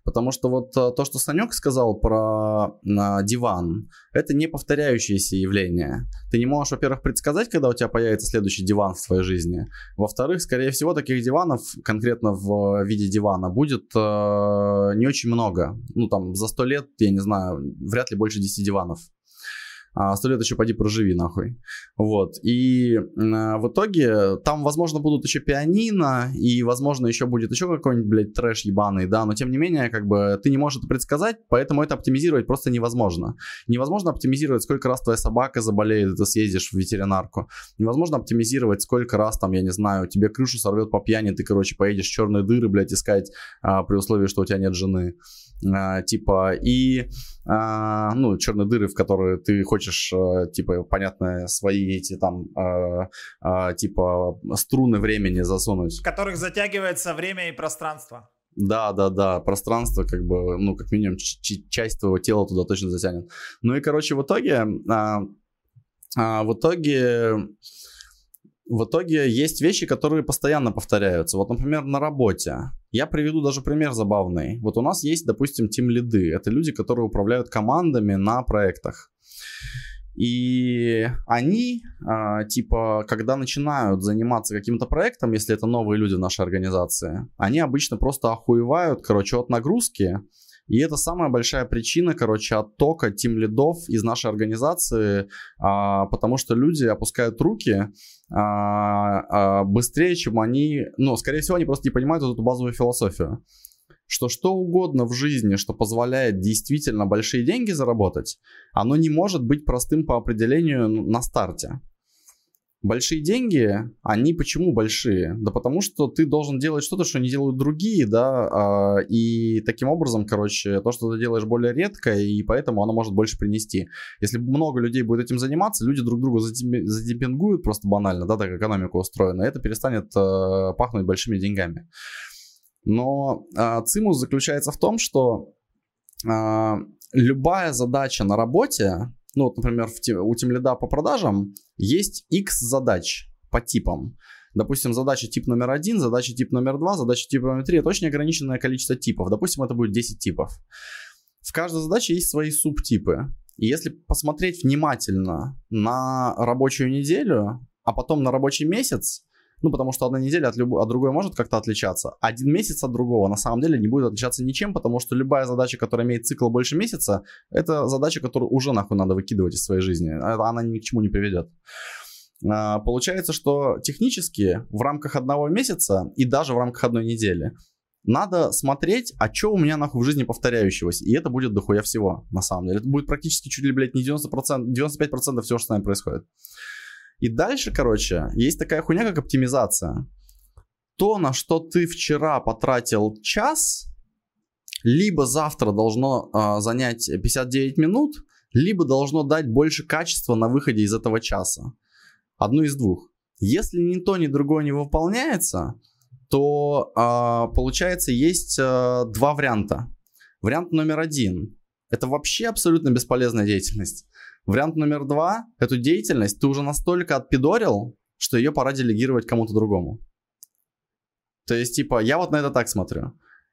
Потому что вот э, то, что Санек сказал про а, диван, это не повторяющееся явление. Ты не можешь, во-первых, предсказать, когда у тебя появится следующий диван в твоей жизни. Во-вторых, скорее всего, таких диванов, конкретно в виде дивана, будет э, не очень много. Ну, там, за сто лет, я не знаю, вряд ли больше 10 диванов сто лет еще пойди проживи нахуй. Вот. И э, в итоге там, возможно, будут еще пианино, и, возможно, еще будет еще какой-нибудь, блядь, трэш ебаный, да, но тем не менее, как бы, ты не можешь это предсказать, поэтому это оптимизировать просто невозможно. Невозможно оптимизировать, сколько раз твоя собака заболеет, и ты съездишь в ветеринарку. Невозможно оптимизировать, сколько раз там, я не знаю, тебе крышу сорвет по пьяни, ты, короче, поедешь в черные дыры, блядь, искать а, при условии, что у тебя нет жены. А, типа, и, а, ну, черные дыры, в которые ты хочешь, а, типа, понятно, свои эти там, а, а, типа, струны времени засунуть. В которых затягивается время и пространство. Да, да, да, пространство, как бы, ну, как минимум, часть твоего тела туда точно затянет. Ну и, короче, в итоге, а, а, в итоге в итоге есть вещи, которые постоянно повторяются. Вот, например, на работе. Я приведу даже пример забавный. Вот у нас есть, допустим, тим лиды. Это люди, которые управляют командами на проектах. И они, э, типа, когда начинают заниматься каким-то проектом, если это новые люди в нашей организации, они обычно просто охуевают, короче, от нагрузки и это самая большая причина, короче, оттока тим лидов из нашей организации, а, потому что люди опускают руки а, а, быстрее, чем они, ну, скорее всего, они просто не понимают эту базовую философию что что угодно в жизни, что позволяет действительно большие деньги заработать, оно не может быть простым по определению на старте. Большие деньги, они почему большие? Да потому что ты должен делать что-то, что не делают другие, да, а, и таким образом, короче, то, что ты делаешь более редко, и поэтому оно может больше принести. Если много людей будет этим заниматься, люди друг друга задепингуют просто банально, да, так экономика устроена, это перестанет э, пахнуть большими деньгами. Но э, цимус заключается в том, что э, любая задача на работе, ну вот, например, в, у Тимлида по продажам есть X задач по типам. Допустим, задача тип номер один, задача тип номер два, задача тип номер три. Это очень ограниченное количество типов. Допустим, это будет 10 типов. В каждой задаче есть свои субтипы. И если посмотреть внимательно на рабочую неделю, а потом на рабочий месяц, ну, потому что одна неделя от, люб... от другой может как-то отличаться. Один месяц от другого на самом деле не будет отличаться ничем, потому что любая задача, которая имеет цикл больше месяца, это задача, которую уже нахуй надо выкидывать из своей жизни. А, она ни к чему не приведет. А, получается, что технически в рамках одного месяца и даже в рамках одной недели надо смотреть, а что у меня нахуй в жизни повторяющегося. И это будет дохуя всего, на самом деле. Это будет практически чуть ли, блядь, не 90%, 95% всего, что с нами происходит. И дальше, короче, есть такая хуйня, как оптимизация. То, на что ты вчера потратил час, либо завтра должно э, занять 59 минут, либо должно дать больше качества на выходе из этого часа. Одну из двух. Если ни то, ни другое не выполняется, то э, получается есть э, два варианта. Вариант номер один – это вообще абсолютно бесполезная деятельность. Вариант номер два – эту деятельность ты уже настолько отпидорил, что ее пора делегировать кому-то другому. То есть, типа, я вот на это так смотрю.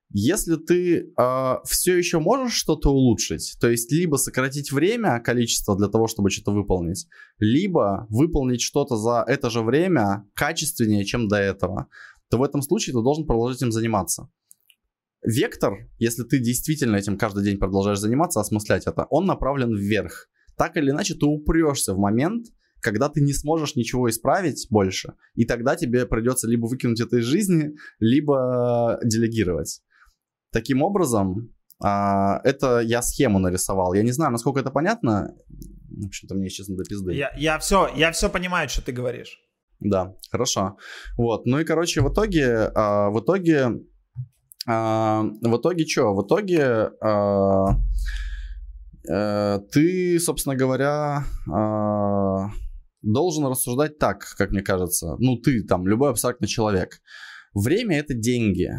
Если ты э, а, все еще можешь что-то улучшить, то есть либо сократить время, количество для того, чтобы что-то выполнить, либо выполнить что-то за это же время качественнее, чем до этого, то в этом случае ты должен продолжать этим заниматься. Вектор, если ты действительно этим каждый день продолжаешь заниматься, осмыслять это, он направлен вверх. Так или иначе, ты упрешься в момент, когда ты не сможешь ничего исправить больше, и тогда тебе придется либо выкинуть это из жизни, либо делегировать. Таким образом, а, это я схему нарисовал. Я не знаю, насколько это понятно. В общем-то, мне, честно, до пизды. Я, я, все, я все понимаю, что ты говоришь. Да, хорошо. Вот, ну и, короче, в итоге, а, в итоге, а, в итоге что? В итоге ты, собственно говоря, а, должен рассуждать так, как мне кажется. Ну, ты там, любой абстрактный человек. Время — это деньги.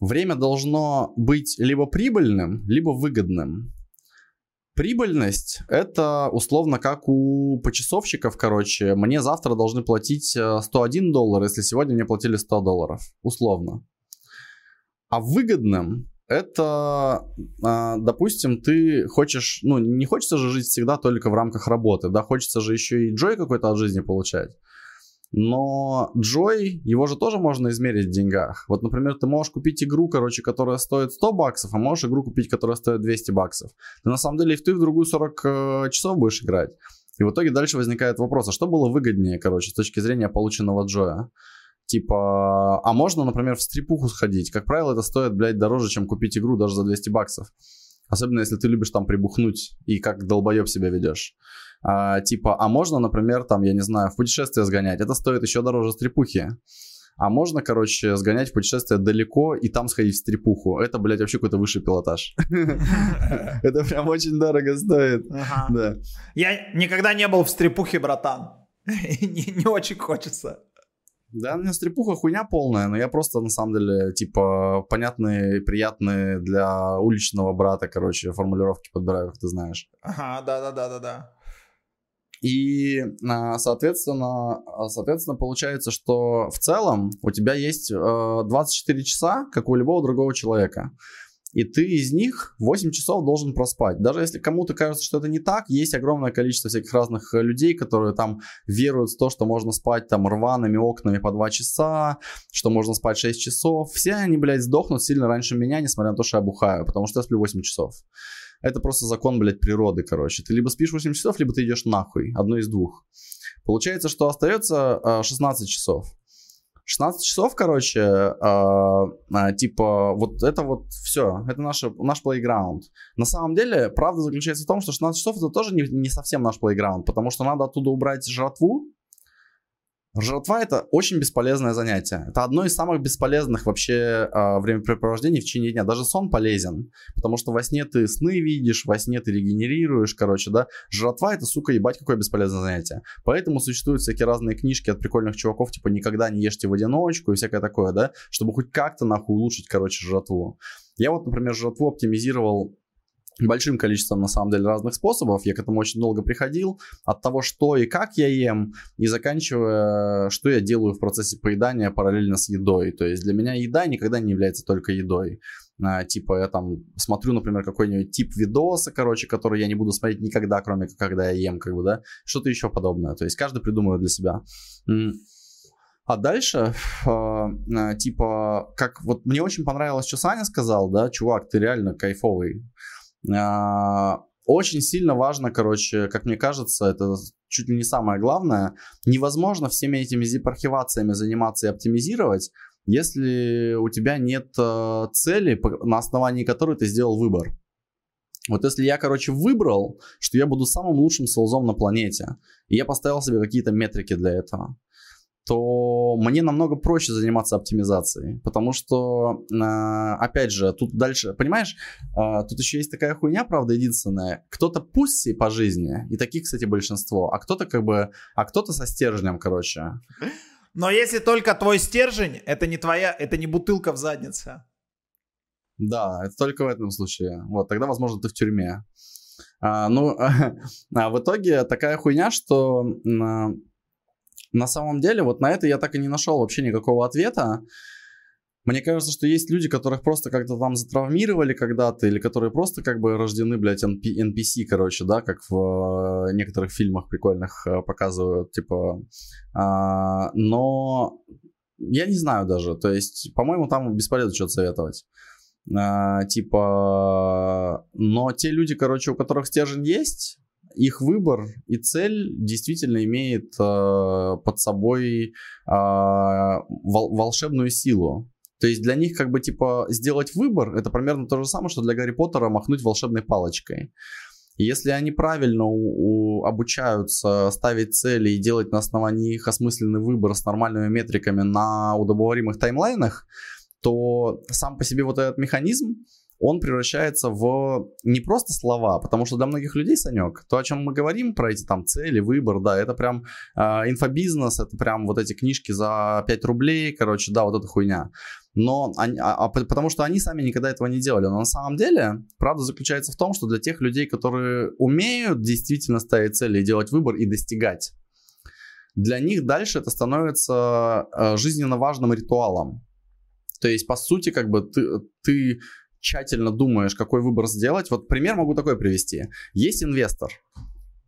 Время должно быть либо прибыльным, либо выгодным. Прибыльность – это условно как у почасовщиков, короче. Мне завтра должны платить 101 э, доллар, если сегодня мне платили 100 долларов. Условно. А выгодным это, а, допустим, ты хочешь, ну, не хочется же жить всегда только в рамках работы, да, хочется же еще и джой какой-то от жизни получать. Но Джой, его же тоже можно измерить в деньгах. Вот, например, ты можешь купить игру, короче, которая стоит 100 баксов, а можешь игру купить, которая стоит 200 баксов. Ты на самом деле и в ту, и в другую 40 э, часов будешь играть. И в итоге дальше возникает вопрос, а что было выгоднее, короче, с точки зрения полученного Джоя? Типа, а можно, например, в стрипуху сходить? Как правило, это стоит, блядь, дороже, чем купить игру даже за 200 баксов. Особенно, если ты любишь там прибухнуть и как долбоеб себя ведешь. А, типа, а можно, например, там, я не знаю, в путешествие сгонять. Это стоит еще дороже стрипухи. А можно, короче, сгонять в путешествие далеко и там сходить в стрипуху. Это, блядь, вообще какой-то высший пилотаж. (laughs) Это прям очень дорого стоит. Да. Я никогда не был в стрипухе, братан. (laughs) Не очень хочется. Да, у меня стрипуха хуйня полная, но я просто, на самом деле, типа, понятные, приятные для уличного брата, короче, формулировки подбираю, как ты знаешь. Ага, да-да-да-да-да. И, а, соответственно, а, соответственно, получается, что в целом у тебя есть 24 э, часа, как у любого другого человека и ты из них 8 часов должен проспать. Даже если кому-то кажется, что это не так, есть огромное количество всяких разных э, людей, которые там веруют в то, что можно спать там рваными окнами по 2 часа, что можно спать 6 часов. Все они, блядь, сдохнут сильно раньше меня, несмотря на то, что я бухаю, потому что я сплю 8 часов. Это просто закон, блядь, природы, короче. Ты либо спишь 8 часов, либо ты идешь нахуй. Одно из двух. Получается, что остается 16 э, часов. 16 часов, короче, э, э, типа, вот это вот все, это наш, наш playground. На самом деле, правда заключается в том, что 16 часов это тоже не, не совсем наш playground, потому что надо оттуда убрать жратву, Жратва это очень бесполезное занятие. Это одно из самых бесполезных вообще э, времяпрепровождений в течение дня. Даже сон полезен, потому что во сне ты сны видишь, во сне ты регенерируешь, короче, да. Жратва это, сука, ебать, какое бесполезное занятие. Поэтому существуют всякие разные книжки от прикольных чуваков, типа «Никогда не ешьте в одиночку» и всякое такое, да, чтобы хоть как-то нахуй улучшить, короче, жратву. Я вот, например, жратву оптимизировал большим количеством, на самом деле, разных способов. Я к этому очень долго приходил. От того, что и как я ем, и заканчивая, что я делаю в процессе поедания параллельно с едой. То есть для меня еда никогда не является только едой. А, типа я там смотрю, например, какой-нибудь тип видоса, короче, который я не буду смотреть никогда, кроме как когда я ем, как бы, да. Что-то еще подобное. То есть каждый придумывает для себя. А дальше, э, типа, как вот мне очень понравилось, что Саня сказал, да, чувак, ты реально кайфовый. А, очень сильно важно, короче, как мне кажется, это чуть ли не самое главное, невозможно всеми этими zip-архивациями заниматься и оптимизировать, если у тебя нет э, цели, на основании которой ты сделал выбор. Вот если я, короче, выбрал, что я буду самым лучшим солзом на планете, и я поставил себе какие-то метрики для этого, то мне намного проще заниматься оптимизацией, потому что, а, опять же, тут дальше, понимаешь, а, тут еще есть такая хуйня, правда, единственная, кто-то пусси по жизни, и таких, кстати, большинство, а кто-то как бы, а кто-то со стержнем, короче. Но если только твой стержень, это не твоя, это не бутылка в заднице. Да, это только в этом случае. Вот, тогда, возможно, ты в тюрьме. А, ну, (laughs) а в итоге такая хуйня, что на самом деле, вот на это я так и не нашел вообще никакого ответа. Мне кажется, что есть люди, которых просто как-то там затравмировали когда-то, или которые просто как бы рождены, блядь, NP, NPC, короче, да, как в э, некоторых фильмах прикольных э, показывают, типа. Э, но я не знаю даже, то есть, по-моему, там бесполезно что-то советовать. Э, типа, но те люди, короче, у которых стержень есть, их выбор и цель действительно имеет э, под собой э, вол- волшебную силу. То есть для них как бы типа сделать выбор это примерно то же самое, что для Гарри Поттера махнуть волшебной палочкой. Если они правильно у, у, обучаются ставить цели и делать на основании их осмысленный выбор с нормальными метриками на удобоваримых таймлайнах, то сам по себе вот этот механизм, он превращается в не просто слова, потому что для многих людей, Санек, то, о чем мы говорим, про эти там цели, выбор, да, это прям э, инфобизнес, это прям вот эти книжки за 5 рублей, короче, да, вот эта хуйня. Но они, а, а, потому что они сами никогда этого не делали. Но на самом деле, правда заключается в том, что для тех людей, которые умеют действительно ставить цели и делать выбор и достигать, для них дальше это становится э, жизненно важным ритуалом. То есть, по сути, как бы ты, ты тщательно думаешь, какой выбор сделать. Вот пример могу такой привести. Есть инвестор,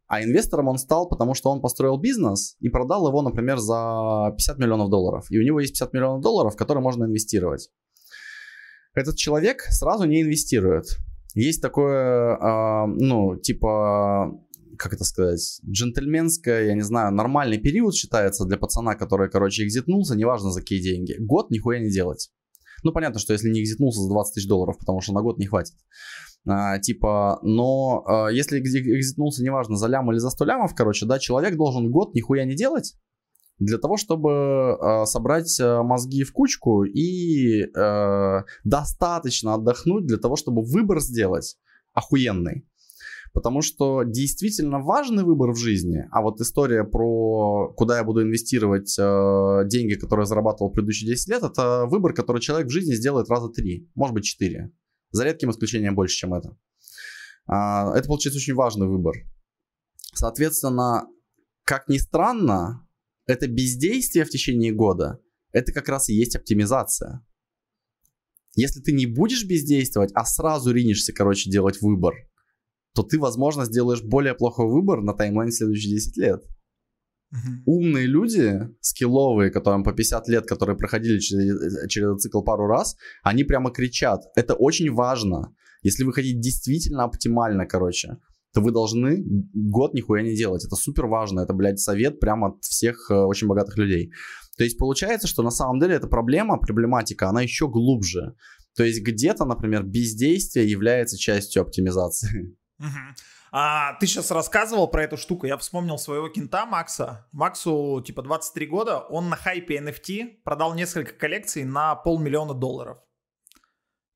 а инвестором он стал, потому что он построил бизнес и продал его, например, за 50 миллионов долларов. И у него есть 50 миллионов долларов, которые можно инвестировать. Этот человек сразу не инвестирует. Есть такое, э, ну, типа, как это сказать, джентльменское, я не знаю, нормальный период считается для пацана, который, короче, экзитнулся, неважно за какие деньги. Год нихуя не делать. Ну, понятно, что если не экзитнулся за 20 тысяч долларов, потому что на год не хватит. А, типа, но а, если экзитнулся, неважно, за лям или за 100 лямов, короче, да, человек должен год нихуя не делать, для того, чтобы э, собрать мозги в кучку и э, достаточно отдохнуть для того, чтобы выбор сделать охуенный. Потому что действительно важный выбор в жизни, а вот история про куда я буду инвестировать э, деньги, которые я зарабатывал предыдущие 10 лет, это выбор, который человек в жизни сделает раза три, может быть 4. За редким исключением больше, чем это. Э, это получается очень важный выбор. Соответственно, как ни странно, это бездействие в течение года, это как раз и есть оптимизация. Если ты не будешь бездействовать, а сразу ринешься, короче, делать выбор – то ты, возможно, сделаешь более плохой выбор на таймлайне следующие 10 лет. Uh-huh. Умные люди, скилловые, которым по 50 лет, которые проходили через, через этот цикл пару раз, они прямо кричат. Это очень важно. Если вы хотите действительно оптимально, короче, то вы должны год нихуя не делать. Это супер важно. Это, блядь, совет прямо от всех э, очень богатых людей. То есть получается, что на самом деле эта проблема, проблематика, она еще глубже. То есть где-то, например, бездействие является частью оптимизации. (laughs) Угу. А, ты сейчас рассказывал про эту штуку. Я вспомнил своего кента Макса. Максу типа 23 года. Он на хайпе NFT продал несколько коллекций на полмиллиона долларов.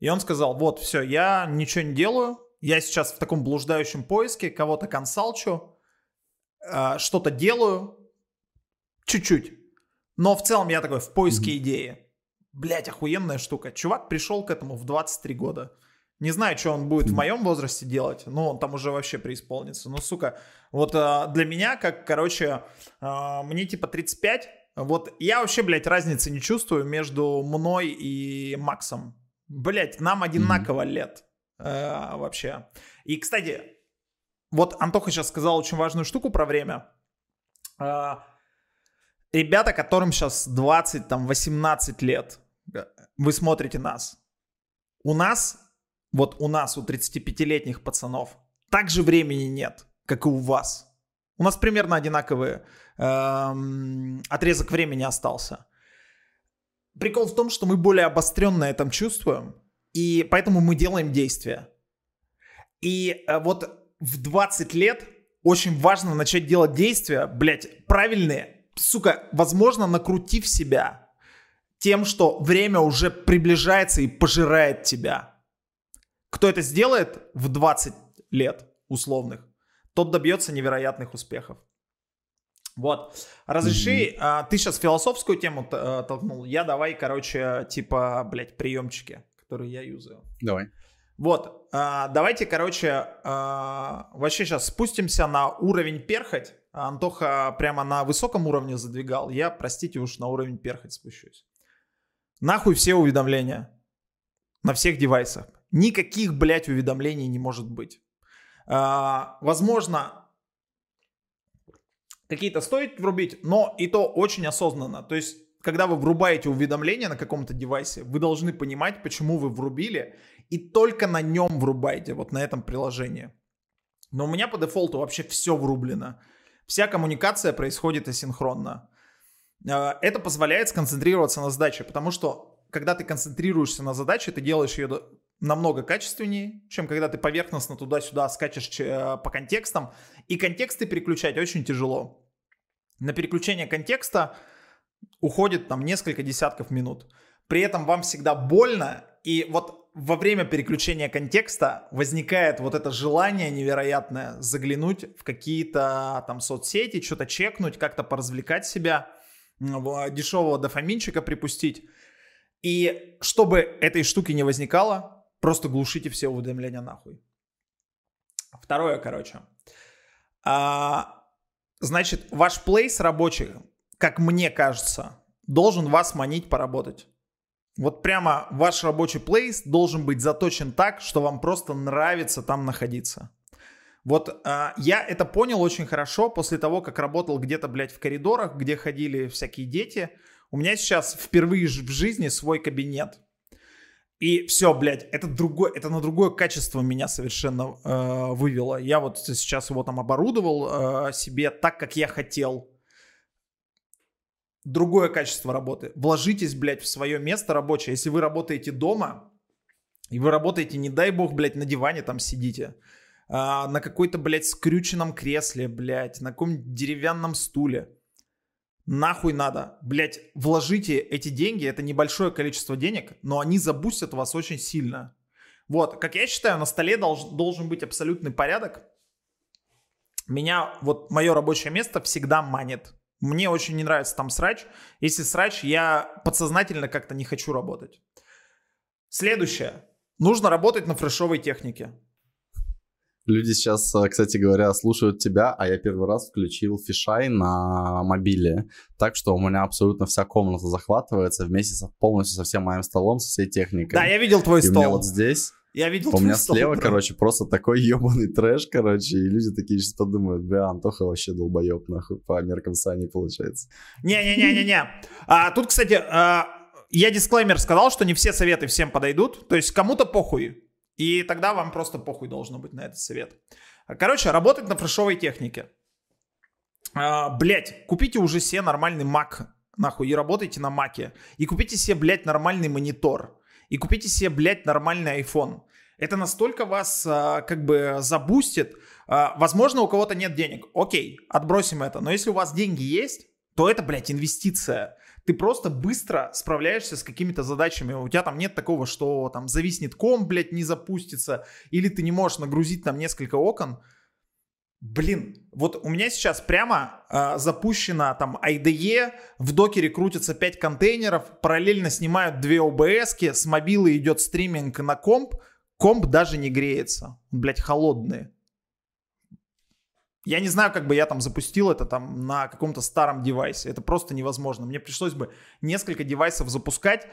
И он сказал, вот, все, я ничего не делаю. Я сейчас в таком блуждающем поиске, кого-то консалчу, э, что-то делаю. Чуть-чуть. Но в целом я такой в поиске mm-hmm. идеи. Блять, охуенная штука. Чувак пришел к этому в 23 года. Не знаю, что он будет в моем возрасте делать, но он там уже вообще преисполнится. Ну, сука, вот а, для меня, как, короче, а, мне типа 35, вот я вообще, блядь, разницы не чувствую между мной и Максом. Блядь, нам одинаково mm-hmm. лет э, вообще. И, кстати, вот Антоха сейчас сказал очень важную штуку про время. Э, ребята, которым сейчас 20, там, 18 лет, вы смотрите нас. У нас вот у нас, у 35-летних пацанов, также времени нет, как и у вас. У нас примерно одинаковый эм, отрезок времени остался. Прикол в том, что мы более обостренно этом чувствуем, и поэтому мы делаем действия. И э, вот в 20 лет очень важно начать делать действия, блядь, правильные, сука, возможно, накрутив себя тем, что время уже приближается и пожирает тебя. Кто это сделает в 20 лет условных, тот добьется невероятных успехов. Вот. Разреши, mm-hmm. а, ты сейчас философскую тему а, толкнул. Я давай, короче, типа, блядь, приемчики, которые я юзаю. Давай. Вот, а, давайте, короче, а, вообще сейчас спустимся на уровень перхоть. Антоха прямо на высоком уровне задвигал. Я, простите, уж на уровень перхоть спущусь. Нахуй все уведомления. На всех девайсах. Никаких, блядь, уведомлений не может быть. А, возможно, какие-то стоит врубить, но и то очень осознанно. То есть, когда вы врубаете уведомления на каком-то девайсе, вы должны понимать, почему вы врубили, и только на нем врубайте, вот на этом приложении. Но у меня по дефолту вообще все врублено. Вся коммуникация происходит асинхронно. А, это позволяет сконцентрироваться на задаче, потому что когда ты концентрируешься на задаче, ты делаешь ее намного качественнее, чем когда ты поверхностно туда-сюда скачешь э, по контекстам. И контексты переключать очень тяжело. На переключение контекста уходит там несколько десятков минут. При этом вам всегда больно, и вот во время переключения контекста возникает вот это желание невероятное заглянуть в какие-то там соцсети, что-то чекнуть, как-то поразвлекать себя, дешевого дофаминчика припустить. И чтобы этой штуки не возникало, Просто глушите все уведомления нахуй. Второе, короче. А, значит, ваш плейс рабочий, как мне кажется, должен вас манить поработать. Вот прямо ваш рабочий плейс должен быть заточен так, что вам просто нравится там находиться. Вот а, я это понял очень хорошо после того, как работал где-то, блядь, в коридорах, где ходили всякие дети. У меня сейчас впервые в жизни свой кабинет. И все, блядь, это другое, это на другое качество меня совершенно э, вывело. Я вот сейчас его там оборудовал э, себе так, как я хотел. Другое качество работы. Вложитесь, блядь, в свое место рабочее. Если вы работаете дома, и вы работаете, не дай бог, блядь, на диване там сидите, э, на какой-то, блядь, скрюченном кресле, блядь, на каком-нибудь деревянном стуле нахуй надо. Блять, вложите эти деньги, это небольшое количество денег, но они забустят вас очень сильно. Вот, как я считаю, на столе долж, должен быть абсолютный порядок. Меня, вот мое рабочее место всегда манит. Мне очень не нравится там срач. Если срач, я подсознательно как-то не хочу работать. Следующее. Нужно работать на фрешовой технике. Люди сейчас, э, кстати говоря, слушают тебя, а я первый раз включил фишай на мобиле. Так что у меня абсолютно вся комната захватывается вместе со, полностью со всем моим столом, со всей техникой. Да, я видел твой и стол. У меня вот здесь я видел У меня стол, слева, бро. короче, просто такой ебаный трэш, короче, и люди такие что думают, бля, Антоха вообще долбоеб, нахуй, по меркам Сани получается. Не-не-не-не-не. А, тут, кстати, а, я дисклеймер сказал, что не все советы всем подойдут, то есть кому-то похуй, и тогда вам просто похуй должно быть на этот совет. Короче, работать на фрешовой технике. А, блять, купите уже себе нормальный Mac, нахуй, и работайте на Маке. И купите себе, блядь, нормальный монитор. И купите себе, блядь, нормальный iPhone. Это настолько вас а, как бы забустит. А, возможно, у кого-то нет денег. Окей, отбросим это. Но если у вас деньги есть, то это, блядь, инвестиция ты просто быстро справляешься с какими-то задачами. У тебя там нет такого, что там зависнет ком, блядь, не запустится, или ты не можешь нагрузить там несколько окон. Блин, вот у меня сейчас прямо э, запущена там IDE, в докере крутятся 5 контейнеров, параллельно снимают 2 OBS, с мобилы идет стриминг на комп, комп даже не греется, блядь, холодные. Я не знаю, как бы я там запустил это там на каком-то старом девайсе. Это просто невозможно. Мне пришлось бы несколько девайсов запускать.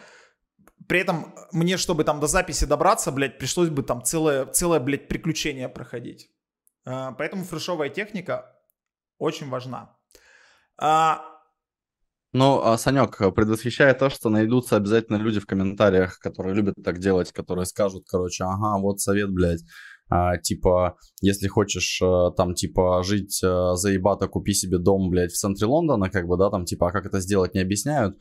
При этом мне, чтобы там до записи добраться, блядь, пришлось бы там целое, целое блядь, приключение проходить. А, поэтому фрешовая техника очень важна. А, ну, а, Санек, предвосхищая то, что найдутся обязательно люди в комментариях, которые любят так делать, которые скажут, короче, ага, вот совет, блядь, а, типа, если хочешь а, там, типа, жить а, заебато, купи себе дом, блядь, в центре Лондона, как бы, да, там, типа, а как это сделать, не объясняют.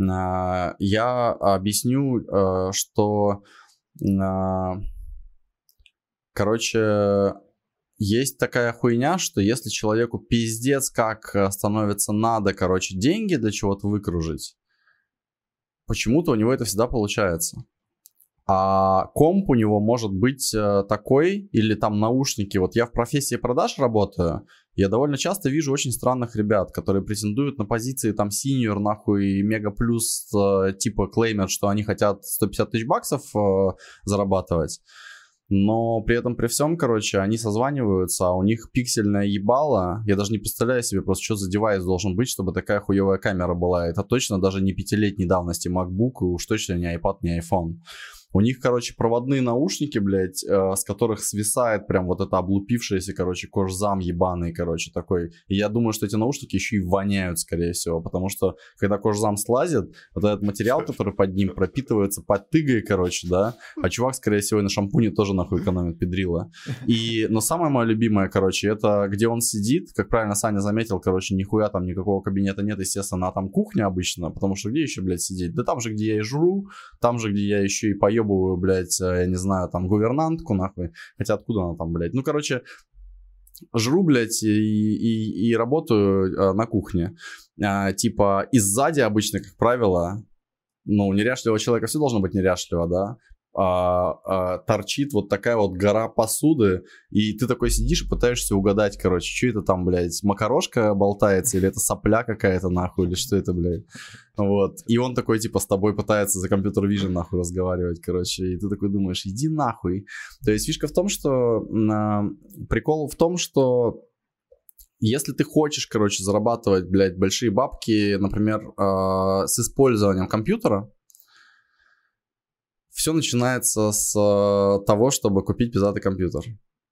А, я объясню, а, что, а, короче, есть такая хуйня, что если человеку пиздец как э, становится надо, короче, деньги для чего-то выкружить, почему-то у него это всегда получается. А комп у него может быть э, такой, или там наушники. Вот я в профессии продаж работаю, я довольно часто вижу очень странных ребят, которые претендуют на позиции там синьор, нахуй, мега плюс, э, типа клеймят, что они хотят 150 тысяч баксов э, зарабатывать. Но при этом, при всем, короче, они созваниваются, а у них пиксельная ебала. Я даже не представляю себе просто, что за девайс должен быть, чтобы такая хуевая камера была. Это точно даже не пятилетней давности MacBook, и уж точно не iPad, не iPhone. У них, короче, проводные наушники, блядь, э, с которых свисает прям вот это облупившееся, короче, кожзам ебаный, короче, такой. И я думаю, что эти наушники еще и воняют, скорее всего, потому что, когда кожзам слазит, вот этот материал, который под ним пропитывается под тыгой, короче, да, а чувак, скорее всего, и на шампуне тоже нахуй экономит педрила. И, но самое мое любимое, короче, это где он сидит, как правильно Саня заметил, короче, нихуя там никакого кабинета нет, естественно, а там кухня обычно, потому что где еще, блядь, сидеть? Да там же, где я и жру, там же, где я еще и поем заебываю, блядь, э, я не знаю, там, гувернантку, нахуй. Хотя откуда она там, блядь? Ну, короче, жру, блядь, и, и, и работаю э, на кухне. А, типа, и сзади обычно, как правило, ну, неряшливого человека все должно быть неряшливо, да? А, а, торчит вот такая вот гора посуды, и ты такой сидишь и пытаешься угадать, короче, что это там, блядь, макарошка болтается, или это сопля какая-то, нахуй, или что это, блядь. Вот. И он такой, типа, с тобой пытается за компьютер вижен, нахуй, разговаривать, короче, и ты такой думаешь, иди нахуй. То есть фишка в том, что... Э, прикол в том, что если ты хочешь, короче, зарабатывать, блядь, большие бабки, например, э, с использованием компьютера, все начинается с э, того, чтобы купить пиздатый компьютер.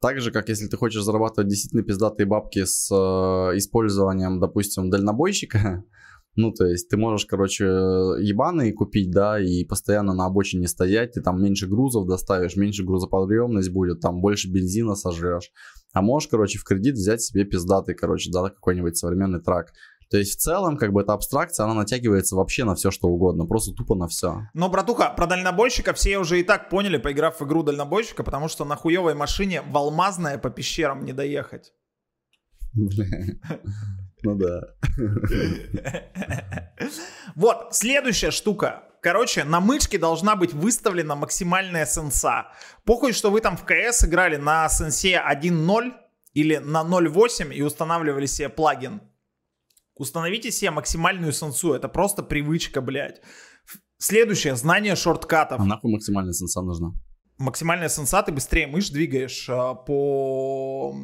Так же, как если ты хочешь зарабатывать действительно пиздатые бабки с э, использованием, допустим, дальнобойщика, (laughs) ну, то есть ты можешь, короче, ебаный купить, да, и постоянно на обочине стоять, ты там меньше грузов доставишь, меньше грузоподъемность будет, там больше бензина сожрешь. А можешь, короче, в кредит взять себе пиздатый, короче, да, какой-нибудь современный трак. То есть в целом, как бы эта абстракция, она натягивается вообще на все, что угодно, просто тупо на все. Но, братуха, про дальнобойщика все уже и так поняли, поиграв в игру дальнобойщика, потому что на хуевой машине в алмазное по пещерам не доехать. Ну да. Вот, следующая штука. Короче, на мышке должна быть выставлена максимальная сенса. Похуй, что вы там в КС играли на сенсе 1.0 или на 0.8 и устанавливали себе плагин. Установите себе максимальную сенсу. Это просто привычка, блядь. Следующее. Знание шорткатов. А нахуй максимальная сенса нужна? Максимальная сенса, ты быстрее мышь двигаешь а, по,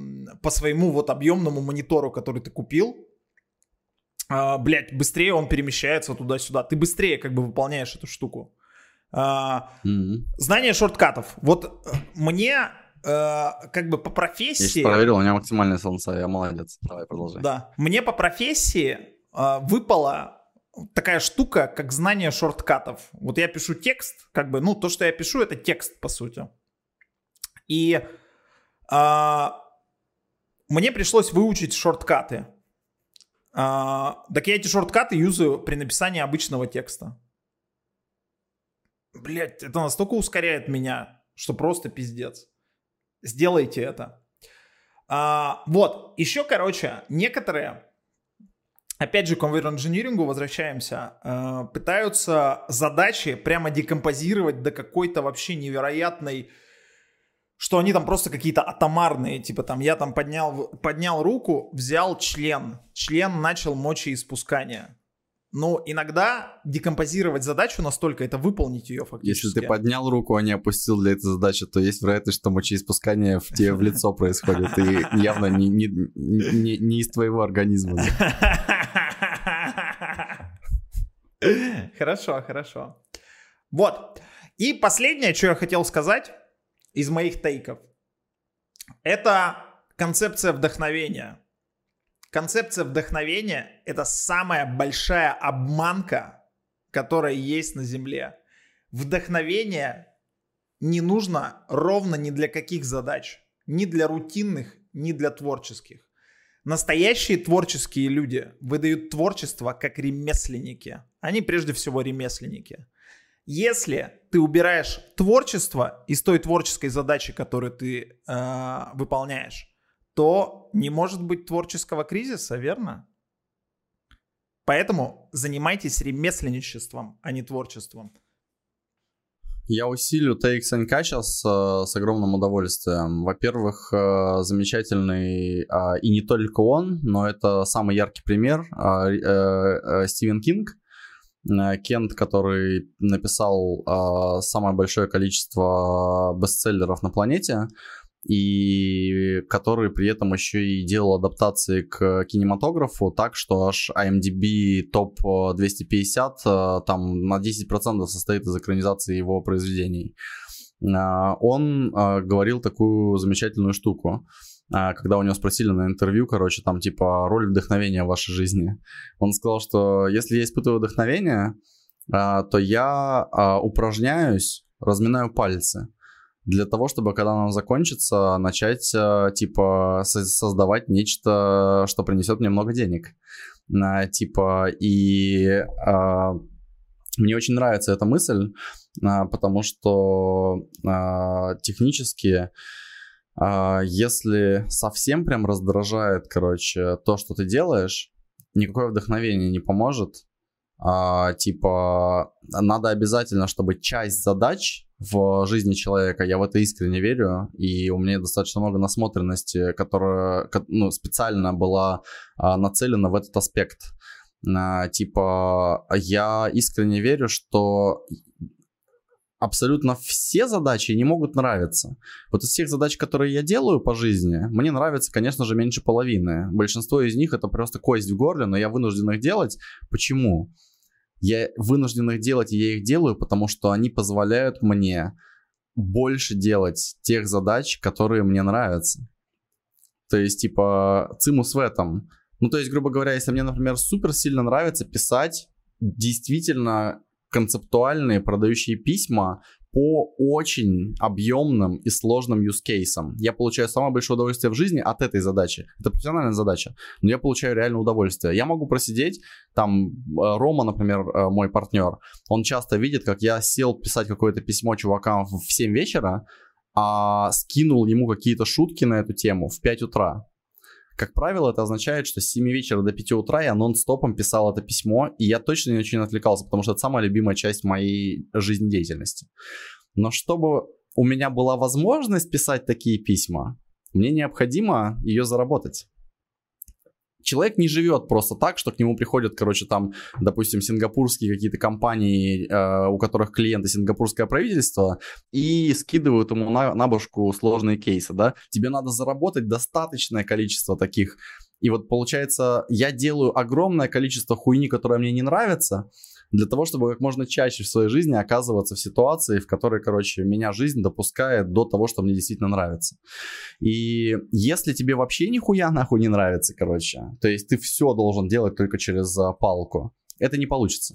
по своему вот объемному монитору, который ты купил. А, блять, быстрее он перемещается туда-сюда. Ты быстрее как бы выполняешь эту штуку. Mm-hmm. Знание шорткатов. Вот э, мне как бы по профессии... Я проверил, у меня максимальная солнца, я молодец. Давай, продолжай. Да. Мне по профессии э, выпала такая штука, как знание шорткатов. Вот я пишу текст, как бы, ну, то, что я пишу, это текст, по сути. И э, мне пришлось выучить шорткаты. Э, так я эти шорткаты юзаю при написании обычного текста. Блять, это настолько ускоряет меня, что просто пиздец. Сделайте это. А, вот, еще, короче, некоторые, опять же, к конвейер-инжинирингу возвращаемся, э, пытаются задачи прямо декомпозировать до какой-то вообще невероятной, что они там просто какие-то атомарные, типа там я там поднял, поднял руку, взял член, член начал мочеиспускание. Но иногда декомпозировать задачу настолько, это выполнить ее фактически. Если ты поднял руку, а не опустил для этой задачи, то есть вероятность, что мочеиспускание в тебе в лицо происходит. И явно не, не, не, не из твоего организма. (laughs) Хорошо, хорошо. Вот. И последнее, что я хотел сказать из моих тейков, это концепция вдохновения. Концепция вдохновения — это самая большая обманка, которая есть на Земле. Вдохновение не нужно ровно ни для каких задач. Ни для рутинных, ни для творческих. Настоящие творческие люди выдают творчество как ремесленники. Они прежде всего ремесленники. Если ты убираешь творчество из той творческой задачи, которую ты э, выполняешь, то не может быть творческого кризиса, верно? Поэтому занимайтесь ремесленничеством, а не творчеством. Я усилю Санька сейчас э, с огромным удовольствием. Во-первых, э, замечательный, э, и не только он, но это самый яркий пример, э, э, Стивен Кинг. Э, Кент, который написал э, самое большое количество бестселлеров на планете, и который при этом еще и делал адаптации к кинематографу так, что аж IMDb топ 250 э, там на 10% состоит из экранизации его произведений. Э, он э, говорил такую замечательную штуку когда у него спросили на интервью, короче, там типа роль вдохновения в вашей жизни. Он сказал, что если я испытываю вдохновение, то я упражняюсь, разминаю пальцы для того, чтобы, когда нам закончится, начать, э, типа, создавать нечто, что принесет мне много денег. Типа, и а, мне очень нравится эта мысль, а, потому что а, технически, если совсем прям раздражает, короче, то, что ты делаешь, никакое вдохновение не поможет. Типа, надо обязательно, чтобы часть задач в жизни человека. Я в это искренне верю, и у меня достаточно много насмотренности, которая ну, специально была а, нацелена в этот аспект. А, типа, я искренне верю, что абсолютно все задачи не могут нравиться. Вот из всех задач, которые я делаю по жизни, мне нравится, конечно же, меньше половины. Большинство из них это просто кость в горле, но я вынужден их делать. Почему? Я вынужден их делать, и я их делаю, потому что они позволяют мне больше делать тех задач, которые мне нравятся. То есть, типа, цимус в этом. Ну, то есть, грубо говоря, если мне, например, супер сильно нравится писать действительно концептуальные продающие письма по очень объемным и сложным cases. Я получаю самое большое удовольствие в жизни от этой задачи. Это профессиональная задача, но я получаю реально удовольствие. Я могу просидеть, там, э, Рома, например, э, мой партнер, он часто видит, как я сел писать какое-то письмо чувакам в 7 вечера, а скинул ему какие-то шутки на эту тему в 5 утра. Как правило, это означает, что с 7 вечера до 5 утра я нон-стопом писал это письмо, и я точно не очень отвлекался, потому что это самая любимая часть моей жизнедеятельности. Но чтобы у меня была возможность писать такие письма, мне необходимо ее заработать человек не живет просто так, что к нему приходят, короче, там, допустим, сингапурские какие-то компании, э, у которых клиенты сингапурское правительство, и скидывают ему на, на башку сложные кейсы, да. Тебе надо заработать достаточное количество таких. И вот получается, я делаю огромное количество хуйни, которая мне не нравится, для того, чтобы как можно чаще в своей жизни оказываться в ситуации, в которой, короче, меня жизнь допускает до того, что мне действительно нравится. И если тебе вообще нихуя нахуй не нравится, короче, то есть ты все должен делать только через а, палку, это не получится.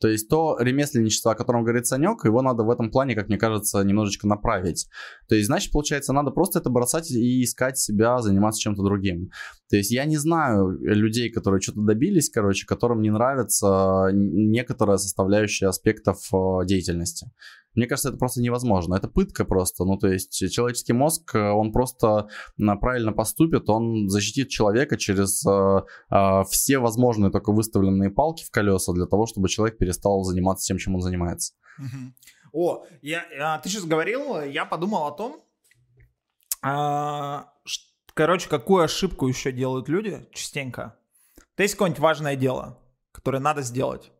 То есть то ремесленничество, о котором говорит Санек, его надо в этом плане, как мне кажется, немножечко направить. То есть, значит, получается, надо просто это бросать и искать себя, заниматься чем-то другим. То есть я не знаю людей, которые что-то добились, короче, которым не нравится некоторая составляющая аспектов э, деятельности. Мне кажется, это просто невозможно. Это пытка просто. Ну, то есть человеческий мозг, э, он просто правильно поступит, он защитит человека через э, э, все возможные только выставленные палки в колеса для того, чтобы человек перестал заниматься тем, чем он занимается. О, я, а, ты сейчас говорил, я подумал о том, а, короче, какую ошибку еще делают люди частенько. То есть какое-нибудь важное дело, которое надо сделать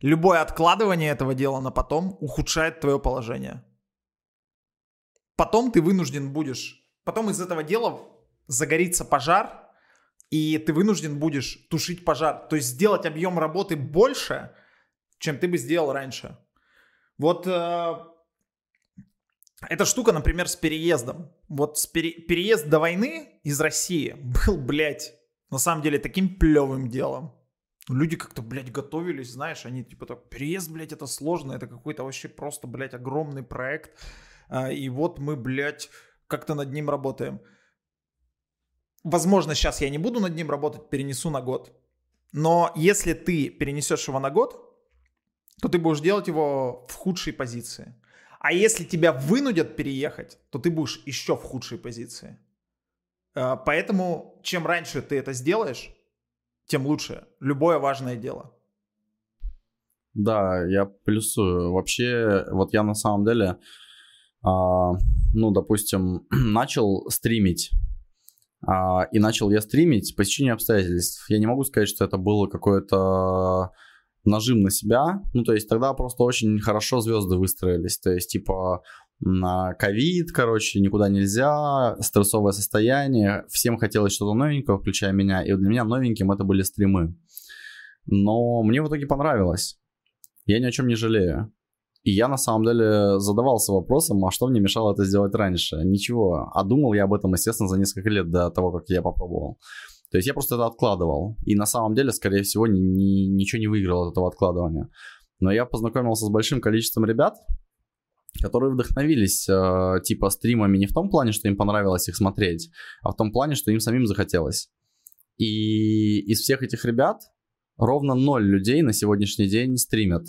любое откладывание этого дела на потом ухудшает твое положение. Потом ты вынужден будешь, потом из этого дела загорится пожар, и ты вынужден будешь тушить пожар. То есть сделать объем работы больше, чем ты бы сделал раньше. Вот э, эта штука, например, с переездом. Вот с пере, переезд до войны из России (laughs) был, блядь, на самом деле таким плевым делом. Люди как-то, блядь, готовились, знаешь, они типа так, переезд, блядь, это сложно, это какой-то вообще просто, блядь, огромный проект, а, и вот мы, блядь, как-то над ним работаем. Возможно, сейчас я не буду над ним работать, перенесу на год. Но если ты перенесешь его на год, то ты будешь делать его в худшей позиции. А если тебя вынудят переехать, то ты будешь еще в худшей позиции. Э, поэтому чем раньше ты это сделаешь, тем лучше. Любое важное дело. Да, я плюсую. Вообще, вот я на самом деле, а, ну, допустим, (clears throat) начал стримить. А, и начал я стримить по стечению обстоятельств. Я не могу сказать, что это было какое-то нажим на себя. Ну, то есть тогда просто очень хорошо звезды выстроились. То есть, типа, ковид, короче, никуда нельзя, стрессовое состояние, всем хотелось что-то новенького, включая меня, и для меня новеньким это были стримы. Но мне в итоге понравилось. Я ни о чем не жалею. И я на самом деле задавался вопросом, а что мне мешало это сделать раньше? Ничего. А думал я об этом, естественно, за несколько лет до того, как я попробовал. То есть я просто это откладывал. И на самом деле, скорее всего, ни, ни, ничего не выиграл от этого откладывания. Но я познакомился с большим количеством ребят, которые вдохновились э, типа стримами не в том плане, что им понравилось их смотреть, а в том плане, что им самим захотелось. И из всех этих ребят ровно ноль людей на сегодняшний день стримят.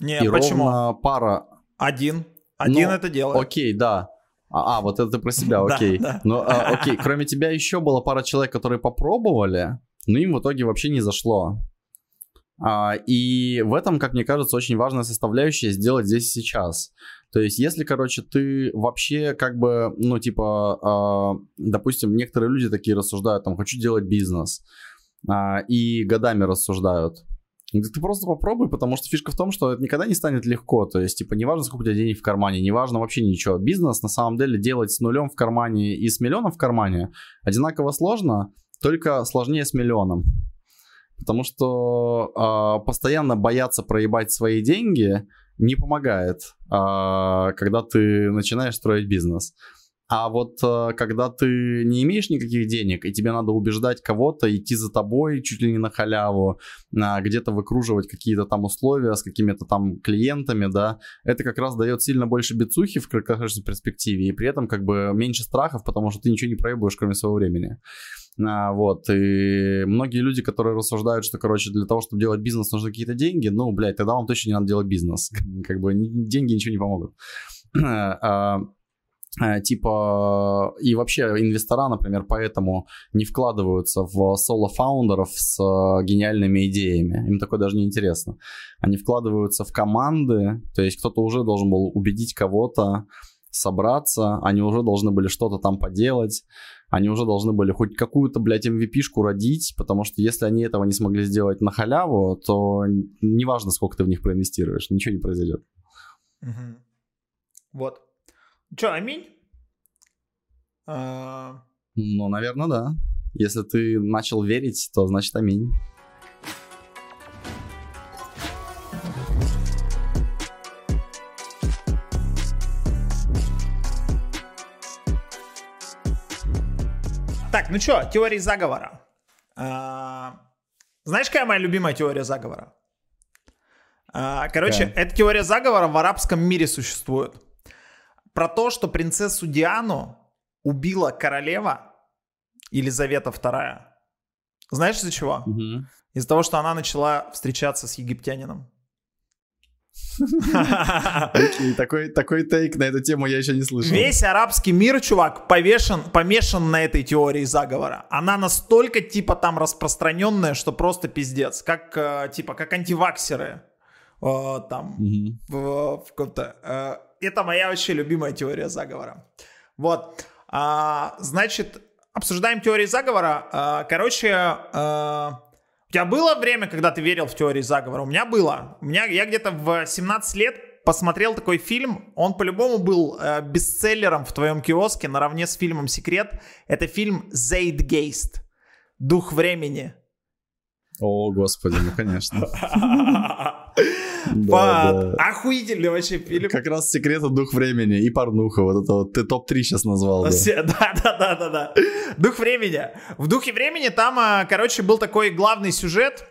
Не, и почему? ровно пара... Один. Один Ну, это делает. Окей, да. А, а, вот это ты про себя, (laughs) Да, окей. да. Ну, а, (laughs) окей, кроме тебя еще была пара человек, которые попробовали, но им в итоге вообще не зашло. А, и в этом, как мне кажется, очень важная составляющая сделать здесь сейчас. То есть, если, короче, ты вообще как бы, ну, типа, а, допустим, некоторые люди такие рассуждают, там, хочу делать бизнес, а, и годами рассуждают. Да Ты просто попробуй, потому что фишка в том, что это никогда не станет легко. То есть, типа, неважно, сколько у тебя денег в кармане, неважно вообще ничего. Бизнес, на самом деле, делать с нулем в кармане и с миллионом в кармане одинаково сложно, только сложнее с миллионом. Потому что а, постоянно бояться проебать свои деньги не помогает, а, когда ты начинаешь строить бизнес. А вот а, когда ты не имеешь никаких денег, и тебе надо убеждать кого-то идти за тобой чуть ли не на халяву, где-то выкруживать какие-то там условия с какими-то там клиентами, да, это как раз дает сильно больше бицухи в краткосрочной перспективе, и при этом как бы меньше страхов, потому что ты ничего не проебываешь, кроме своего времени. А, вот, и многие люди, которые рассуждают, что, короче, для того, чтобы делать бизнес, нужны какие-то деньги, ну, блядь, тогда вам точно не надо делать бизнес. (laughs) Как бы деньги ничего не помогут. (clears throat) А, а, Типа, и вообще инвестора, например, поэтому не вкладываются в соло-фаундеров с э, гениальными идеями. Им такое даже не интересно. Они вкладываются в команды, то есть кто-то уже должен был убедить кого-то собраться, они уже должны были что-то там поделать, они уже должны были хоть какую-то, блядь, MVP-шку родить, потому что если они этого не смогли сделать на халяву, то неважно, сколько ты в них проинвестируешь, ничего не произойдет. Мгм. Вот. Че, аминь? А, Ну, наверное, да. Если ты начал верить, то значит аминь. Ну что, теории заговора. А, Знаешь, какая моя любимая теория заговора? А, Короче, Какая? эта теория заговора в арабском мире существует. Про то, что принцессу Диану убила королева Елизавета II. Знаешь из-за чего? Мгм. Из-за того, что она начала встречаться с египтянином. Окей, такой, такой тейк на эту тему я еще не слышал. Весь арабский мир, чувак, повешен, помешан на этой теории заговора. Она настолько, типа, там распространенная, что просто пиздец. Как, э, типа, как антиваксеры. э, там, в, каком-то... э, это моя вообще любимая теория заговора. Вот. А, значит, обсуждаем теории заговора. А, короче, у тебя было время, когда ты верил в теории заговора? У меня было. У меня, я где-то в 17 лет посмотрел такой фильм. Он по-любому был э, бестселлером в твоем киоске наравне с фильмом «Секрет». Это фильм «Zeitgeist». «Дух времени». О, господи, ну конечно. (laughs) Да. Охуительный вообще фильм. Как раз секрет и дух времени и порнуха. Вот это вот ты топ-3 сейчас назвал. да. Все- (laughs) Да, да, да, да, да. Дух времени. В духе времени там, а, короче, был такой главный сюжет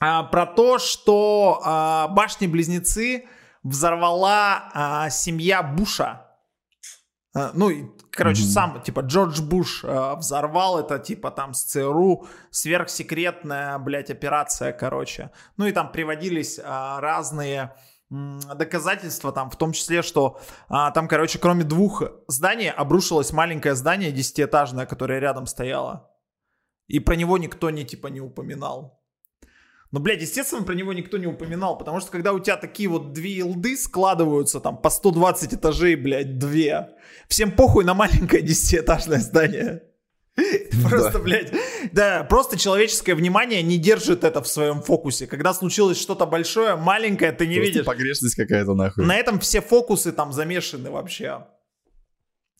а, про то, что а, башни-близнецы взорвала семья Буша. Ну, и, короче, Мгм. сам, типа, Джордж Буш а, взорвал это, типа, там, с ЦРУ, сверхсекретная, блядь, операция, короче. Ну, и там приводились а, разные доказательства там, в том числе, что а, там, короче, кроме двух зданий обрушилось маленькое здание десятиэтажное, которое рядом стояло. И про него никто не, типа, не упоминал. Но, блядь, естественно, про него никто не упоминал, потому что когда у тебя такие вот две илды складываются там по 120 этажей, блядь, две, всем похуй на маленькое десятиэтажное здание. (laughs) Просто, блядь, да, просто человеческое внимание не держит это в своем фокусе. Когда случилось что-то большое, маленькое, ты не видишь. погрешность какая-то нахуй. На этом все фокусы там замешаны вообще.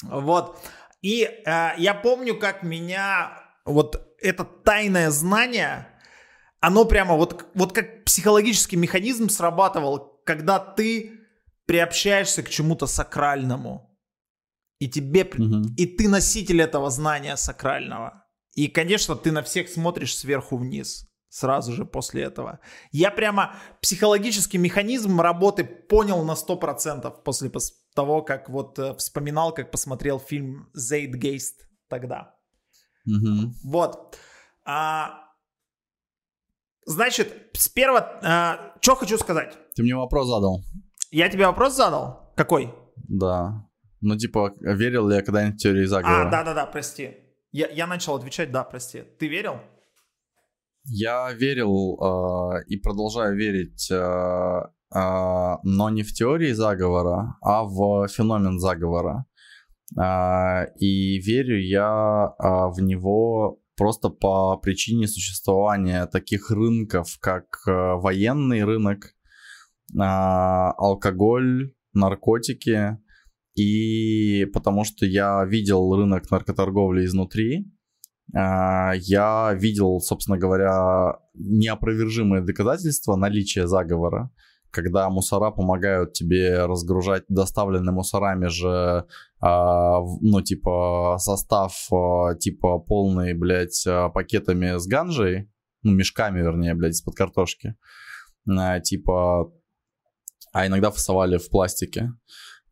Вот. И э, я помню, как меня вот это тайное знание, оно прямо вот, вот как психологический механизм срабатывал, когда ты приобщаешься к чему-то сакральному. И тебе, угу. и ты носитель этого знания сакрального. И, конечно, ты на всех смотришь сверху вниз сразу же после этого. Я прямо психологический механизм работы понял на 100% после того, как вот э, вспоминал, как посмотрел фильм «Зейдгейст» тогда. Угу. Вот. А, значит, с первого... А, что хочу сказать? Ты мне вопрос задал. Я тебе вопрос задал? Какой? Да. Ну, типа, верил ли я когда-нибудь в теории заговора? А, да-да-да, прости. Я, я начал отвечать, да, прости. Ты верил? Я верил э, и продолжаю верить, э, э, но не в теории заговора, а в феномен заговора. Э, и верю я э, в него просто по причине существования таких рынков, как э, военный рынок, э, алкоголь, наркотики, и потому что я видел рынок наркоторговли изнутри, а, я видел, собственно говоря, неопровержимые доказательства наличия заговора, когда мусора помогают тебе разгружать доставленные мусорами же, а, ну, типа, состав, а, типа, полный, блядь, пакетами с ганжей, ну, мешками, вернее, блядь, из-под картошки, типа, а иногда фасовали в пластике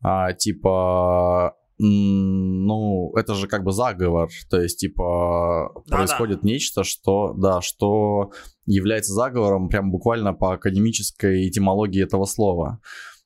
а, типа, ну, это же как бы заговор, то есть, типа, да, происходит да. нечто, что, да, что является заговором прям буквально по академической этимологии этого слова.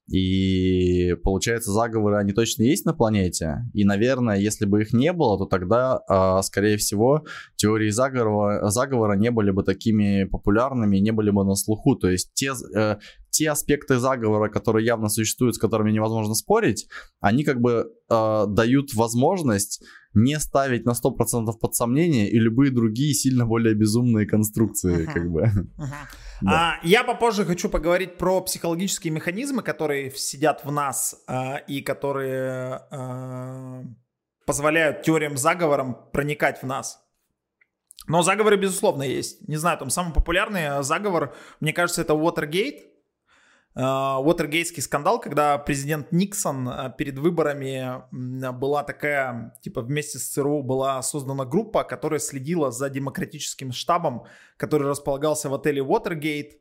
И получается, заговоры, они точно есть на планете. И, наверное, если бы их не было, то тогда, э, скорее всего, теории заговора, заговора не были бы такими популярными, не были бы на слуху. То есть те, э, те аспекты заговора, которые явно существуют, с которыми невозможно спорить, они как бы э, дают возможность не ставить на 100% под сомнение и любые другие сильно более безумные конструкции, uh-huh. как бы. Uh-huh. Да. А, я попозже хочу поговорить про психологические механизмы, которые сидят в нас а, и которые а, позволяют теориям заговорам проникать в нас. Но заговоры, безусловно, есть. Не знаю, там самый популярный заговор, мне кажется, это Watergate. Уотергейтский скандал, когда президент Никсон а, перед выборами была такая, типа вместе с ЦРУ была создана группа, которая следила за демократическим штабом, который располагался в отеле Уотергейт.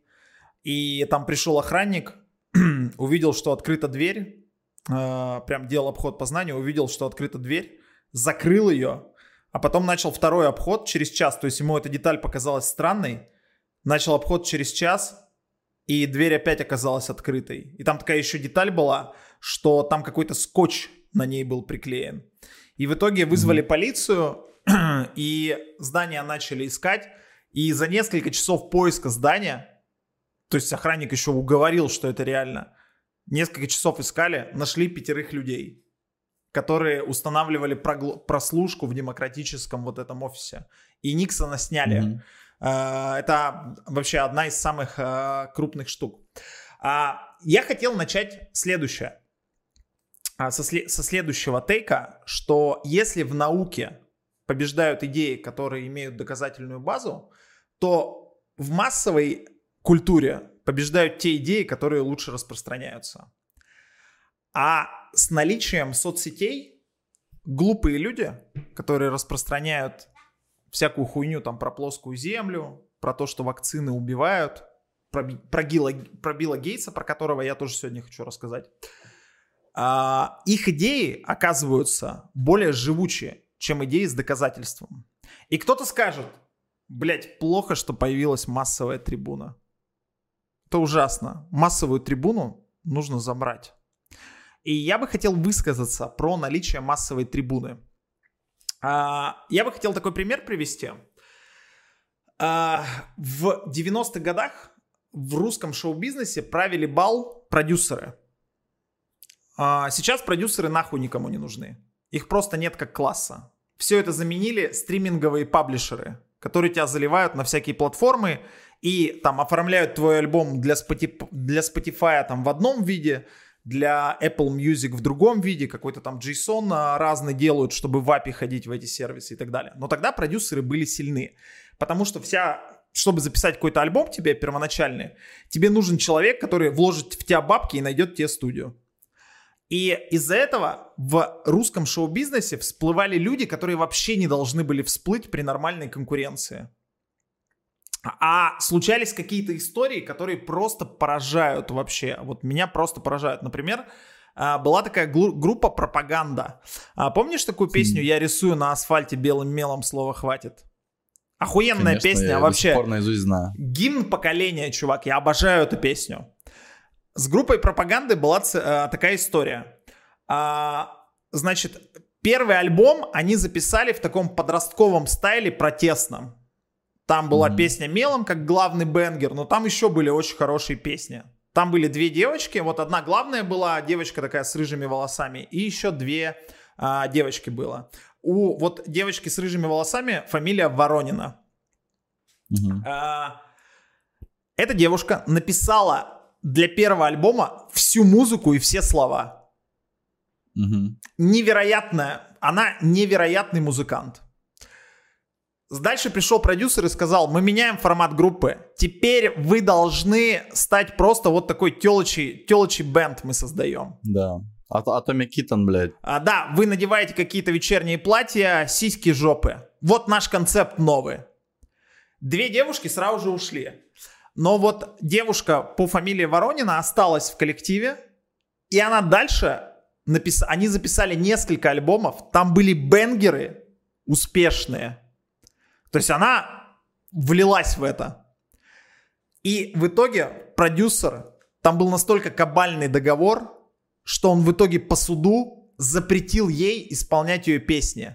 И там пришел охранник, (clears throat) увидел, что открыта дверь, а, прям делал обход по знанию, увидел, что открыта дверь, закрыл ее, а потом начал второй обход через час. То есть ему эта деталь показалась странной. Начал обход через час, и дверь опять оказалась открытой. И там такая еще деталь была, что там какой-то скотч на ней был приклеен. И в итоге вызвали mm-hmm. полицию, (clears throat) и здание начали искать. И за несколько часов поиска здания, то есть охранник еще уговорил, что это реально, несколько часов искали, нашли пятерых людей, которые устанавливали прослушку в демократическом вот этом офисе. И Никсона сняли. Mm-hmm. Э, это вообще одна из самых э, крупных штук. А, я хотел начать следующее. А, со, со следующего тейка, что если в науке побеждают идеи, которые имеют доказательную базу, то в массовой культуре побеждают те идеи, которые лучше распространяются. А с наличием соцсетей глупые люди, которые распространяют всякую хуйню там про плоскую землю, про то, что вакцины убивают, про, про, Гила, про Билла Гейтса, про которого я тоже сегодня хочу рассказать. А, их идеи оказываются более живучие, чем идеи с доказательством. И кто-то скажет, блять, плохо, что появилась массовая трибуна. Это ужасно. Массовую трибуну нужно забрать. И я бы хотел высказаться про наличие массовой трибуны. А, я бы хотел такой пример привести. А, в 90-х годах в русском шоу-бизнесе правили бал продюсеры. А, сейчас продюсеры нахуй никому не нужны. Их просто нет как класса. Все это заменили стриминговые паблишеры, которые тебя заливают на всякие платформы и там оформляют твой альбом для Spotify, для Spotify там в одном виде, для Apple Music в другом виде, какой-то там JSON а, разный делают, чтобы в API ходить в эти сервисы и так далее. Но тогда продюсеры были сильны, потому что вся чтобы записать какой-то альбом тебе первоначальный, тебе нужен человек, который вложит в тебя бабки и найдет тебе студию. И из-за этого в русском шоу-бизнесе всплывали люди, которые вообще не должны были всплыть при нормальной конкуренции. А случались какие-то истории, которые просто поражают вообще. Вот меня просто поражают. Например, а, была такая группа «Пропаганда». А, помнишь такую песню «Я рисую на асфальте белым мелом, слова хватит»? Охуенная Конечно, песня я вообще. Гимн поколения, чувак. Я обожаю эту песню. С группой пропаганды была э, такая история. А, значит, первый альбом они записали в таком подростковом стайле протестном. Там была mm-hmm. песня мелом, как главный бенгер, но там еще были очень хорошие песни. Там были две девочки, вот одна главная была, девочка такая с рыжими волосами, и еще две а, девочки было. У вот девочки с рыжими волосами фамилия Воронина. Mm-hmm. А, эта девушка написала для первого альбома всю музыку и все слова. Mm-hmm. Невероятная, она невероятный музыкант. Дальше пришел продюсер и сказал, мы меняем формат группы. Теперь вы должны стать просто вот такой телочий, телочий бенд мы создаем. Да. А Atomic Kitten, блядь. А, да, вы надеваете какие-то вечерние платья, сиськи, жопы. Вот наш концепт новый. Две девушки сразу же ушли. Но вот девушка по фамилии Воронина осталась в коллективе, и она дальше напис... они записали несколько альбомов, там были бенгеры успешные. То есть она влилась в это. И в итоге продюсер, там был настолько кабальный договор, что он в итоге по суду запретил ей исполнять ее песни.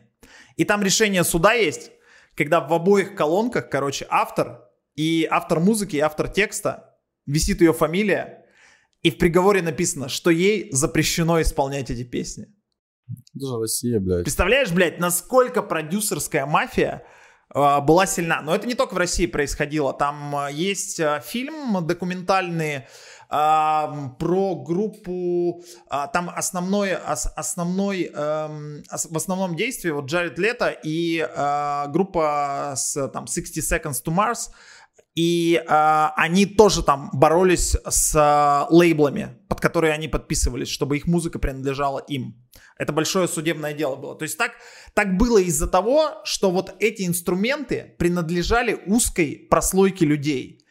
И там решение суда есть, когда в обоих колонках, короче, автор и автор музыки, и автор текста, висит ее фамилия, и в приговоре написано, что ей запрещено исполнять эти песни. Это же Россия, блядь. Представляешь, блядь, насколько продюсерская мафия была сильна. Но это не только в России происходило. Там а, есть а, фильм документальный про группу, там основной, основной, эм, в основном действии вот Джаред Лето и группа с там 60 Seconds to Mars, и э, они тоже там боролись с э, лейблами, под которые они подписывались, чтобы их музыка принадлежала им. Это большое судебное дело было. То есть так, так было из-за того, что вот эти инструменты принадлежали узкой прослойке людей.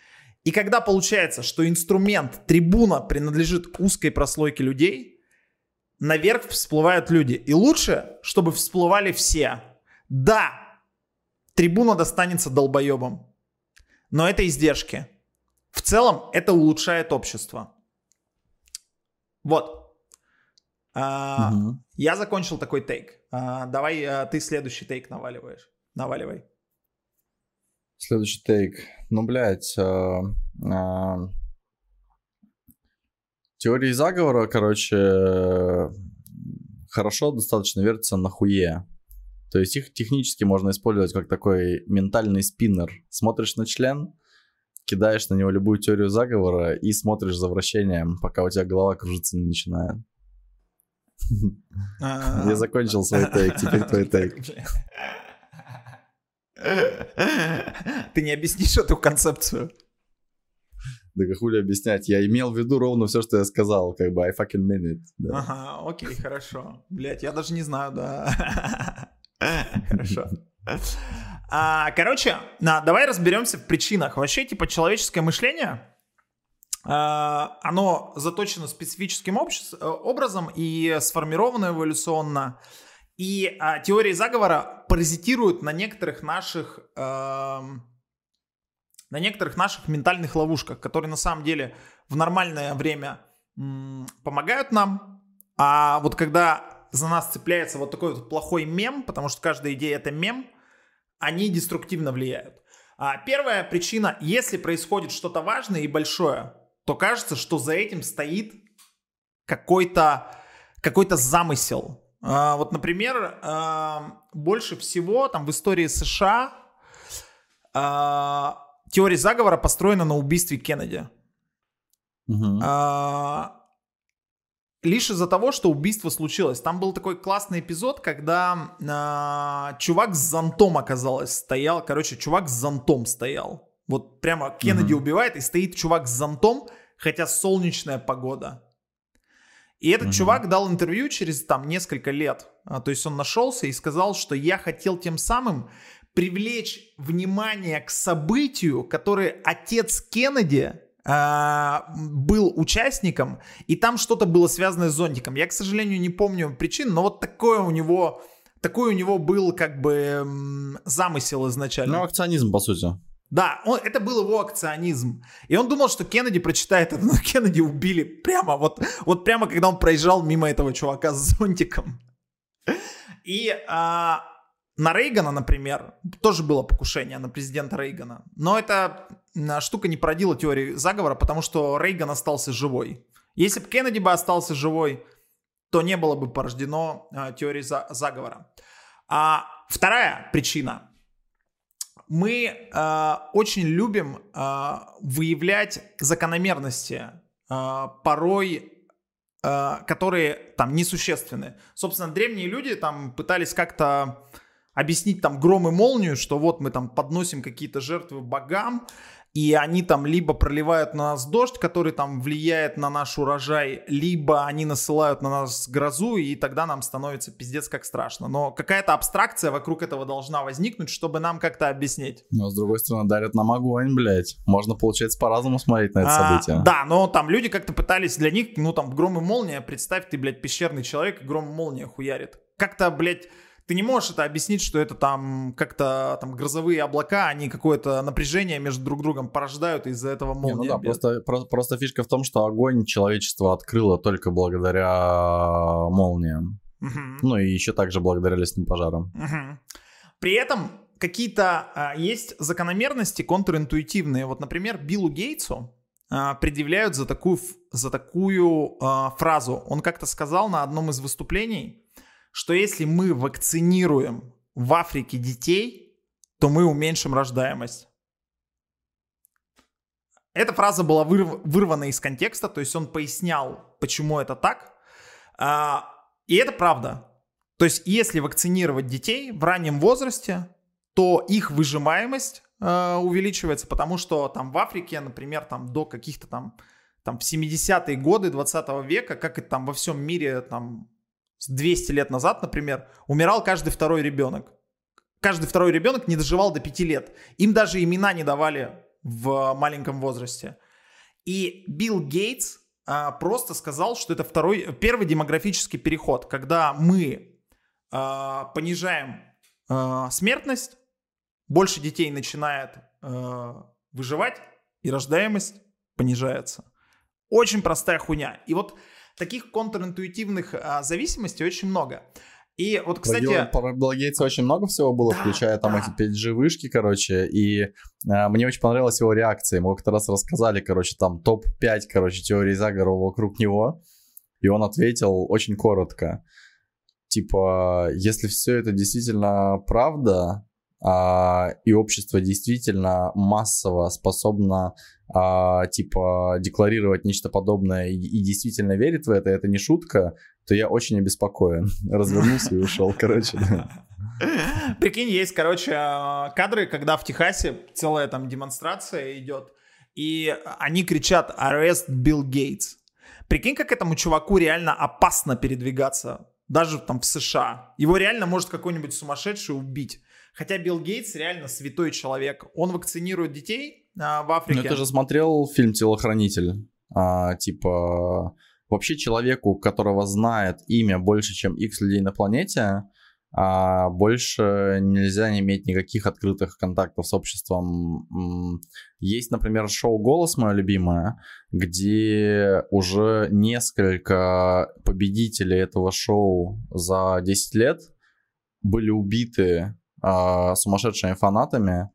И когда получается, что инструмент, трибуна принадлежит узкой прослойке людей, наверх всплывают люди. И лучше, чтобы всплывали все. Да, трибуна достанется долбоебам но это издержки. В целом это улучшает общество. Вот. А, угу. Я закончил такой тейк. А, давай а, ты следующий тейк наваливаешь. Наваливай. Следующий тейк. Ну, блядь. А, а, теории заговора, короче, хорошо достаточно вертится на хуе. То есть их технически можно использовать как такой ментальный спиннер. Смотришь на член, кидаешь на него любую теорию заговора и смотришь за вращением, пока у тебя голова кружиться не начинает. А. Я закончил свой тейк, теперь твой (laughs) тейк. Ты не объяснишь эту концепцию? Да как хули объяснять? Я имел в виду ровно все, что я сказал, как бы I fucking mean it. Да. Ага, окей, хорошо. Блять, я даже не знаю, да. (laughs) Хорошо. А, короче, на, давай разберемся в причинах. Вообще, типа, человеческое мышление, а, оно заточено специфическим общ... образом и сформировано эволюционно. И а, теории заговора паразитируют на некоторых наших... А, на некоторых наших ментальных ловушках, которые на самом деле в нормальное время м, помогают нам, а вот когда за нас цепляется вот такой вот плохой мем, потому что каждая идея это мем, они деструктивно влияют. А первая причина, если происходит что-то важное и большое, то кажется, что за этим стоит какой-то какой-то замысел. А, вот, например, а, больше всего там в истории США а, теория заговора построена на убийстве Кеннеди. Мгм. А, лишь из-за того, что убийство случилось. Там был такой классный эпизод, когда а, чувак с зонтом оказалось стоял. Короче, чувак с зонтом стоял. Вот прямо Кеннеди Мгм. убивает, и стоит чувак с зонтом, хотя солнечная погода. И этот Мгм. чувак дал интервью через там несколько лет. А, то есть он нашелся и сказал, что я хотел тем самым привлечь внимание к событию, которое отец Кеннеди был участником, и там что-то было связано с зонтиком. Я, к сожалению, не помню причин, но вот такое у него, такой у него был как бы замысел изначально. Ну, акционизм, по сути. Да, он, это был его акционизм. И он думал, что Кеннеди прочитает это, но (laughs) Кеннеди убили прямо вот, вот прямо, когда он проезжал мимо этого чувака с зонтиком. И а, на Рейгана, например, тоже было покушение на президента Рейгана. Но эта м, штука не породила теории заговора, потому что Рейган остался живой. Если бы Кеннеди бы остался живой, то не было бы порождено а, теории за- заговора. А вторая причина. Мы а, очень любим а, выявлять закономерности, а, порой а, которые там несущественны. Собственно, древние люди там пытались как-то объяснить там гром и молнию, что вот мы там подносим какие-то жертвы богам, и они там либо проливают на нас дождь, который там влияет на наш урожай, либо они насылают на нас грозу, и тогда нам становится пиздец как страшно. Но какая-то абстракция вокруг этого должна возникнуть, чтобы нам как-то объяснить. Но, с другой стороны, дарят нам огонь, блядь. Можно, получается, по-разному смотреть на это А, событие. Да, но там люди как-то пытались для них, ну там гром и молния, представь, ты, блядь, пещерный человек, и гром и молния хуярит. Как-то, блядь, ты не можешь это объяснить, что это там как-то там грозовые облака, они какое-то напряжение между друг другом порождают, из-за этого Не, молния. ну да, просто, про- просто фишка в том, что огонь человечество открыло только благодаря молниям. Мгм. Ну и еще также благодаря лесным пожарам. Мгм. При этом какие-то а, есть закономерности контринтуитивные. Вот, например, Биллу Гейтсу а, предъявляют за такую, за такую а, фразу. Он как-то сказал на одном из выступлений, что если мы вакцинируем в Африке детей, то мы уменьшим рождаемость. Эта фраза была вырв- вырвана из контекста, то есть он пояснял, почему это так. А, и это правда. То есть, если вакцинировать детей в раннем возрасте, то их выжимаемость э, увеличивается, потому что там в Африке, например, там до каких-то там, там в 70-е годы 20 века, как и там во всем мире там 200 лет назад, например, умирал каждый второй ребенок. Каждый второй ребенок не доживал до 5 лет. Им даже имена не давали в маленьком возрасте. И Билл Гейтс а, просто сказал, что это второй, первый демографический переход, когда мы а, понижаем а, смертность, больше детей начинает а, выживать, и рождаемость понижается. Очень простая хуйня. И вот таких контринтуитивных а, зависимостей очень много. И вот, кстати... Про Билла Гейтса очень много всего было, Да, включая там да. эти 5G-вышки, короче, и а, мне очень понравилась его реакция. Мы как-то раз рассказали, короче, там топ-5, короче, теорий заговора вокруг него, и он ответил очень коротко. Типа, если все это действительно правда, и общество действительно массово способно а, типа декларировать нечто подобное и, и действительно верит в это, это не шутка, то я очень обеспокоен. (laughs) Развернулся и ушел, короче. (laughs) Прикинь, есть, короче, э, кадры, когда в Техасе целая там демонстрация идет, и они кричат «Arrest Bill Gates». Прикинь, как этому чуваку реально опасно передвигаться, даже там в США. Его реально может какой-нибудь сумасшедший убить. Хотя Билл Гейтс реально святой человек. Он вакцинирует детей а, в Африке. Ну, ты же смотрел фильм «Телохранитель». А, типа, вообще человеку, которого знает имя больше, чем X людей на планете, а больше нельзя иметь никаких открытых контактов с обществом. Есть, например, шоу «Голос» мое любимое, где уже несколько победителей этого шоу за 10 лет были убиты а, сумасшедшими фанатами,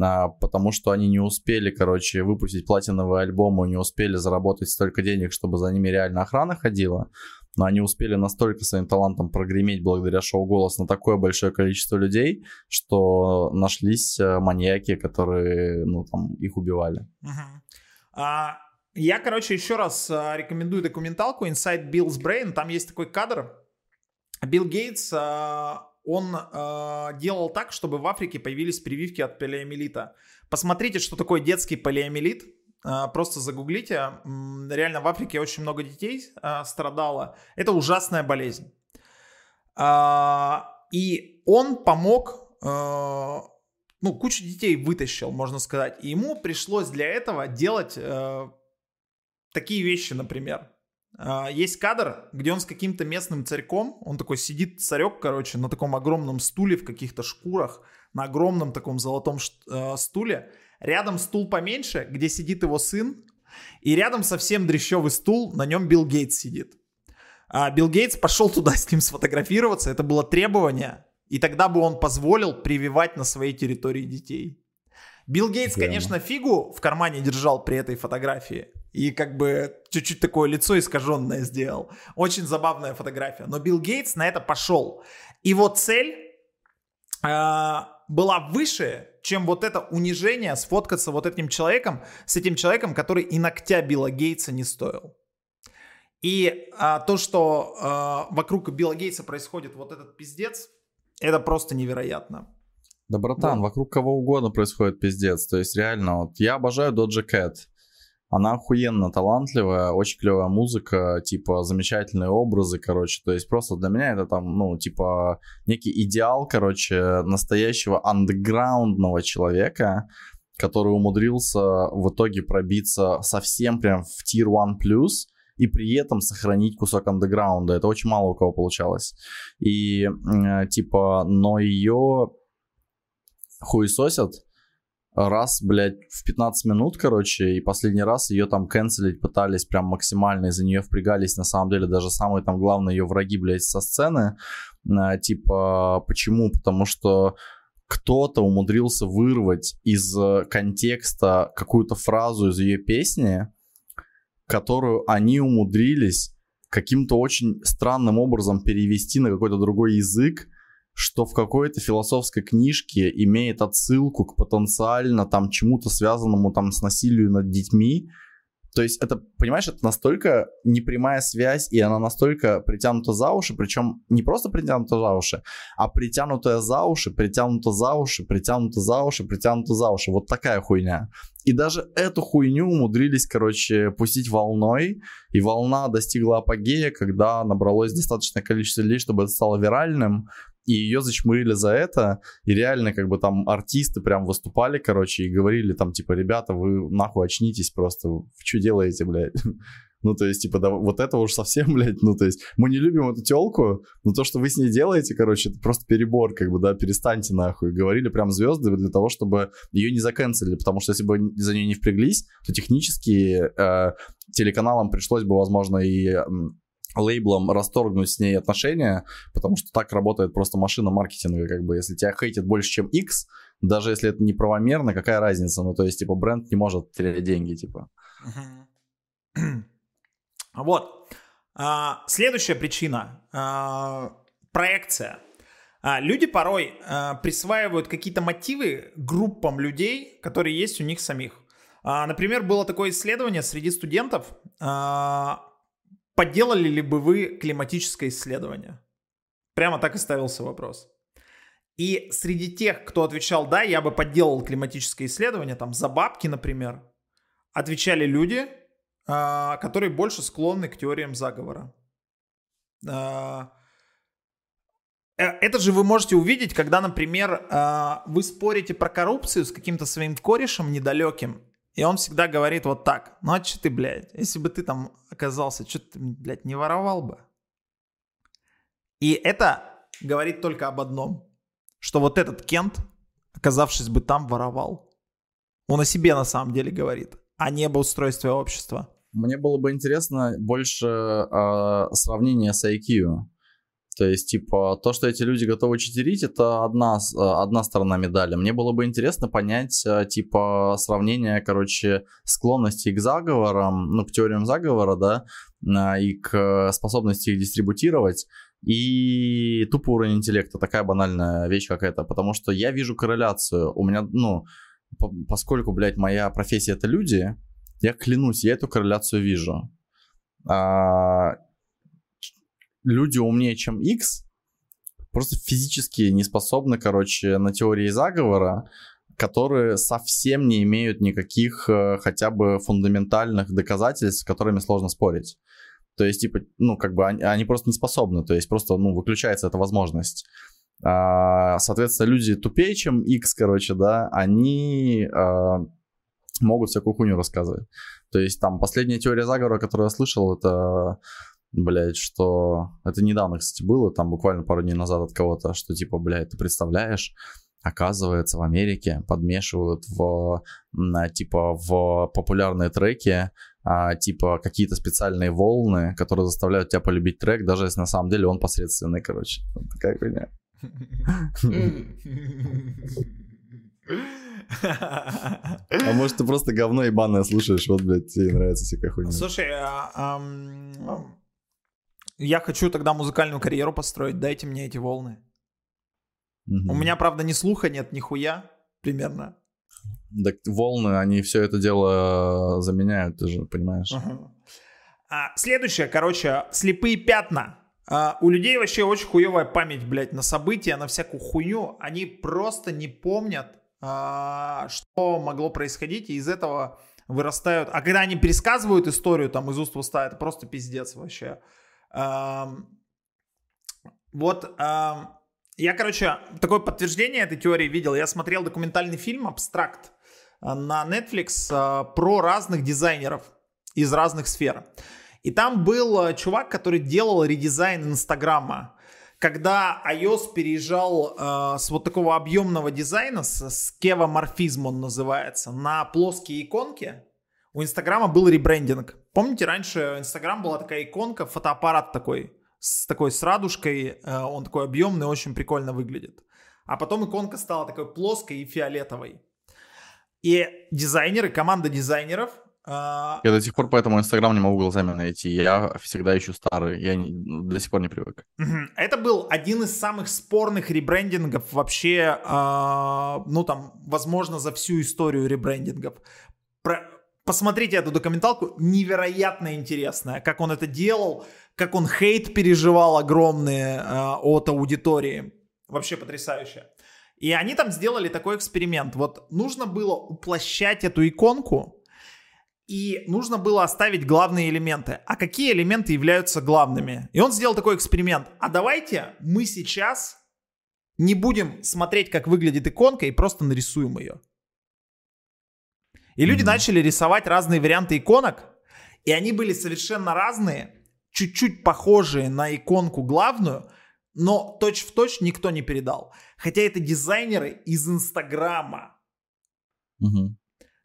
а, потому что они не успели, короче, выпустить платиновый альбом и не успели заработать столько денег, чтобы за ними реально охрана ходила но они успели настолько своим талантом прогреметь благодаря шоу «Голос» на такое большое количество людей, что нашлись э, маньяки, которые, ну, там, их убивали. Uh-huh. А, я, короче, еще раз а, рекомендую документалку Inside Bill's Brain. Там есть такой кадр. Билл Гейтс, а, он а, делал так, чтобы в Африке появились прививки от полиомиелита. Посмотрите, что такое детский полиомиелит а, просто загуглите. Реально в Африке очень много детей а, страдало. Это ужасная болезнь. А, и он помог, ну, кучу детей вытащил, можно сказать. И ему пришлось для этого делать такие вещи, например. Есть кадр, где он с каким-то местным царьком, он такой сидит, царек, короче, на таком огромном стуле в каких-то шкурах, на огромном таком золотом стуле, Рядом стул поменьше, где сидит его сын, и рядом совсем дрещевый стул, на нем Билл Гейтс сидит. А Билл Гейтс пошел туда с ним сфотографироваться, это было требование, и тогда бы он позволил прививать на своей территории детей. Билл Гейтс, Прямо. конечно, фигу в кармане держал при этой фотографии. И как бы чуть-чуть такое лицо искаженное сделал. Очень забавная фотография. Но Билл Гейтс на это пошел. Его цель э, была выше, чем вот это унижение, сфоткаться вот этим человеком, с этим человеком, который и ногтя Билла Гейтса не стоил. И а, то, что а, вокруг Билла Гейтса происходит вот этот пиздец, это просто невероятно. Да, братан, да. вокруг кого угодно происходит пиздец. То есть реально, вот я обожаю Доджа Кэт. Она охуенно талантливая, очень клевая музыка, типа замечательные образы, короче. То есть просто для меня это там, ну, типа некий идеал, короче, настоящего андеграундного человека, который умудрился в итоге пробиться совсем прям в Tier 1+, и при этом сохранить кусок андеграунда. Это очень мало у кого получалось. И типа, но ее хуесосят, раз, блядь, в 15 минут, короче, и последний раз ее там канцелить пытались прям максимально, из-за нее впрягались, на самом деле, даже самые там главные ее враги, блядь, со сцены, а, типа, почему? Потому что кто-то умудрился вырвать из контекста какую-то фразу из ее песни, которую они умудрились каким-то очень странным образом перевести на какой-то другой язык, что в какой-то философской книжке имеет отсылку к потенциально там чему-то связанному там с насилием над детьми. То есть это, понимаешь, это настолько непрямая связь, и она настолько притянута за уши, причем не просто притянута за уши, а притянутая за уши, притянута за уши, притянута за уши, притянута за уши. Вот такая хуйня. И даже эту хуйню умудрились, короче, пустить волной, и волна достигла апогея, когда набралось достаточное количество людей, чтобы это стало виральным, и ее зачмырили за это, и реально как бы там артисты прям выступали, короче, и говорили там, типа, ребята, вы нахуй очнитесь просто, вы что делаете, блядь? (laughs) Ну, то есть, типа, да, вот это уж совсем, (laughs) блядь, ну, то есть, мы не любим эту телку, но то, что вы с ней делаете, короче, это просто перебор, как бы, да, перестаньте нахуй. Говорили прям звезды для того, чтобы ее не заканцелили, потому что если бы за нее не впряглись, то технически э, телеканалам пришлось бы, возможно, и лейблом расторгнуть с ней отношения, потому что так работает просто машина маркетинга, как бы, если тебя хейтит больше, чем X, даже если это неправомерно, какая разница, ну, то есть, типа, бренд не может терять деньги, типа. (clears throat) Вот. А, следующая причина. А, проекция. А, люди порой присваивают какие-то мотивы группам людей, которые есть у них самих. Например, было такое исследование среди студентов. Подделали ли бы вы климатическое исследование? Прямо так и ставился вопрос. И среди тех, кто отвечал «да, я бы подделал климатическое исследование», там за бабки, например, отвечали люди, а, которые больше склонны к теориям заговора. А, э, это же вы можете увидеть, когда, например, а, вы спорите про коррупцию с каким-то своим корешем недалеким, и он всегда говорит вот так. Ну а что ты, блядь, если бы ты там оказался, что ты, блядь, не воровал бы? И это говорит только об одном. Что вот этот Кент, оказавшись бы там, воровал. Он о себе на самом деле говорит, а не об устройстве общества. Мне было бы интересно больше э, сравнения с IQ. То есть, типа, то, что эти люди готовы читерить, это одна, одна сторона медали. Мне было бы интересно понять, э, типа, сравнение, короче, склонности к заговорам, ну, к теориям заговора, да, а, и к способности их дистрибутировать, и тупо уровень интеллекта, такая банальная вещь, как это. Потому что я вижу корреляцию. У меня, ну, поскольку, блядь, моя профессия это люди, я клянусь, я эту корреляцию вижу. Люди умнее, чем X, просто физически не способны, короче, на теории заговора, которые совсем не имеют никаких э, хотя бы фундаментальных доказательств, с которыми сложно спорить. То есть, типа, ну, как бы они, они просто не способны, то есть просто, ну, выключается эта возможность. А, соответственно, люди тупее, чем X, короче, да, они а, могут всякую хуйню рассказывать. То есть там последняя теория заговора, которую я слышал, это блядь, что... Это недавно, кстати, было, там буквально пару дней назад от кого-то, что типа, блядь, ты представляешь, оказывается, в Америке подмешивают в, типа, в популярные треки, а, типа, какие-то специальные волны, которые заставляют тебя полюбить трек, даже если на самом деле он посредственный, короче. Вот такая хуйня. А может, ты просто говно ебаное слушаешь, вот, блядь, тебе нравится всякая хуйня. Слушай, а, я хочу тогда музыкальную карьеру построить, дайте мне эти волны. Угу. У меня, правда, ни слуха нет, ни хуя, примерно. Так волны, они все это дело заменяют, ты же понимаешь. Угу. А, следующее, короче, слепые пятна. А, у людей вообще очень хуевая память, блядь, на события, на всякую хуйню. Они просто не помнят, а, что могло происходить, и из этого вырастают. А когда они пересказывают историю там из уст в уста, это просто пиздец вообще. Вот я, короче, такое подтверждение этой теории видел. Я смотрел документальный фильм «Абстракт» на Netflix а, про разных дизайнеров из разных сфер. И там был а, чувак, который делал редизайн Инстаграма. Когда iOS переезжал э, с вот такого объемного дизайна, с, с кевоморфизм он называется, на плоские иконки, у Инстаграма был ребрендинг. Помните, раньше Инстаграм была такая иконка, фотоаппарат такой, с такой с радужкой, э, он такой объемный, очень прикольно выглядит. А потом иконка стала такой плоской и фиолетовой. И дизайнеры, команда дизайнеров э, я до сих пор поэтому Инстаграм не могу глазами найти. Я всегда ищу старый. Я не, до сих пор не привык. Это был один из самых спорных ребрендингов вообще, э, ну там, возможно, за всю историю ребрендингов. Про, Посмотрите эту документалку, невероятно интересная, как он это делал, как он хейт переживал огромный э, от аудитории. Вообще потрясающе. И они там сделали такой эксперимент. Вот нужно было уплощать эту иконку, и нужно было оставить главные элементы. А какие элементы являются главными? И он сделал такой эксперимент. А давайте мы сейчас не будем смотреть, как выглядит иконка, и просто нарисуем ее. И люди mm-hmm. начали рисовать разные варианты иконок, и они были совершенно разные, чуть-чуть похожие на иконку главную, но точь-в-точь никто не передал. Хотя это дизайнеры из Инстаграма, mm-hmm.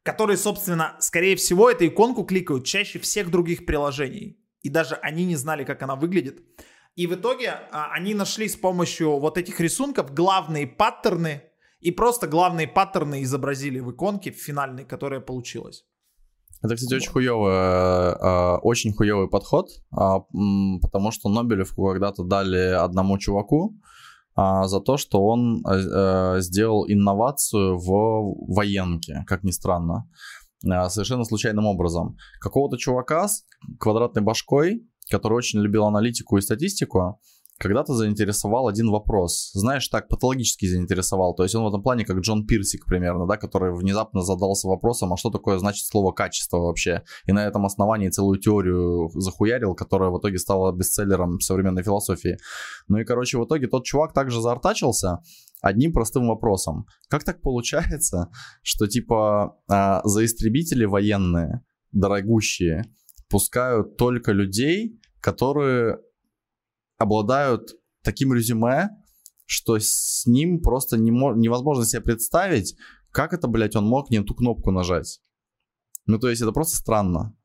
которые, собственно, скорее всего, эту иконку кликают чаще всех других приложений. И даже они не знали, как она выглядит. И в итоге а, они нашли с помощью вот этих рисунков главные паттерны, и просто главные паттерны изобразили в иконке в финальной, которая получилась. Это, кстати, вот. очень хуёвый, э, очень хуёвый подход, а, потому что Нобелевку когда-то дали одному чуваку а, за то, что он э, э, сделал инновацию в военке, как ни странно, совершенно случайным образом. Какого-то чувака с квадратной башкой, который очень любил аналитику и статистику, когда-то заинтересовал один вопрос. Знаешь, так патологически заинтересовал. То есть он в этом плане как Джон Пирсик примерно, да, который внезапно задался вопросом, а что такое значит слово качество вообще? И на этом основании целую теорию захуярил, которая в итоге стала бестселлером современной философии. Ну и, короче, в итоге тот чувак также заортачился одним простым вопросом. Как так получается, что типа э, за истребители военные, дорогущие, пускают только людей, которые обладают таким резюме, что с ним просто не мо- невозможно себе представить, как это, блядь, он мог не ту кнопку нажать. Ну, то есть это просто странно.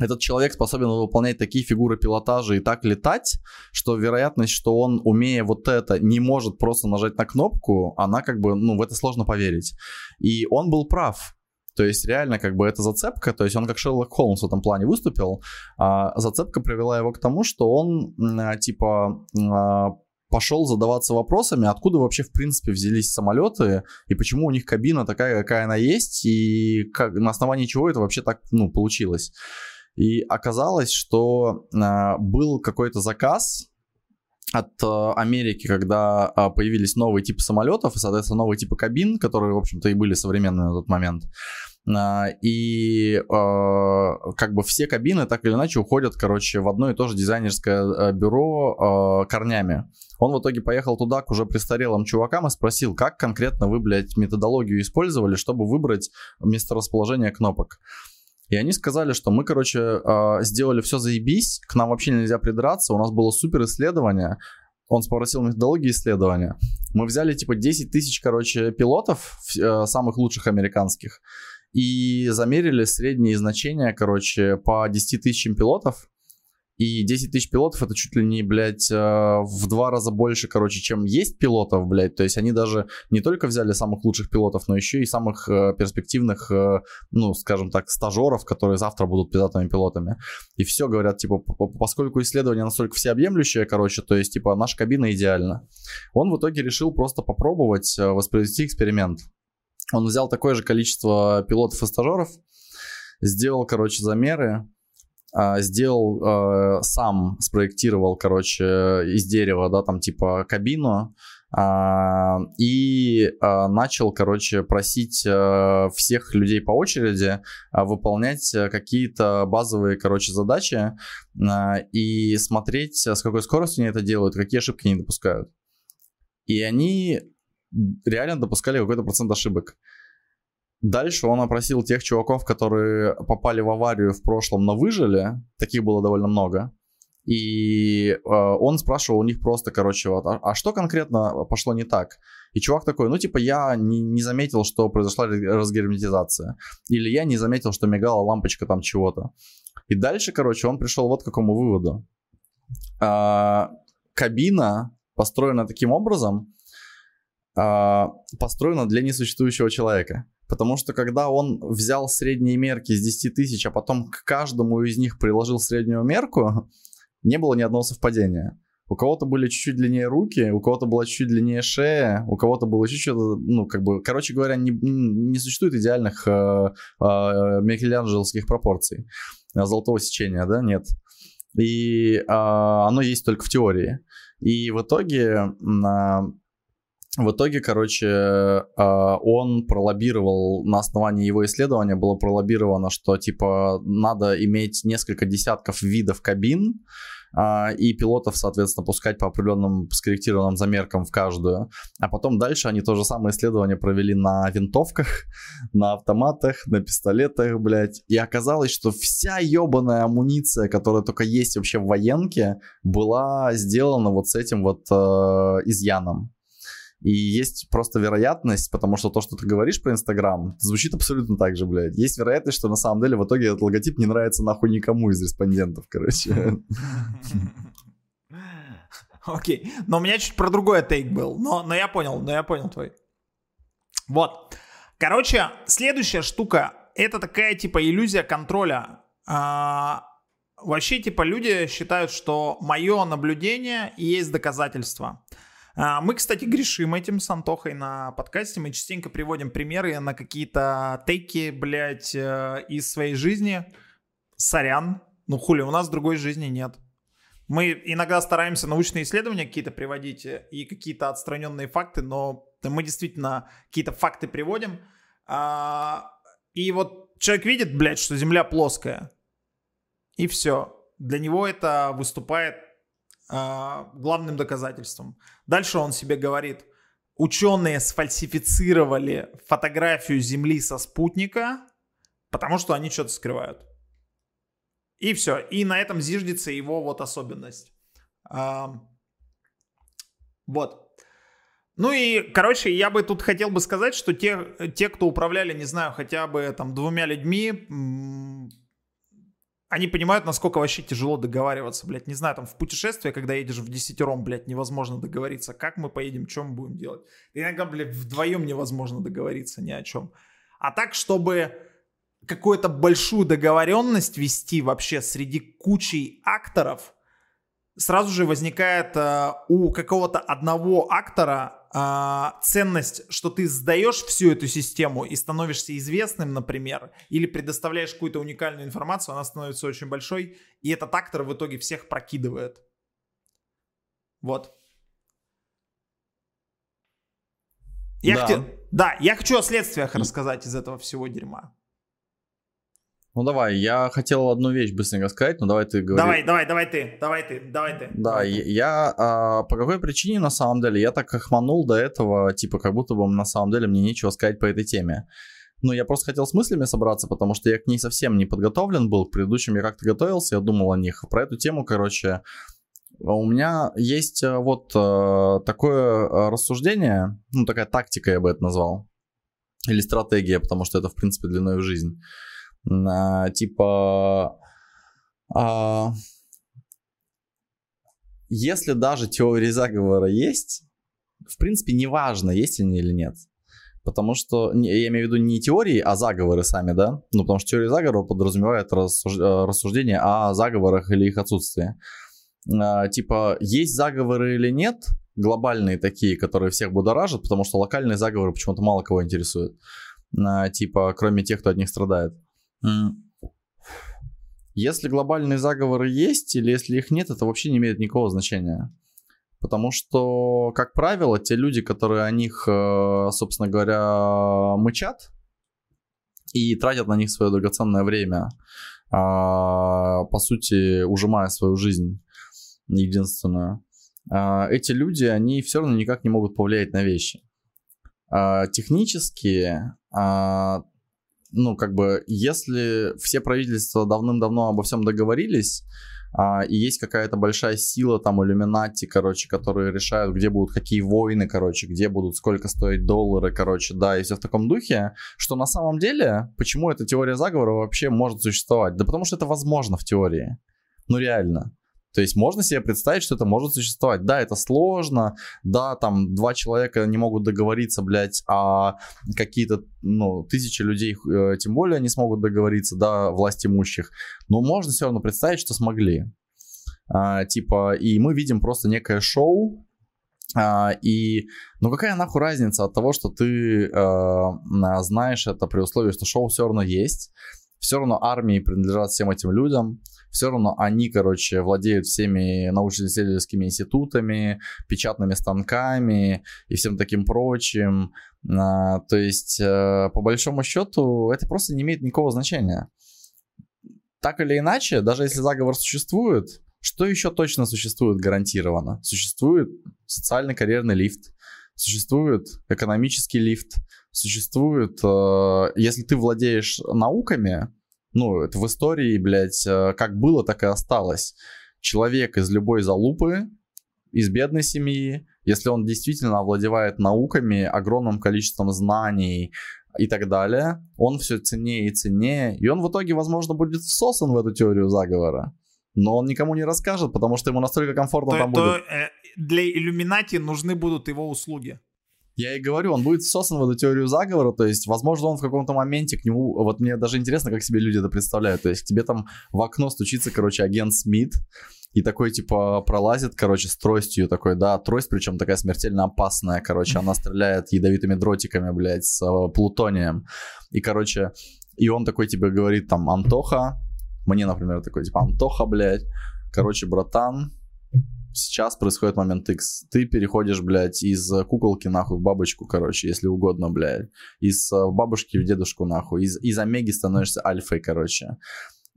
Этот человек способен выполнять такие фигуры пилотажа и так летать, что вероятность, что он, умея вот это, не может просто нажать на кнопку, она как бы, ну, в это сложно поверить. И он был прав. То есть реально как бы это зацепка, то есть он как Шерлок Холмс в этом плане выступил, а зацепка привела его к тому, что он а, типа а, пошел задаваться вопросами, откуда вообще в принципе взялись самолеты и почему у них кабина такая, какая она есть и как, на основании чего это вообще так ну, получилось. И оказалось, что э, был какой-то заказ от э, Америки, когда э, появились новые типы самолетов и, соответственно, новые типы кабин, которые, в общем-то, и были современными на тот момент. Uh, и uh, как бы все кабины так или иначе уходят, короче, в одно и то же дизайнерское uh, бюро корнями. Он в итоге поехал туда к уже престарелым чувакам и спросил, как конкретно вы, блядь, методологию использовали, чтобы выбрать месторасположение кнопок. И они сказали, что мы, короче, сделали все заебись, к нам вообще нельзя придраться, у нас было супер исследование, он спросил методологии исследования. Мы взяли типа 10 тысяч, короче, пилотов, э, самых лучших американских, и замерили средние значения, короче, по 10 тысячам пилотов. И 10 тысяч пилотов это чуть ли не, блядь, э, в два раза больше, короче, чем есть пилотов, блядь. То есть они даже не только взяли самых лучших пилотов, но еще и самых э, перспективных, э, ну, скажем так, стажеров, которые завтра будут пилотами пилотами. И все говорят, типа, поскольку исследование настолько всеобъемлющее, короче, то есть, типа, наша кабина идеальна. Он в итоге решил просто попробовать воспроизвести эксперимент. Он взял такое же количество пилотов и стажеров, сделал, короче, замеры, а, сделал а, сам, спроектировал, короче, из дерева, да, там типа кабину, а, и начал, короче, просить всех людей по очереди выполнять какие-то базовые, короче, задачи и смотреть, с какой скоростью они это делают, какие ошибки они допускают. И они реально допускали какой-то процент ошибок. Дальше он опросил тех чуваков, которые попали в аварию в прошлом, но выжили. Таких было довольно много. И э, он спрашивал у них просто, короче, вот, а, а что конкретно пошло не так? И чувак такой, ну, типа, я не, не заметил, что произошла разгерметизация. Или я не заметил, что мигала лампочка там чего-то. И дальше, короче, он пришел вот к какому выводу. Э, кабина построена таким образом, э, построена для несуществующего человека. Потому что когда он взял средние мерки с 10 тысяч, а потом к каждому из них приложил среднюю мерку, не было ни одного совпадения. У кого-то были чуть-чуть длиннее руки, у кого-то была чуть-чуть длиннее шея, у кого-то было чуть-чуть, ну, как бы, короче говоря, не, не существует идеальных э, э, микеланджеловских пропорций. Золотого сечения, да, нет. И э, оно есть только в теории. И в итоге э, в итоге, короче, а, он пролоббировал, на основании его исследования было пролоббировано, что, типа, надо иметь несколько десятков видов кабин, а, и пилотов, соответственно, пускать по определенным скорректированным замеркам в каждую. А потом дальше они то же самое исследование провели на винтовках, (laughs) на автоматах, на пистолетах, блядь. И оказалось, что вся ебаная амуниция, которая только есть вообще в военке, была сделана вот с этим вот э, изъяном. И есть просто вероятность, потому что то, что ты говоришь про Инстаграм, звучит абсолютно так же, блядь. Есть вероятность, что на самом деле в итоге этот логотип не нравится нахуй никому из респондентов, короче. Окей. Но у меня чуть про другой тейк был. Но, но я понял, но я понял твой. Вот. Короче, следующая штука. Это такая типа иллюзия контроля. А, вообще, типа, люди считают, что мое наблюдение и есть доказательство. А, мы, кстати, грешим этим с Антохой на подкасте. Мы частенько приводим примеры на какие-то тейки, блядь, э, из своей жизни. Сорян. Ну, хули, у нас другой жизни нет. Мы иногда стараемся научные исследования какие-то приводить э, и какие-то отстраненные факты, но мы действительно какие-то факты приводим. А, и вот человек видит, блядь, что Земля плоская. И все. Для него это выступает главным доказательством. Дальше он себе говорит, ученые сфальсифицировали фотографию Земли со спутника, потому что они что-то скрывают. И все. И на этом зиждется его вот особенность. А, вот. Ну и, короче, я бы тут хотел бы сказать, что те, те кто управляли, не знаю, хотя бы там двумя людьми, они понимают, насколько вообще тяжело договариваться, блядь. Не знаю, там в путешествие, когда едешь в десятером, блядь, невозможно договориться. Как мы поедем, что мы будем делать? Иногда, блядь, вдвоем невозможно договориться ни о чем. А так, чтобы какую-то большую договоренность вести вообще среди кучи акторов, сразу же возникает э, у какого-то одного актора а, ценность, что ты сдаешь всю эту систему и становишься известным, например, или предоставляешь какую-то уникальную информацию, она становится очень большой, и этот актор в итоге всех прокидывает. Вот. Я да. Хотел... да, я хочу о следствиях рассказать из этого всего дерьма. Ну давай, я хотел одну вещь быстренько сказать, но давай ты говори. Давай, давай, давай ты, давай ты, давай ты. Да, давай я, я а, по какой причине на самом деле, я так охманул до этого, типа как будто бы на самом деле мне нечего сказать по этой теме. Ну, я просто хотел с мыслями собраться, потому что я к ней совсем не подготовлен был. К предыдущим я как-то готовился, я думал о них. Про эту тему, короче, у меня есть э, вот э, такое э, рассуждение, ну, такая тактика я бы это назвал. Или стратегия, потому что это, в принципе, длиной в жизнь а, типа, а, если даже теории заговора есть, в принципе, неважно, есть они или нет. Потому что, я имею в виду не теории, а заговоры сами, да? Ну, потому что теория заговора подразумевает рассуж... Э, рассуждение о заговорах или их отсутствии. А, типа, есть заговоры или нет, глобальные такие, которые всех будоражат, потому что локальные заговоры почему-то мало кого интересуют. А, типа, кроме тех, кто от них страдает. Если глобальные заговоры есть или если их нет, это вообще не имеет никакого значения. Потому что, как правило, те люди, которые о них, э, собственно говоря, мычат и тратят на них свое драгоценное время, а, по сути, ужимая свою жизнь единственную, а, эти люди, они все равно никак не могут повлиять на вещи. А, технически ну, как бы, если все правительства давным-давно обо всем договорились, а, и есть какая-то большая сила, там, иллюминати, короче, которые решают, где будут какие войны, короче, где будут сколько стоить доллары, короче, да, и все в таком духе, что на самом деле, почему эта теория заговора вообще может существовать? Да потому что это возможно в теории. Ну, реально. То есть можно себе представить, что это может существовать. Да, это сложно, да, там два человека не могут договориться, блядь, а какие-то, ну, тысячи людей э, тем более не смогут договориться, да, власть имущих. Но можно все равно представить, что смогли. А, типа, и мы видим просто некое шоу, а, и, ну какая нахуй разница от того, что ты э, знаешь это при условии, что шоу все равно есть, все равно армии принадлежат всем этим людям, все равно они, короче, владеют всеми научно-исследовательскими институтами, печатными станками и всем таким прочим. А, то есть, э, по большому счету, это просто не имеет никакого значения. Так или иначе, даже если заговор существует, что еще точно существует гарантированно? Существует социальный карьерный лифт, существует экономический лифт, существует, э, если ты владеешь науками, ну, это в истории, блядь, э, как было, так и осталось. Человек из любой залупы, из бедной семьи, если он действительно овладевает науками, огромным количеством знаний и так далее, он все ценнее и ценнее, и он в итоге, возможно, будет всосан в эту теорию заговора. Но он никому не расскажет, потому что ему настолько комфортно то, там то, будет. Э, для иллюминати нужны будут его услуги. Я и говорю, он будет сосан в эту теорию заговора, то есть, возможно, он в каком-то моменте к нему, вот мне даже интересно, как себе люди это представляют, то есть, к тебе там в окно стучится, короче, агент Смит, и такой, типа, пролазит, короче, с тростью такой, да, трость, причем такая смертельно опасная, короче, она стреляет ядовитыми дротиками, блядь, с э, плутонием, и, короче, и он такой тебе говорит, там, Антоха, мне, например, такой, типа, Антоха, блядь, короче, братан, сейчас происходит момент X. Ты переходишь, блядь, из куколки нахуй в бабочку, короче, если угодно, блядь. Из э, бабушки в дедушку нахуй. Из, из омеги становишься альфой, короче.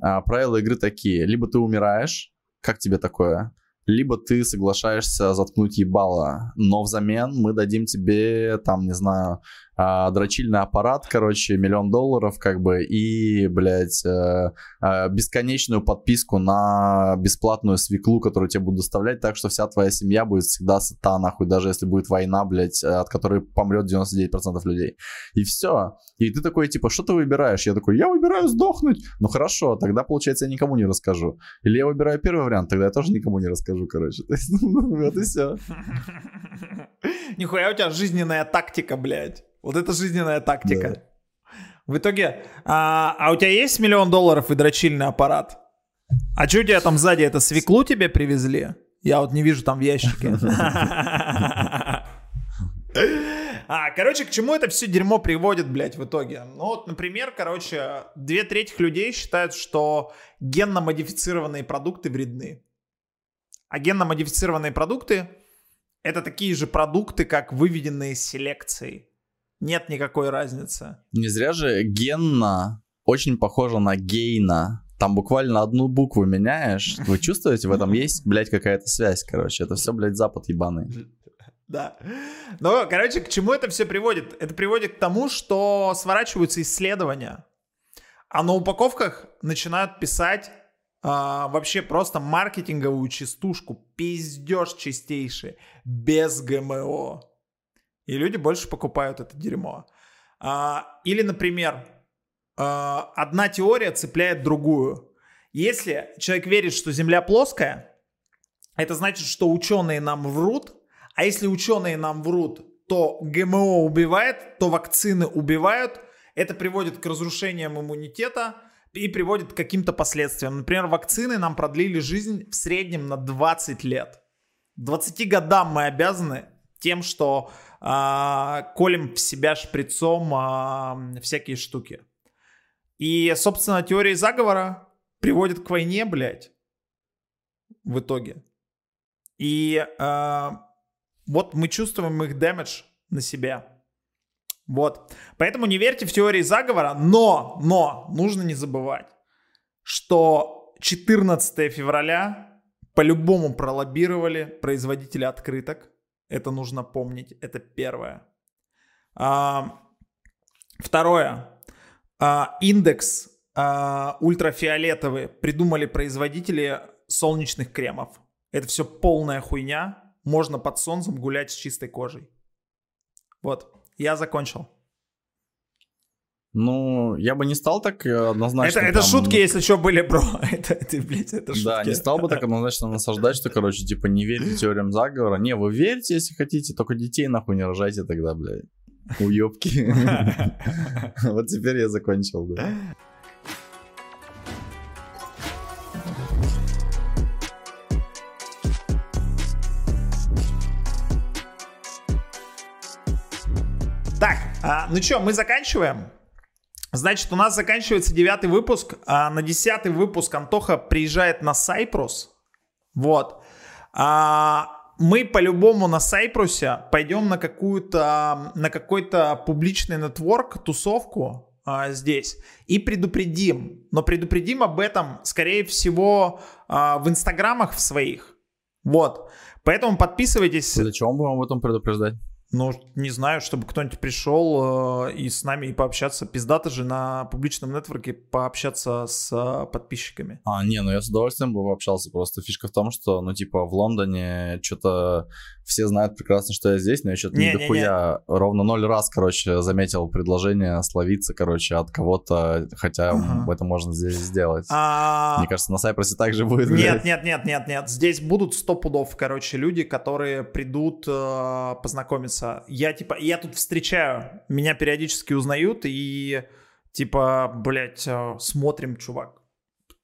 А, правила игры такие. Либо ты умираешь, как тебе такое? Либо ты соглашаешься заткнуть ебало, но взамен мы дадим тебе, там, не знаю, а, дрочильный аппарат, короче, миллион долларов, как бы, и, блядь, а, а, бесконечную подписку на бесплатную свеклу, которую тебе будут доставлять, так что вся твоя семья будет всегда сыта, нахуй, даже если будет война, блядь, от которой помрет 99% людей. И все. И ты такой, типа, что ты выбираешь? Я такой, я выбираю сдохнуть. Ну хорошо, тогда, получается, я никому не расскажу. Или я выбираю первый вариант, тогда я тоже никому не расскажу, короче. (laughs) Ну, вот и все. (laughs) Нихуя у тебя жизненная тактика, блядь. Вот это жизненная тактика. Да. В итоге, а, а у тебя есть миллион долларов и дрочильный аппарат? А что у тебя там сзади? Это свеклу тебе привезли? Я вот не вижу там в ящике. А, короче, к чему это все дерьмо приводит, блядь, в итоге? Ну вот, например, короче, две трети людей считают, что генно-модифицированные продукты вредны. А генно-модифицированные продукты это такие же продукты, как выведенные селекцией. Нет никакой разницы. Не зря же генно очень похоже на гейна. Там буквально одну букву меняешь. (laughs) Вы чувствуете, в этом есть, блядь, какая-то связь, короче. Это все, блядь, запад ебаный. Да. Но, короче, к чему это все приводит? Это приводит к тому, что сворачиваются исследования. А на упаковках начинают писать а, вообще просто маркетинговую частушку, пиздеж чистейший, без ГМО. И люди больше покупают это дерьмо. А, или, например, а, одна теория цепляет другую. Если человек верит, что Земля плоская, это значит, что ученые нам врут, а если ученые нам врут, то ГМО убивает, то вакцины убивают, это приводит к разрушениям иммунитета, и приводит к каким-то последствиям. Например, вакцины нам продлили жизнь в среднем на 20 лет. 20 годам мы обязаны тем, что колем в себя шприцом э, всякие штуки. И, собственно, теория заговора приводит к войне, блядь, в итоге. И э, вот мы чувствуем их дэмэдж на себя. Вот. Поэтому не верьте в теории заговора, но, но, нужно не забывать, что 14 февраля по-любому пролоббировали производители открыток. Это нужно помнить. Это первое. А, второе. А, индекс а, ультрафиолетовый придумали производители солнечных кремов. Это все полная хуйня. Можно под солнцем гулять с чистой кожей. Вот. Я закончил. Ну, я бы не стал так э, однозначно. Это, это там... шутки, если что, были, бро. (laughs) это, это, блядь, это шутки. Да, не стал бы так однозначно насаждать, что, короче, типа, не верьте теориям заговора. Не, вы верьте, если хотите, только детей нахуй не рожайте тогда, блядь. Уёбки. (laughs) Вот теперь я закончил, да. Так, а, ну что, мы заканчиваем? Значит, у нас заканчивается девятый выпуск, а на десятый выпуск Антоха приезжает на Сайпрус. Вот. А, мы по-любому на Сайпрусе пойдем на какую-то, на какой-то публичный нетворк, тусовку а, здесь и предупредим. Но предупредим об этом, скорее всего, а, в инстаграмах в своих. Вот. Поэтому подписывайтесь. Чего мы будем об этом предупреждать? Ну, не знаю, чтобы кто-нибудь пришел э, и с нами и пообщаться. Пиздато же на публичном нетворке пообщаться с э, подписчиками. А, не, ну я с удовольствием бы общался. Просто фишка в том, что, ну, типа, в Лондоне что-то все знают прекрасно, что я здесь, но я что-то не, не дохуя ровно ноль раз, короче, заметил предложение словиться, короче, от кого-то, хотя ага. это можно здесь сделать. А... Мне кажется, на Сайпросе также будет. Нет, нет, нет, нет, нет. Здесь будут сто пудов, короче, люди, которые придут э, познакомиться. Я, типа, я тут встречаю, меня периодически узнают и, типа, блядь, э, смотрим, чувак.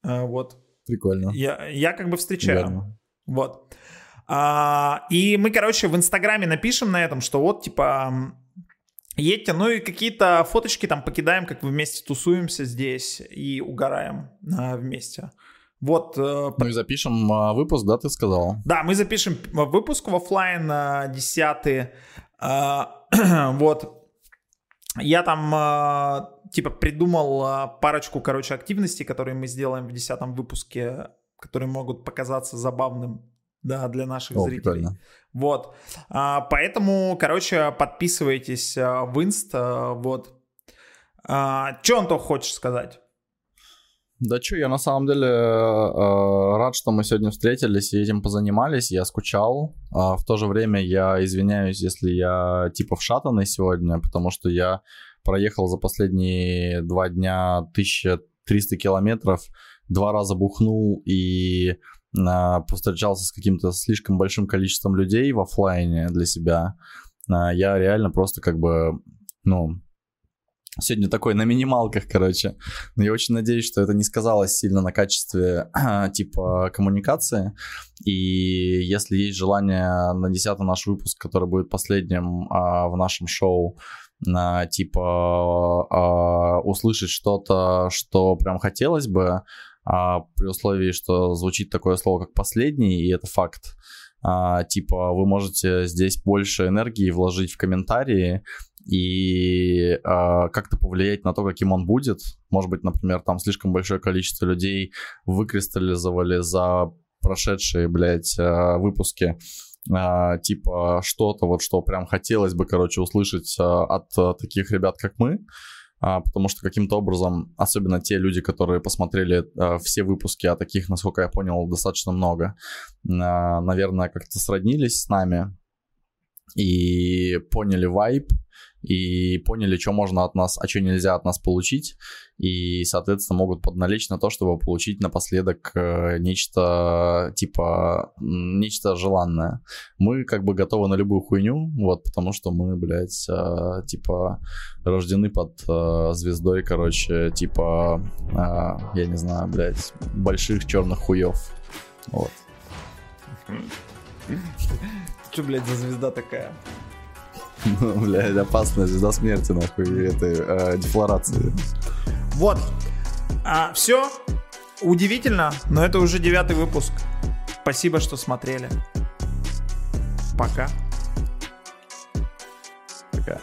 Э, вот. Прикольно. Я, я как бы встречаю. Верно. Вот. А, и мы, короче, в Инстаграме напишем на этом, что вот, типа, едьте, ну и какие-то фоточки там покидаем, как вы вместе тусуемся здесь и угораем а, вместе. Вот. Э, ну запишем а, выпуск, да, ты сказал? Да, мы запишем выпуск в офлайн а, 10 а, вот. Я там типа придумал парочку, короче, активностей, которые мы сделаем в десятом выпуске, которые могут показаться забавным Да, для наших О, зрителей. прикольно. Вот. А, поэтому, короче, подписывайтесь в инста. Вот. А, что, Антон, хочешь сказать? Да что, я на самом деле э, рад, что мы сегодня встретились и этим позанимались. Я скучал. А в то же время я извиняюсь, если я типа вшатанный сегодня, потому что я проехал за последние два дня 1300 километров, два раза бухнул и э, повстречался с каким-то слишком большим количеством людей в оффлайне для себя. Э, я реально просто как бы, ну, Сегодня такой на минималках, короче. Но я очень надеюсь, что это не сказалось сильно на качестве (clears throat) типа коммуникации. И если есть желание на 10 наш выпуск, который будет последним а, в нашем шоу, на типа а, услышать что-то, что прям хотелось бы, а, при условии, что звучит такое слово, как последний, и это факт. А, типа вы можете здесь больше энергии вложить в комментарии и э, как-то повлиять на то, каким он будет. Может быть, например, там слишком большое количество людей выкристаллизовали за прошедшие, блядь, э, выпуски э, типа что-то вот, что прям хотелось бы, короче, услышать от таких ребят, как мы. Потому что каким-то образом, особенно те люди, которые посмотрели все выпуски, а таких, насколько я понял, достаточно много, наверное, как-то сроднились с нами и поняли вайб, и поняли, что можно от нас, а что нельзя от нас получить, и, соответственно, могут подналечь на то, чтобы получить напоследок э, нечто, типа, нечто желанное. Мы как бы готовы на любую хуйню, вот, потому что мы, блядь, э, типа, рождены под э, звездой, короче, типа, я не знаю, блядь, больших черных хуев, вот. Что, блядь, за звезда такая? Ну, блядь, опасная звезда смерти, нахуй, этой э, дефлорации. Вот. А, все. Удивительно, но это уже девятый выпуск. Спасибо, что смотрели. Пока. Пока.